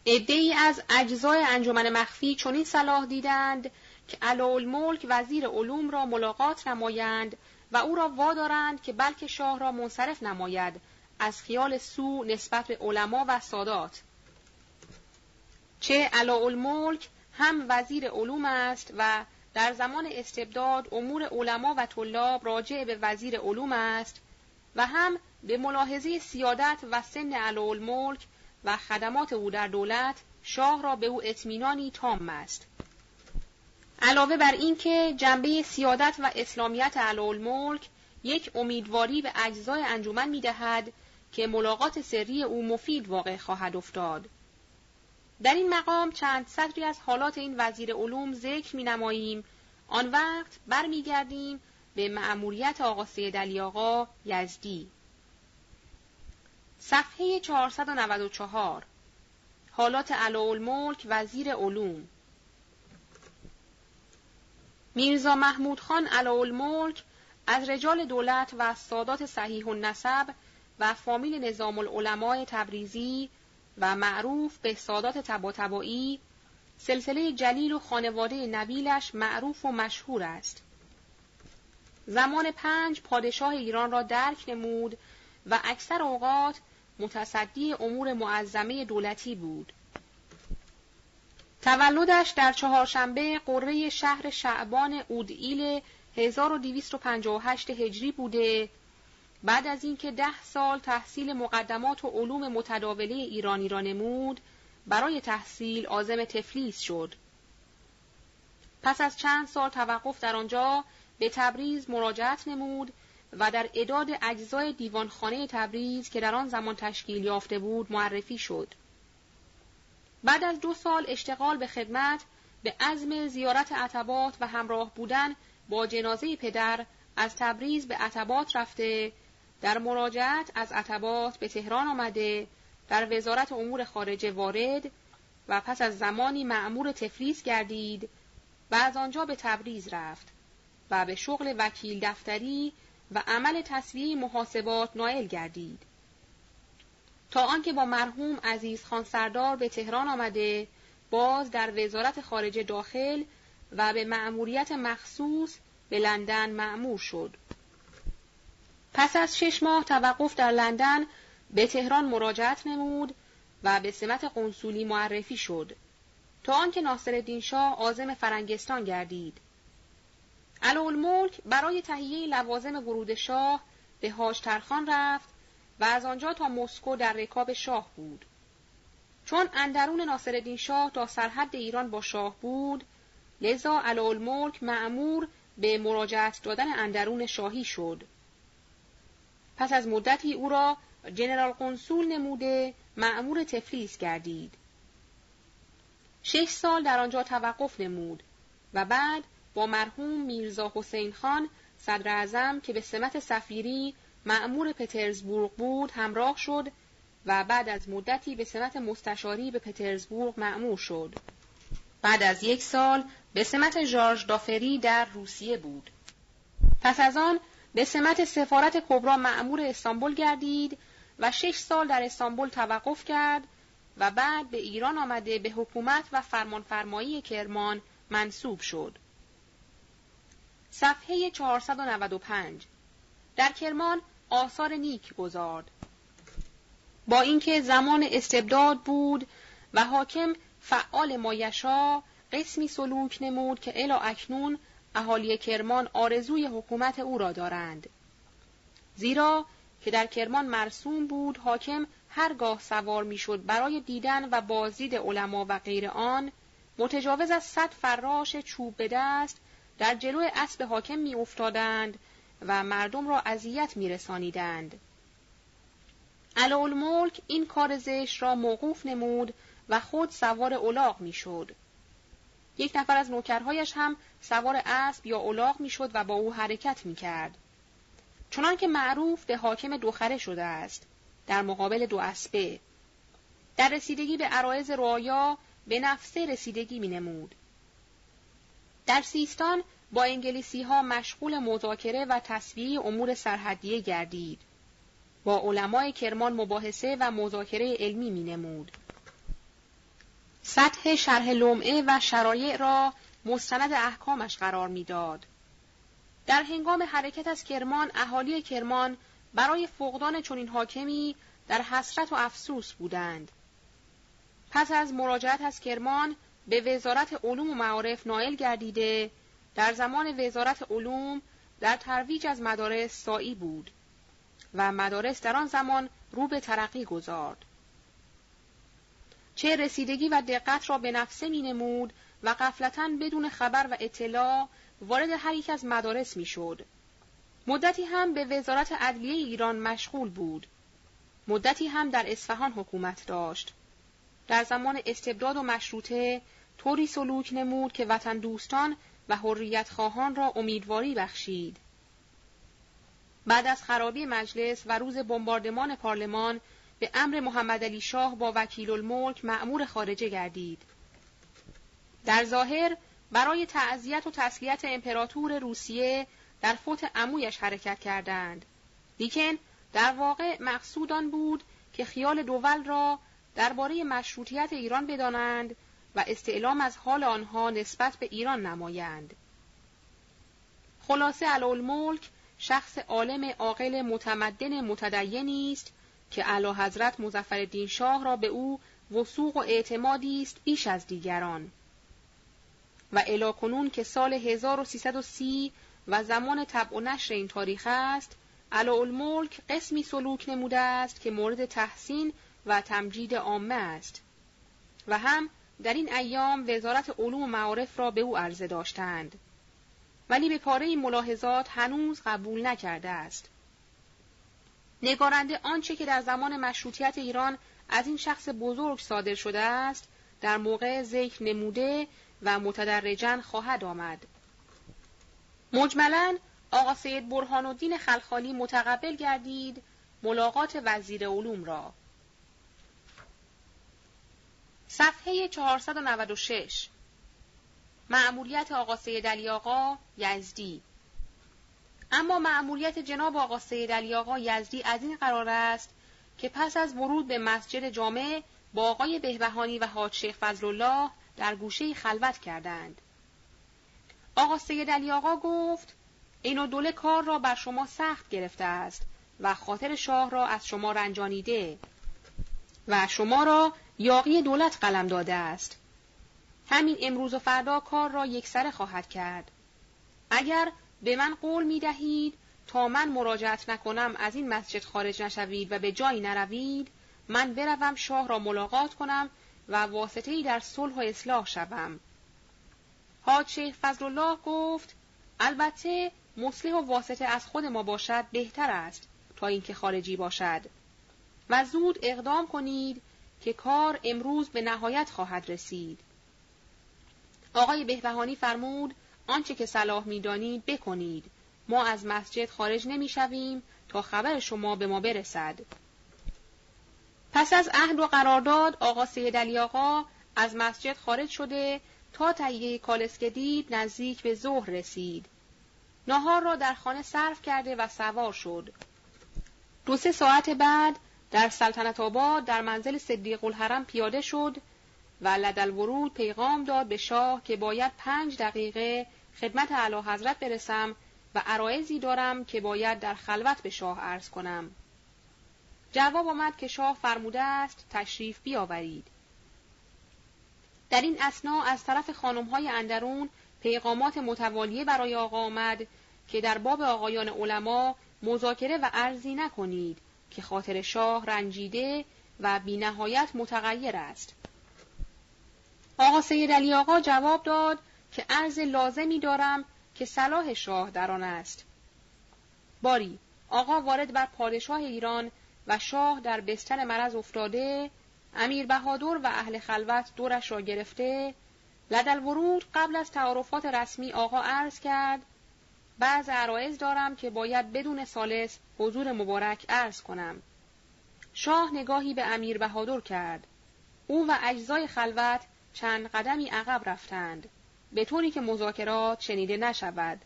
ای از اجزای انجمن مخفی چنین صلاح دیدند که الملک وزیر علوم را ملاقات نمایند و او را وادارند که بلکه شاه را منصرف نماید از خیال سو نسبت به علما و سادات. چه الملک هم وزیر علوم است و در زمان استبداد امور علما و طلاب راجع به وزیر علوم است و هم به ملاحظه سیادت و سن الملک و خدمات او در دولت شاه را به او اطمینانی تام است. علاوه بر اینکه جنبه سیادت و اسلامیت الملک یک امیدواری به اجزای انجمن می‌دهد که ملاقات سری او مفید واقع خواهد افتاد. در این مقام چند سطری از حالات این وزیر علوم ذکر می نماییم آن وقت برمیگردیم به مأموریت آقا سید علی آقا یزدی. صفحه 494 حالات الملک وزیر علوم. میرزا محمود خان الملک از رجال دولت و سادات صحیح النسب و فامیل نظام العلماء تبریزی و معروف به سادات تباتبایی سلسله جلیل و خانواده نبیلش معروف و مشهور است. زمان پنج پادشاه ایران را درک نمود و اکثر اوقات متصدی امور معظمه دولتی بود. تولدش در چهارشنبه قره شهر شعبان اودئیل 1258 هجری بوده بعد از اینکه ده سال تحصیل مقدمات و علوم متداوله ایرانی را نمود برای تحصیل آزم تفلیس شد. پس از چند سال توقف در آنجا به تبریز مراجعت نمود و در اداد اجزای دیوانخانه تبریز که در آن زمان تشکیل یافته بود معرفی شد. بعد از دو سال اشتغال به خدمت به عزم زیارت عتبات و همراه بودن با جنازه پدر از تبریز به عتبات رفته در مراجعت از عتبات به تهران آمده در وزارت امور خارجه وارد و پس از زمانی معمور تفلیس گردید و از آنجا به تبریز رفت و به شغل وکیل دفتری و عمل تصویه محاسبات نائل گردید تا آنکه با مرحوم عزیز خان سردار به تهران آمده باز در وزارت خارجه داخل و به مأموریت مخصوص به لندن معمور شد. پس از شش ماه توقف در لندن به تهران مراجعت نمود و به سمت قنسولی معرفی شد تا آنکه ناصرالدین شاه عازم فرنگستان گردید. الملک برای تهیه لوازم ورود شاه به هاجترخان رفت و از آنجا تا مسکو در رکاب شاه بود. چون اندرون ناصرالدین شاه تا سرحد ایران با شاه بود، لذا الملک معمور به مراجعت دادن اندرون شاهی شد. پس از مدتی او را جنرال قنسول نموده معمور تفلیس گردید. شش سال در آنجا توقف نمود و بعد با مرحوم میرزا حسین خان صدر اعظم که به سمت سفیری معمور پترزبورگ بود همراه شد و بعد از مدتی به سمت مستشاری به پترزبورگ معمور شد. بعد از یک سال به سمت ژارژ دافری در روسیه بود. پس از آن به سمت سفارت کبرا معمور استانبول گردید و شش سال در استانبول توقف کرد و بعد به ایران آمده به حکومت و فرمانفرمایی کرمان منصوب شد. صفحه 495 در کرمان آثار نیک گذارد. با اینکه زمان استبداد بود و حاکم فعال مایشا قسمی سلوک نمود که الا اکنون اهالی کرمان آرزوی حکومت او را دارند. زیرا که در کرمان مرسوم بود حاکم هرگاه سوار می‌شد برای دیدن و بازدید علما و غیر آن متجاوز از صد فراش چوب به دست در جلو اسب حاکم می افتادند و مردم را اذیت می رسانیدند. الملک این کار زشت را موقوف نمود و خود سوار اولاغ می‌شد. یک نفر از نوکرهایش هم سوار اسب یا اولاغ می‌شد و با او حرکت می‌کرد. چنان که معروف به حاکم دوخره شده است در مقابل دو اسبه در رسیدگی به عرایز رعایا به نفسه رسیدگی می نمود. در سیستان با انگلیسی ها مشغول مذاکره و تصویه امور سرحدیه گردید. با علمای کرمان مباحثه و مذاکره علمی می نمود. سطح شرح لمعه و شرایع را مستند احکامش قرار می‌داد. در هنگام حرکت از کرمان اهالی کرمان برای فقدان چنین حاکمی در حسرت و افسوس بودند. پس از مراجعت از کرمان به وزارت علوم و معارف نائل گردیده در زمان وزارت علوم در ترویج از مدارس سایی بود و مدارس در آن زمان رو به ترقی گذارد. چه رسیدگی و دقت را به نفسه می نمود و قفلتا بدون خبر و اطلاع وارد هر یک از مدارس می شد. مدتی هم به وزارت عدلیه ایران مشغول بود. مدتی هم در اصفهان حکومت داشت. در زمان استبداد و مشروطه طوری سلوک نمود که وطن دوستان و حریت خواهان را امیدواری بخشید. بعد از خرابی مجلس و روز بمباردمان پارلمان به امر محمد علی شاه با وکیل الملک معمور خارجه گردید. در ظاهر برای تعذیت و تسلیت امپراتور روسیه در فوت عمویش حرکت کردند. لیکن در واقع مقصود آن بود که خیال دول را درباره مشروطیت ایران بدانند و استعلام از حال آنها نسبت به ایران نمایند. خلاصه الملک شخص عالم عاقل متمدن متدینی است که اعلی حضرت مظفرالدین شاه را به او وسوق و اعتمادی است بیش از دیگران. و الاکنون که سال 1330 و زمان طبع و نشر این تاریخ است الملک قسمی سلوک نموده است که مورد تحسین و تمجید عامه است. و هم در این ایام وزارت علوم و معارف را به او عرضه داشتند. ولی به پاره ملاحظات هنوز قبول نکرده است. نگارنده آنچه که در زمان مشروطیت ایران از این شخص بزرگ صادر شده است در موقع ذکر نموده و متدرجا خواهد آمد. مجملا آقا سید برهان الدین خلخالی متقبل گردید ملاقات وزیر علوم را. صفحه 496 معمولیت آقا سید علی آقا یزدی. اما معمولیت جناب آقا سید علی آقا یزدی از این قرار است که پس از ورود به مسجد جامع با آقای بهبهانی و حاج شیخ فضل الله در گوشه خلوت کردند. آقا سید علی آقا گفت این دوله کار را بر شما سخت گرفته است و خاطر شاه را از شما رنجانیده و شما را یاقی دولت قلم داده است. همین امروز و فردا کار را یکسره خواهد کرد. اگر به من قول می دهید تا من مراجعت نکنم از این مسجد خارج نشوید و به جایی نروید من بروم شاه را ملاقات کنم و واسطه‌ای در صلح و اصلاح شوم. حاج شیخ فضل الله گفت البته مصلح و واسطه از خود ما باشد بهتر است تا اینکه خارجی باشد و زود اقدام کنید که کار امروز به نهایت خواهد رسید. آقای بهبهانی فرمود آنچه که صلاح می‌دانید بکنید. ما از مسجد خارج نمی‌شویم تا خبر شما به ما برسد. پس از عهد و قرارداد آقا سید علی آقا از مسجد خارج شده تا تهیه کالسکه دید نزدیک به ظهر رسید. ناهار را در خانه صرف کرده و سوار شد. دو سه ساعت بعد در سلطنت آباد در منزل صدیق الحرم پیاده شد و لدل ورود پیغام داد به شاه که باید پنج دقیقه خدمت اعلی حضرت برسم و عرایزی دارم که باید در خلوت به شاه عرض کنم. جواب آمد که شاه فرموده است تشریف بیاورید. در این اسنا از طرف خانمهای اندرون پیغامات متوالیه برای آقا آمد که در باب آقایان علما مذاکره و عرضی نکنید که خاطر شاه رنجیده و بینهایت متغیر است. آقا سید علی آقا جواب داد که عرض لازمی دارم که صلاح شاه در آن است. باری آقا وارد بر پادشاه ایران و شاه در بستر مرض افتاده امیر بهادر و اهل خلوت دورش را گرفته لدل ورود قبل از تعارفات رسمی آقا عرض کرد بعض عرایز دارم که باید بدون سالس حضور مبارک عرض کنم. شاه نگاهی به امیر بهادر کرد. او و اجزای خلوت چند قدمی عقب رفتند. به طوری که مذاکرات شنیده نشود.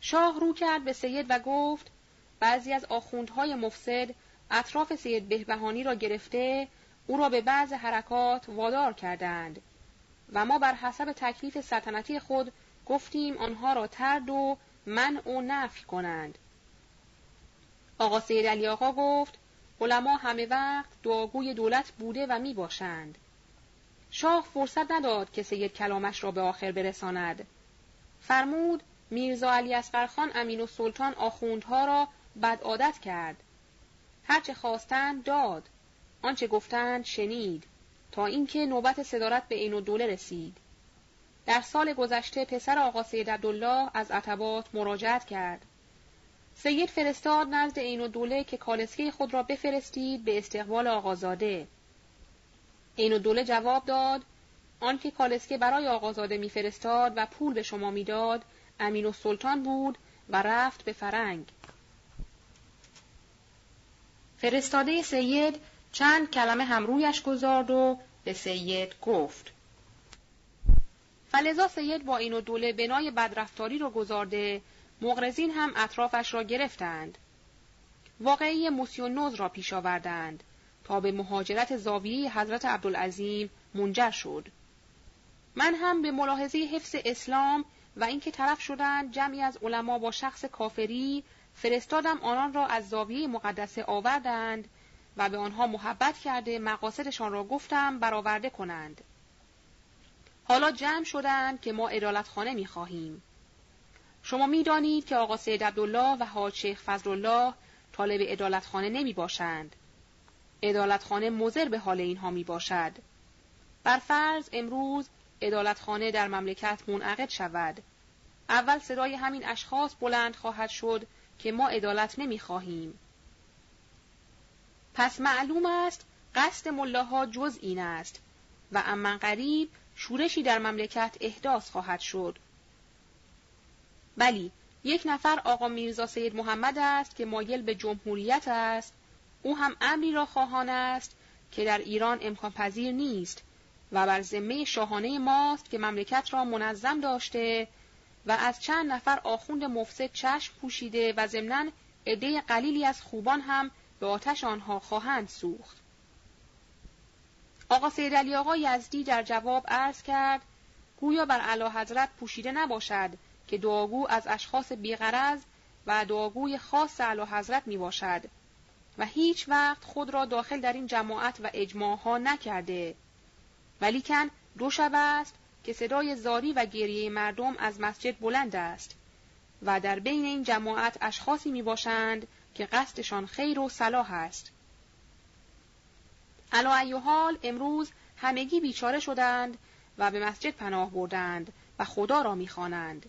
شاه رو کرد به سید و گفت بعضی از آخوندهای مفسد اطراف سید بهبهانی را گرفته او را به بعض حرکات وادار کردند و ما بر حسب تکلیف سلطنتی خود گفتیم آنها را ترد و من او نفی کنند. آقا سید علی آقا گفت علما همه وقت دعاگوی دولت بوده و می باشند. شاه فرصت نداد که سید کلامش را به آخر برساند. فرمود میرزا علی اسقرخان امین و سلطان آخوندها را بد عادت کرد. هرچه خواستند داد. آنچه گفتند شنید. تا اینکه نوبت صدارت به عین دوله رسید. در سال گذشته پسر آقا سید عبدالله از عتبات مراجعت کرد. سید فرستاد نزد عین دوله که کالسکه خود را بفرستید به استقبال آقازاده. عین دوله جواب داد آنکه کالسکه برای آقازاده میفرستاد و پول به شما می‌داد امین و سلطان بود و رفت به فرنگ. فرستاده سید چند کلمه همرویش گذارد و به سید گفت فلزا سید با این و دوله بنای بدرفتاری را گذارده مغرزین هم اطرافش را گرفتند. واقعی موسیونوز را پیش آوردند به مهاجرت زاویه حضرت عبدالعظیم منجر شد. من هم به ملاحظه حفظ اسلام و اینکه طرف شدند جمعی از علما با شخص کافری فرستادم آنان را از زاویه مقدسه آوردند و به آنها محبت کرده مقاصدشان را گفتم برآورده کنند. حالا جمع شدند که ما ادالتخانه می خواهیم. شما می دانید که آقا سید عبدالله و حاج شیخ فضل الله طالب ادالتخانه نمی باشند. ادالتخانه مزر به حال اینها می باشد. بر فرض امروز ادالتخانه در مملکت منعقد شود. اول صدای همین اشخاص بلند خواهد شد که ما عدالت نمی خواهیم. پس معلوم است قصد ملاها جز این است و اما قریب شورشی در مملکت احداث خواهد شد. بلی، یک نفر آقا میرزا سید محمد است که مایل به جمهوریت است، او هم امری را خواهان است که در ایران امکان پذیر نیست و بر ذمه شاهانه ماست که مملکت را منظم داشته و از چند نفر آخوند مفسد چشم پوشیده و ضمناً عده قلیلی از خوبان هم به آتش آنها خواهند سوخت. آقا سید علی آقا یزدی در جواب عرض کرد گویا بر اعلی حضرت پوشیده نباشد که دعاگو از اشخاص بیغرض و دعاگوی خاص اعلی حضرت می باشد و هیچ وقت خود را داخل در این جماعت و اجماع ها نکرده ولیکن دو شب است که صدای زاری و گریه مردم از مسجد بلند است و در بین این جماعت اشخاصی می باشند که قصدشان خیر و صلاح است. علا حال امروز همگی بیچاره شدند و به مسجد پناه بردند و خدا را می‌خوانند.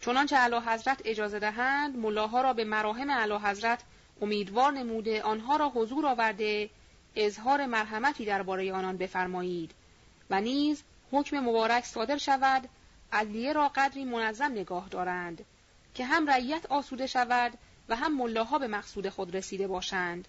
چنانچه علا حضرت اجازه دهند ملاها را به مراهم علا حضرت امیدوار نموده آنها را حضور آورده اظهار مرحمتی درباره آنان بفرمایید و نیز حکم مبارک صادر شود عدلیه را قدری منظم نگاه دارند که هم رعیت آسوده شود و هم ملاها به مقصود خود رسیده باشند.